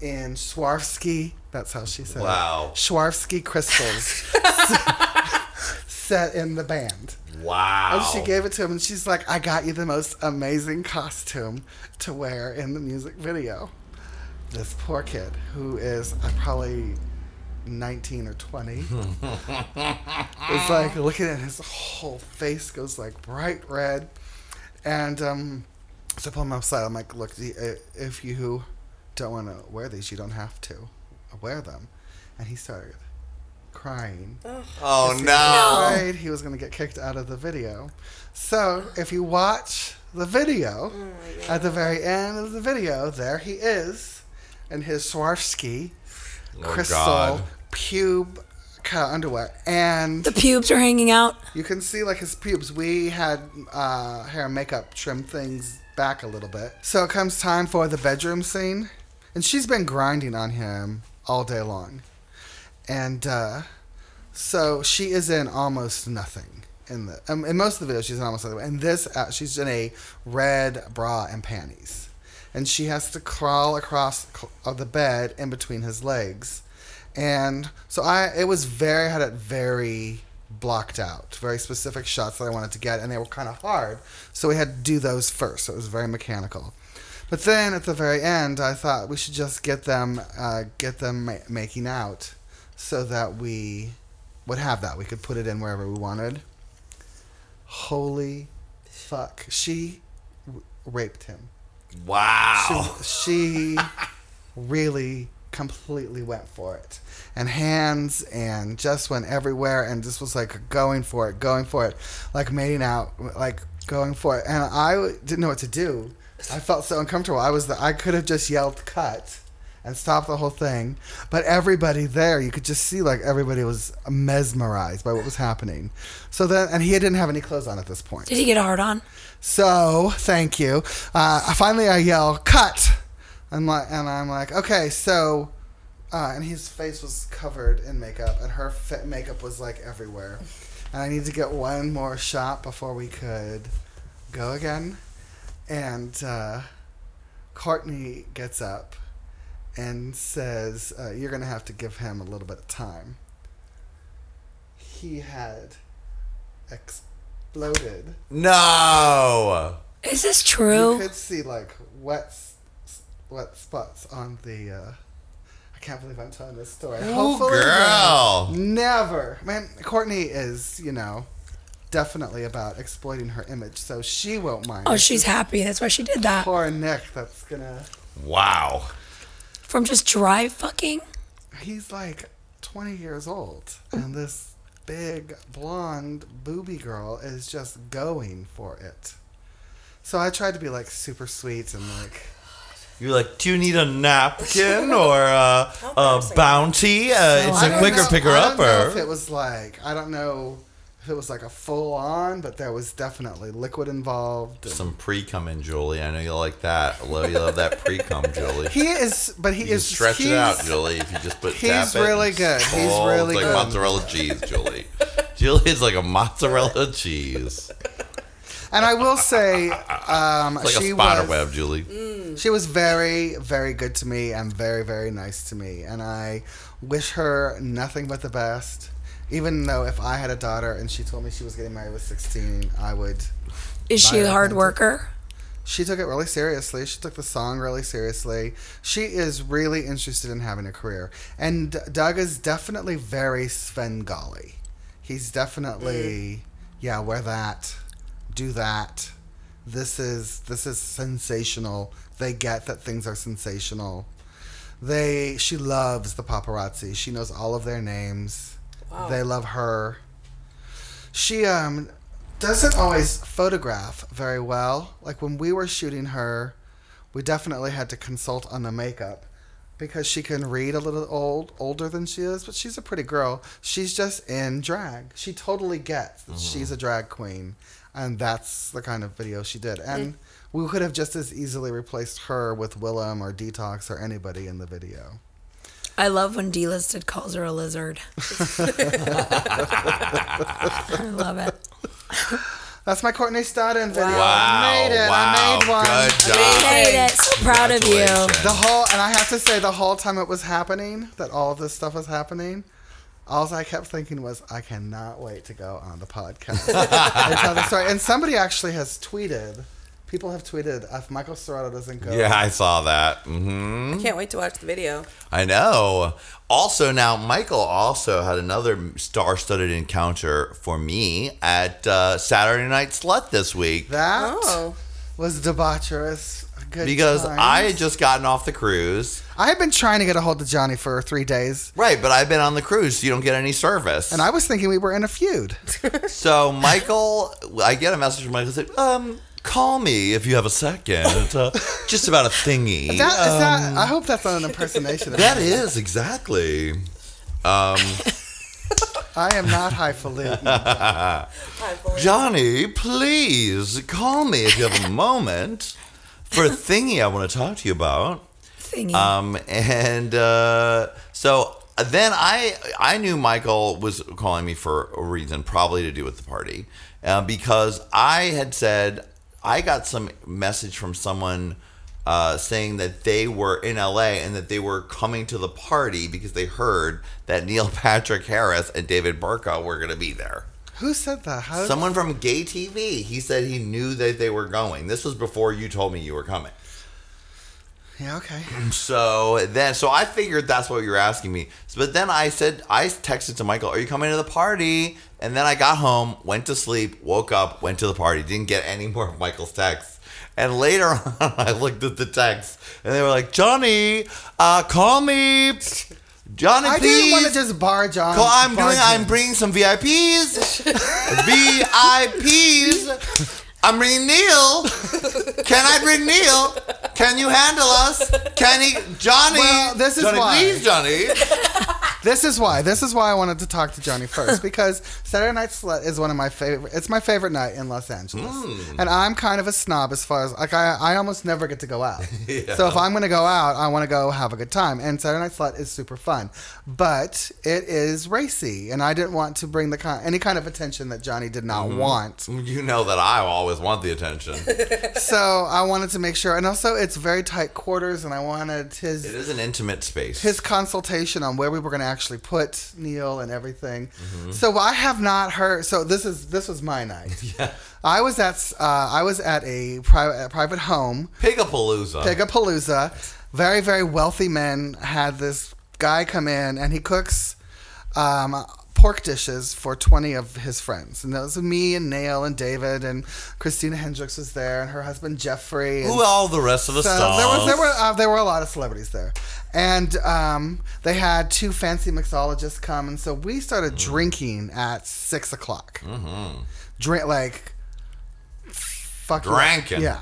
in Swarovski. That's how she said Wow. it. Swarovski crystals [laughs] set in the band. Wow. And she gave it to him, and she's like, I got you the most amazing costume to wear in the music video. This poor kid, who is uh, probably 19 or 20, [laughs] it's like looking at his whole face goes like bright red. And um, so I pull him outside. I'm like, look, the- uh, if you don't want to wear these, you don't have to wear them. And he started crying. Oh, he no. was afraid he was going to get kicked out of the video. So if you watch the video, at the very end of the video, there he is in his Swarovski Oh, crystal God. Pube underwear, and The pubes are hanging out. you can see like his pubes. We had uh, hair and makeup trim things back a little bit. So it comes time for the bedroom scene, and she's been grinding on him all day long, and uh, so she is in almost nothing. In the um, in most of the videos, she's in almost nothing. And this, uh, she's in a red bra and panties, and she has to crawl across cl- of the bed in between his legs, and so I it was very had it very blocked out, very specific shots that I wanted to get, and they were kind of hard, so we had to do those first. So it was very mechanical. But then at the very end, I thought we should just get them uh, get them ma- making out, so that we would have that. We could put it in wherever we wanted. Holy fuck! She r- raped him. Wow. She, she [laughs] really completely went for it. And hands and just went everywhere and just was like going for it, going for it, like mating out, like going for it. And I didn't know what to do. I felt so uncomfortable. I was the, I could have just yelled cut and stopped the whole thing. But everybody there, you could just see like everybody was mesmerized by what was happening. So then, and he didn't have any clothes on at this point. Did he get a hard on? So thank you. Uh, finally, I yell, "Cut!" I'm like, and I'm like, okay, so, uh, and his face was covered in makeup, and her fa- makeup was like everywhere, and I need to get one more shot before we could go again, and uh, Courtney gets up and says, uh, "You're gonna have to give him a little bit of time." He had exploded. No. Is this true? You true? could see like wet, s- s- wet spots on the. Uh, I can't believe I'm telling this story. Ooh, Hopefully, girl. never. Man, Courtney is you know definitely about exploiting her image, so she won't mind. Oh, she's happy. That's why she did that. Poor Nick. That's gonna. Wow. From just dry fucking. He's like 20 years old, and this big blonde booby girl is just going for it. So I tried to be like super sweet and like. You're like, do you need a napkin [laughs] or a, a bounty? Uh, it's I a quicker know- picker I don't know if it was like I don't know if it was like a full on, but there was definitely liquid involved. and- Some pre cum in Julie. I know you like that. I love you love that pre cum, [laughs] Julie. He is, but he You is stretch it out, Julie. If you just put [laughs] he's really good. He's really like good. mozzarella cheese, Julie. Julie's like a mozzarella cheese. And I will say, um, It's like she a spider was, web, Julie. She was very, very good to me and very, very nice to me. And I wish her nothing but the best. Even though if I had a daughter and she told me she was getting married with 16, I would. Is she a hard worker? She took it really seriously. She took the song really seriously. She is really interested in having a career. And Doug is definitely very Svengali. He's definitely, yeah, wear that, do that. This is this is sensational. They get that things are sensational. They she loves the paparazzi. She knows all of their names. They love her. She um doesn't always photograph very well. Like when we were shooting her, we definitely had to consult on the makeup because she can read a little old older than she is, but she's a pretty girl. She's just in drag. She totally gets that she's a drag queen, and that's the kind of video she did. And we could have just as easily replaced her with Willam or Detox or anybody in the video. I love when D-listed calls her a lizard. [laughs] I love it. That's my Courtney Stodden video. Wow. I made it. Wow. I made one. Good You job. made it. So proud of you. The whole, and I have to say, the whole time it was happening, that all of this stuff was happening, all I kept thinking was, I cannot wait to go on the podcast and tell the story. And somebody actually has tweeted, people have tweeted, if Michael Serrato doesn't go, Yeah, I saw that. Mm-hmm. Can't wait to watch the video. I know. Also, now Michael also had another star-studded encounter for me at uh, Saturday Night Slut this week that Oh. was debaucherous. Good because times. I had just gotten off the cruise. I had been trying to get a hold of Johnny for three days, Right, but I've been on the cruise, so you don't get any service. and I was thinking we were in a feud. [laughs] So Michael, I get a message from Michael said, um, call me if you have a second. Uh, [laughs] just about a thingy. That, is that, I hope that's not an impersonation. of Um, That me. is exactly. Um, [laughs] I am not highfalutin. Johnny, please call me if you have a moment for a thingy I want to talk to you about. Thingy. Um, and uh, so then I I knew Michael was calling me for a reason, probably to do with the party, uh, because I had said I got some message from someone. Uh, saying that they were in LA and that they were coming to the party because they heard that Neil [laughs] Patrick Harris and David Burtka were going to be there. Who said that? How Someone from Gay TV. He said he knew that they were going. This was before you told me you were coming. Yeah, okay. So then, so I figured that's what you were asking me. So, but then I said, I texted to Michael, "Are you coming to the party?" And then I got home, went to sleep, woke up, went to the party. Didn't get any more of Michael's texts. And later [laughs] on, I looked at the texts, and they were like, "Johnny, uh, call me, Johnny, I please." didn't want to just barge on. Call, I'm barge doing. I'm bringing some VIPs. [laughs] VIPs. I'm bringing Neil. Can I bring Neil? Can you handle us? Kenny, Johnny. Well, this is Johnny, why. Please, Johnny. This is why. This is why I wanted to talk to Johnny first because Saturday Night Slut is one of my favorite. It's my favorite night in Los Angeles, hmm. and I'm kind of a snob as far as like I, I almost never get to go out. [laughs] So if I'm going to go out, I want to go have a good time, and Saturday Night Slut is super fun, but it is racy, and I didn't want to bring the kind any kind of attention that Johnny did not mm-hmm. want. You know that I always want the attention. [laughs] So I wanted to make sure, and also it's very tight quarters, and I wanted his It is an intimate space. his consultation on where we were going to actually put Neil and everything. Mm-hmm. So I have not heard. So this is this was my night. [laughs] yeah. I was at uh, I was at a private private home, Pigapalooza. Pigapalooza. Very very wealthy men had this guy come in and he cooks um, pork dishes for 20 of his friends. And those were me and Neil and David and Christina Hendricks was there and her husband Geoffrey. And Who all the rest of the so stars? there was there were uh, there were a lot of celebrities there, and um, they had two fancy mixologists come, and so we started Mm. drinking at six o'clock. Mm-hmm. Drink like fuck Drankin'. yeah.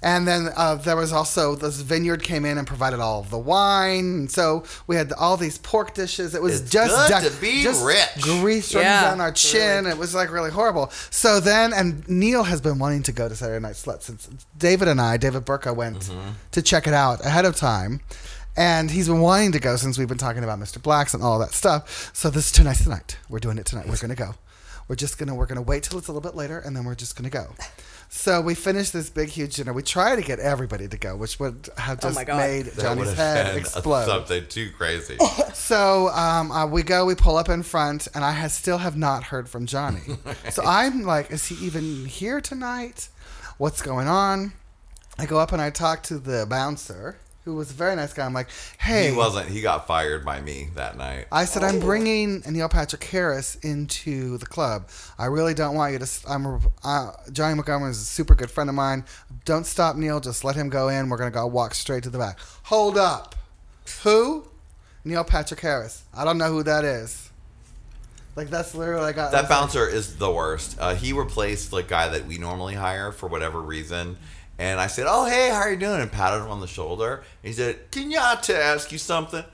And then uh, there was also this vineyard came in and provided all of the wine, and so we had all these pork dishes. It was It's just good de- to be just rich. grease running Yeah, down our chin. It was like really horrible. So then, and Neil has been wanting to go to Saturday Night Slut since David and I, David Burtka, went Mm-hmm. to check it out ahead of time. And he's been wanting to go since we've been talking about Mr. Blacks and all that stuff. So this is tonight's tonight. We're doing it tonight. We're gonna go. We're just gonna we're gonna wait till it's a little bit later, and then we're just gonna go. So we finished this big huge dinner. We tried to get everybody to go, which would have just my God. made That Johnny's would head been explode. something too crazy. [laughs] So um, uh, we go, we pull up in front, and I has, still have not heard from Johnny. [laughs] so I'm like, is he even here tonight? What's going on? I go up and I talk to the bouncer, who was a very nice guy. I'm like, hey, He wasn't. He got fired by me that night. I said, I'm bringing Neil Patrick Harris into the club. I really don't want you to. I'm uh, Johnny Montgomery is a super good friend of mine. Don't stop Neil. Just let him go in. We're gonna go walk straight to the back. Hold up. Who? Neil Patrick Harris. I don't know who that is. Like that's literally I got. I That was like- bouncer is the worst. Uh, he replaced the guy that we normally hire for whatever reason. And I said, "Oh, hey, how are you doing?" And patted him on the shoulder. He said, "Can you to ask you something?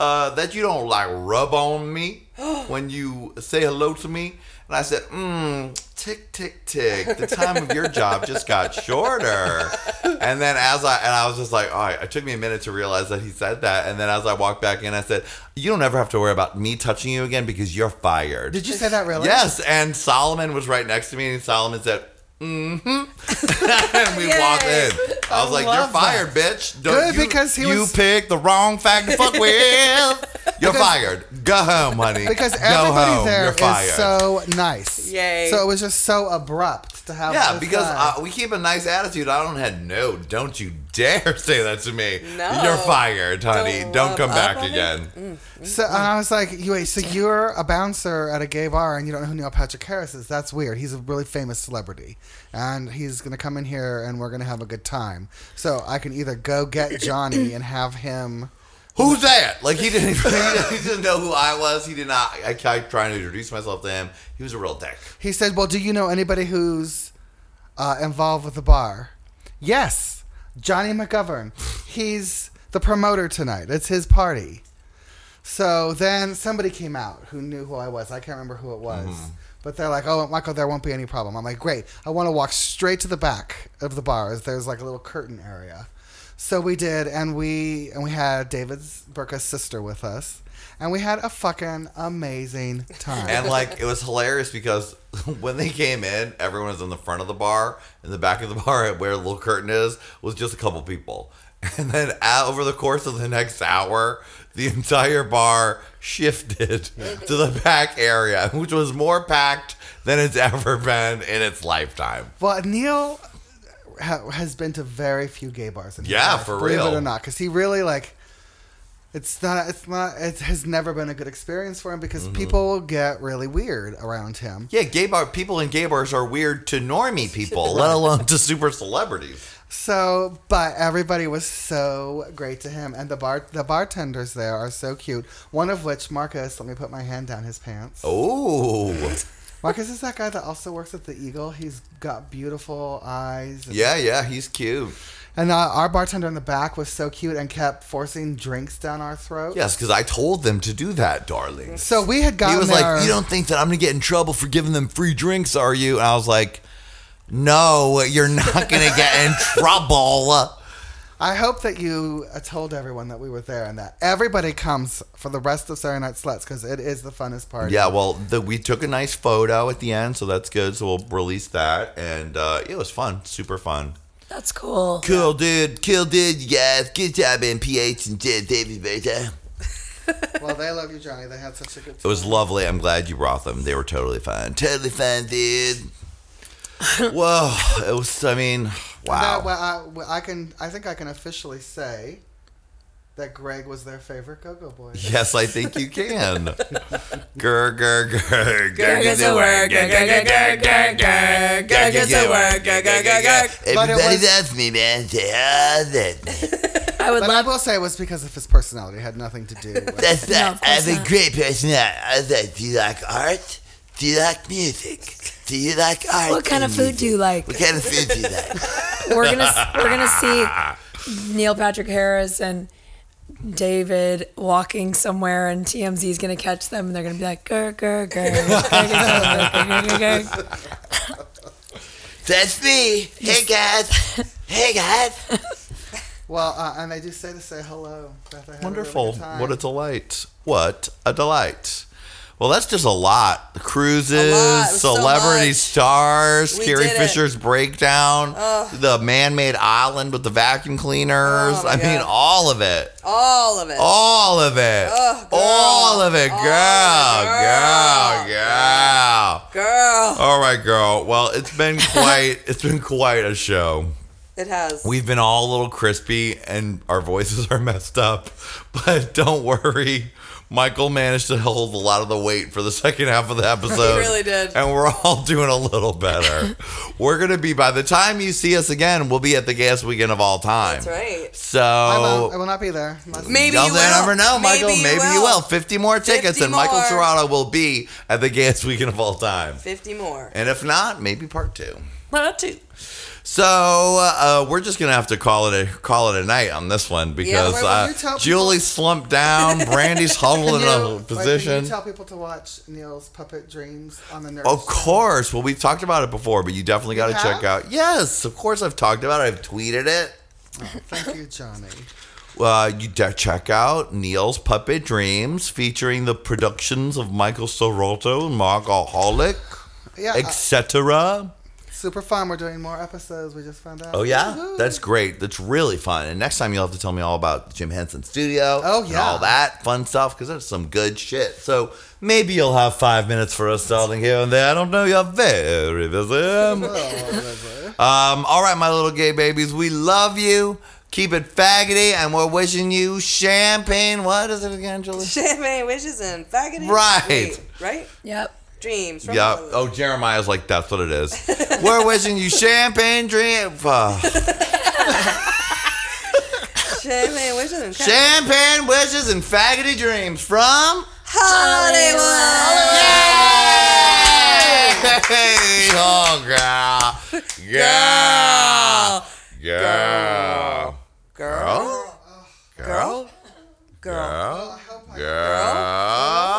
Uh, that you don't like rub on me [gasps] when you say hello to me?" And I said, "Mmm, tick, tick, tick. The time of your job just got shorter." [laughs] And then as I and I was just like, "All right." It took me a minute to realize that he said that. And then as I walked back in, I said, "You don't ever have to worry about me touching you again because you're fired." Did you say that really? Yes, and Solomon was right next to me, and Solomon said, "Mm-hmm," [laughs] and we walked in. I was like, "You're love fired, bitch." Don't Good, you, because he you was- picked the wrong fact to fuck with. [laughs] You're fired. Go home, honey. Because Go everybody home. there You're is fired. so nice. Yay. So it was just so abrupt to have. yeah, this because guy. uh, we keep a nice attitude. I don't had no. Don't you dare say that to me. No. You're fired, honey. Don't Don't, come back on it. again. So and I was like, you wait, so you're a bouncer at a gay bar and you don't know who Neil Patrick Harris is? That's weird. He's a really famous celebrity. And he's gonna come in here and we're gonna have a good time. So I can either go get Johnny and have him Who's that? Like he didn't, he [laughs] didn't, he didn't know who I was. He did not. I kept trying to introduce myself to him. He was a real dick. He said, Well, do you know anybody who's uh, involved with the bar? Yes. Johnny McGovern. He's the promoter tonight. It's his party. So then somebody came out who knew who I was. I can't remember who it was. Uh-huh. But they're like, oh, Michael, there won't be any problem. I'm like, great. I want to walk straight to the back of the bars. There's like a little curtain area. So we did, and we and we had David's Burtka's sister with us, and we had a fucking amazing time. And like it was hilarious because [laughs] when they came in, everyone was in the front of the bar, in the back of the bar, [laughs] where the little curtain is, was just a couple people. [laughs] And then over the course of the next hour, the entire bar shifted to the back area, which was more packed than it's ever been in its lifetime. Well, Neil ha- has been to very few gay bars. In his Yeah, life, for believe real. it or not, because he really like. It's not. It's not. It has never been a good experience for him because Mm-hmm. people get really weird around him. Yeah, gay bar people in gay bars are weird to normie [laughs] people, let alone to super celebrities. So, but everybody was so great to him, and the bar the bartenders there are so cute. One of which, Marcus, let me put my hand down his pants. Oh, [laughs] Marcus is that guy that also works at the Eagle. He's got beautiful eyes. yeah, yeah, he's cute. And uh, our bartender in the back was so cute and kept forcing drinks down our throats. Yes, because I told them to do that, darling. So we had gotten he was there. like, "You don't think that I'm gonna get in trouble for giving them free drinks, are you?" And I was like, "No, you're not [laughs] gonna get in trouble." I hope that you uh, told everyone that we were there and that everybody comes for the rest of Saturday Night Sluts because it is the funnest part. Yeah, well, the, we took a nice photo at the end, so that's good. So we'll release that, and uh, it was fun, super fun. That's cool. Cool, dude. Cool, dude. You guys, good job, NPH and David Beta. [laughs] well, they love you, Johnny. They had such a good time. It was lovely. I'm glad you brought them. They were totally fine. Totally fine, dude. [laughs] Whoa, it was. I mean, wow. That- well, I, I can. I think I can officially say that Greg was their favorite Go-Go Boy. Yes, I think you can. Grr, grr, grr. Grr gets to work, grr, grr, grr, grr, grr, grr. Grr gets to work, grr, grr, grr, grr. Everybody loves me, man. Say, ah, that. I would but love. I will say it was because of his personality. It had nothing to do with. That's No, not. I have course a great personality. I was like, do you like art? Do you like music? Do you like art? What kind of and food do you like? What kind of food do you like? We're gonna we're gonna see Neil Patrick Harris and David walking somewhere, and TMZ is gonna catch them, and they're gonna be like, "Grr, grr, grr, grr, grr, grr, grr, grr." That's me. Hey guys. Hey guys. Well, uh, and they do say to say hello. That they had a really Wonderful. good time. What a delight. What a delight. Well, that's just a lot. Cruises, lot. It was so celebrity stars, We Carrie. Fisher's breakdown, the man-made island with the vacuum cleaners. Oh, I mean, all of it. All of it. All of it. Girl. all of it, girl, All girl, girl. Girl. All right, girl. Well, it's been [laughs] quite. it's been quite a show. It has. We've been all a little crispy and our voices are [laughs] messed up, but don't worry. Michael managed to hold a lot of the weight for the second half of the [laughs] episode. He really did. And we're all doing a little better. [laughs] we're going to be, by the time you see us again, we'll be at the gas weekend of all time. That's right. So. I, will, I will not be there. Unless- Maybe You'll never know, Michael. Maybe Maybe, you you, will. will. 50 more tickets, 50 and Michael more. Serrato will be at the gas weekend of all time. 50 more. And if not, maybe part two. Part two. So uh, we're just gonna have to call it a call it a night on this one because will uh, you tell people- Julie slumped down, [laughs] Brandy's huddled in a position. You tell people to watch Neil's Puppet Dreams on the Nerd? Of course. Well, we've talked about it before, but you definitely got to check out. Yes, of course I've talked about it. I've tweeted it. Thank you, Johnny. Uh, you de- check out Neil's Puppet Dreams, featuring the productions of Michael Serrato and Mark Aholic, Yeah, uh, etc. super fun. We're doing more episodes. We just found out. Oh yeah, Woohoo. that's great. That's really fun. And next time you'll have to tell me all about Jim Henson Studio. Oh, and yeah. all that fun stuff because there's some good shit. So maybe you'll have five minutes for us starting here and there. I don't know. You're very busy. [laughs] um. All right, my little gay babies. We love you. Keep it faggoty, and we're wishing you champagne. What is it again, Julie? Champagne wishes and faggoty. Right. Wait, right? Yep. Dreams. From Yeah. Oh, Jeremiah's like that's what it is. [laughs] we're wishing you champagne dream. Uh, [laughs] Champagne wishes and. Champagne wishes and faggoty dreams from Hollywood. Hey, [laughs] oh girl, girl, girl, Girl. girl, Girl. girl, Girl. girl.